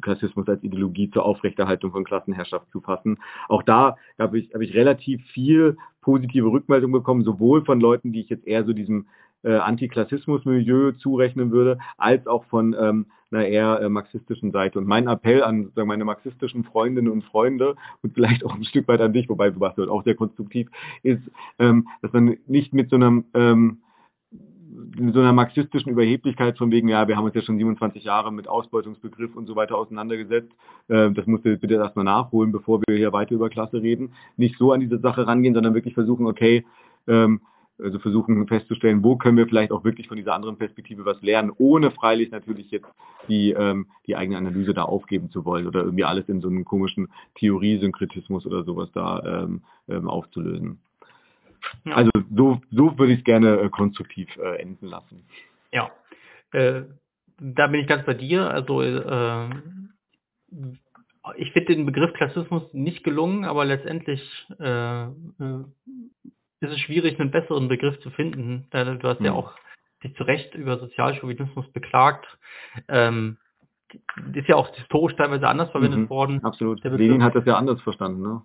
Klassismus als Ideologie zur Aufrechterhaltung von Klassenherrschaft zu fassen. Auch da habe ich, habe ich relativ viel positive Rückmeldung bekommen, sowohl von Leuten, die ich jetzt eher so diesem äh, Antiklassismus-Milieu zurechnen würde, als auch von ähm, einer eher äh, marxistischen Seite. Und mein Appell an sagen, meine marxistischen Freundinnen und Freunde und vielleicht auch ein Stück weit an dich, wobei du warst auch sehr konstruktiv, ist, ähm, dass man nicht mit so einem ähm, so einer marxistischen Überheblichkeit von wegen, ja, wir haben uns ja schon 27 Jahre mit Ausbeutungsbegriff und so weiter auseinandergesetzt. Äh, das musst du bitte erstmal nachholen, bevor wir hier weiter über Klasse reden. Nicht so an diese Sache rangehen, sondern wirklich versuchen, okay, ähm, also versuchen festzustellen, wo können wir vielleicht auch wirklich von dieser anderen Perspektive was lernen, ohne freilich natürlich jetzt die, ähm, die eigene Analyse da aufgeben zu wollen oder irgendwie alles in so einem komischen Theoriesynkretismus oder sowas da ähm, ähm, aufzulösen. Ja. Also so, so würde ich es gerne äh, konstruktiv äh, enden lassen. Ja, äh, da bin ich ganz bei dir. Also äh, ich finde den Begriff Klassismus nicht gelungen, aber letztendlich äh, äh ist es schwierig, einen besseren Begriff zu finden. Du hast ja auch dich zu Recht über Sozialchauvinismus beklagt. Ähm, ist ja auch historisch teilweise anders verwendet mhm, worden. Absolut. Lenin hat das ja anders verstanden, ne?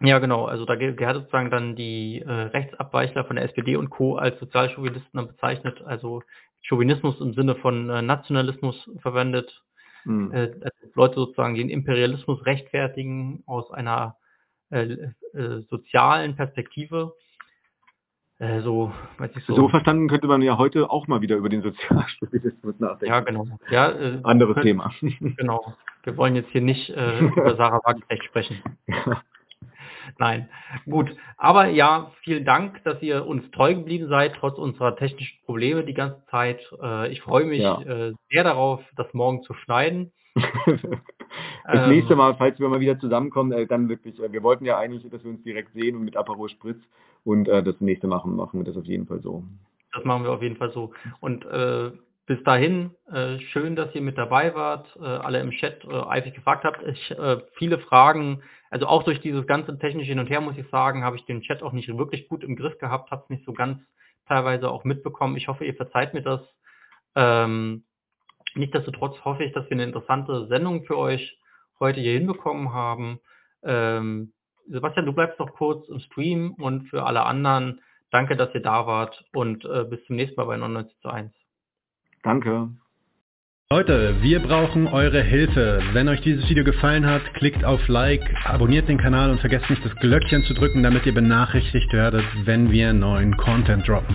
Ja, genau. Also da gehört sozusagen dann die äh, Rechtsabweichler von der SPD und Co. als Sozialchauvinisten bezeichnet, also Chauvinismus im Sinne von äh, Nationalismus verwendet. Mhm. Äh, also Leute sozusagen den Imperialismus rechtfertigen aus einer äh, äh, sozialen Perspektive. Äh, so, so. so verstanden könnte man ja heute auch mal wieder über den Sozialchauvinismus nachdenken. Ja, genau. Ja, äh, Anderes können, Thema. Genau. Wir wollen jetzt hier nicht äh, über Sarah Wagenknecht sprechen. Nein, gut. Aber ja, vielen Dank, dass ihr uns treu geblieben seid, trotz unserer technischen Probleme die ganze Zeit. Äh, ich freue mich ja. äh, sehr darauf, das morgen zu schneiden. das nächste ähm. Mal, falls wir mal wieder zusammenkommen, äh, dann wirklich, wir wollten ja eigentlich, dass wir uns direkt sehen und mit Aperol Spritz und äh, das nächste machen, machen wir das auf jeden Fall so. Das machen wir auf jeden Fall so. Und äh, bis dahin, äh, schön, dass ihr mit dabei wart, äh, alle im Chat äh, eifrig gefragt habt. Ich, äh, viele Fragen, also auch durch dieses ganze technische Hin und Her, muss ich sagen, habe ich den Chat auch nicht wirklich gut im Griff gehabt, habe es nicht so ganz teilweise auch mitbekommen. Ich hoffe, ihr verzeiht mir das. Ähm, Nichtsdestotrotz hoffe ich, dass wir eine interessante Sendung für euch heute hier hinbekommen haben. Ähm, Sebastian, du bleibst noch kurz im Stream und für alle anderen, danke, dass ihr da wart und äh, bis zum nächsten Mal bei 99 zu 1. Danke. Leute, wir brauchen eure Hilfe. Wenn euch dieses Video gefallen hat, klickt auf Like, abonniert den Kanal und vergesst nicht das Glöckchen zu drücken, damit ihr benachrichtigt werdet, wenn wir neuen Content droppen.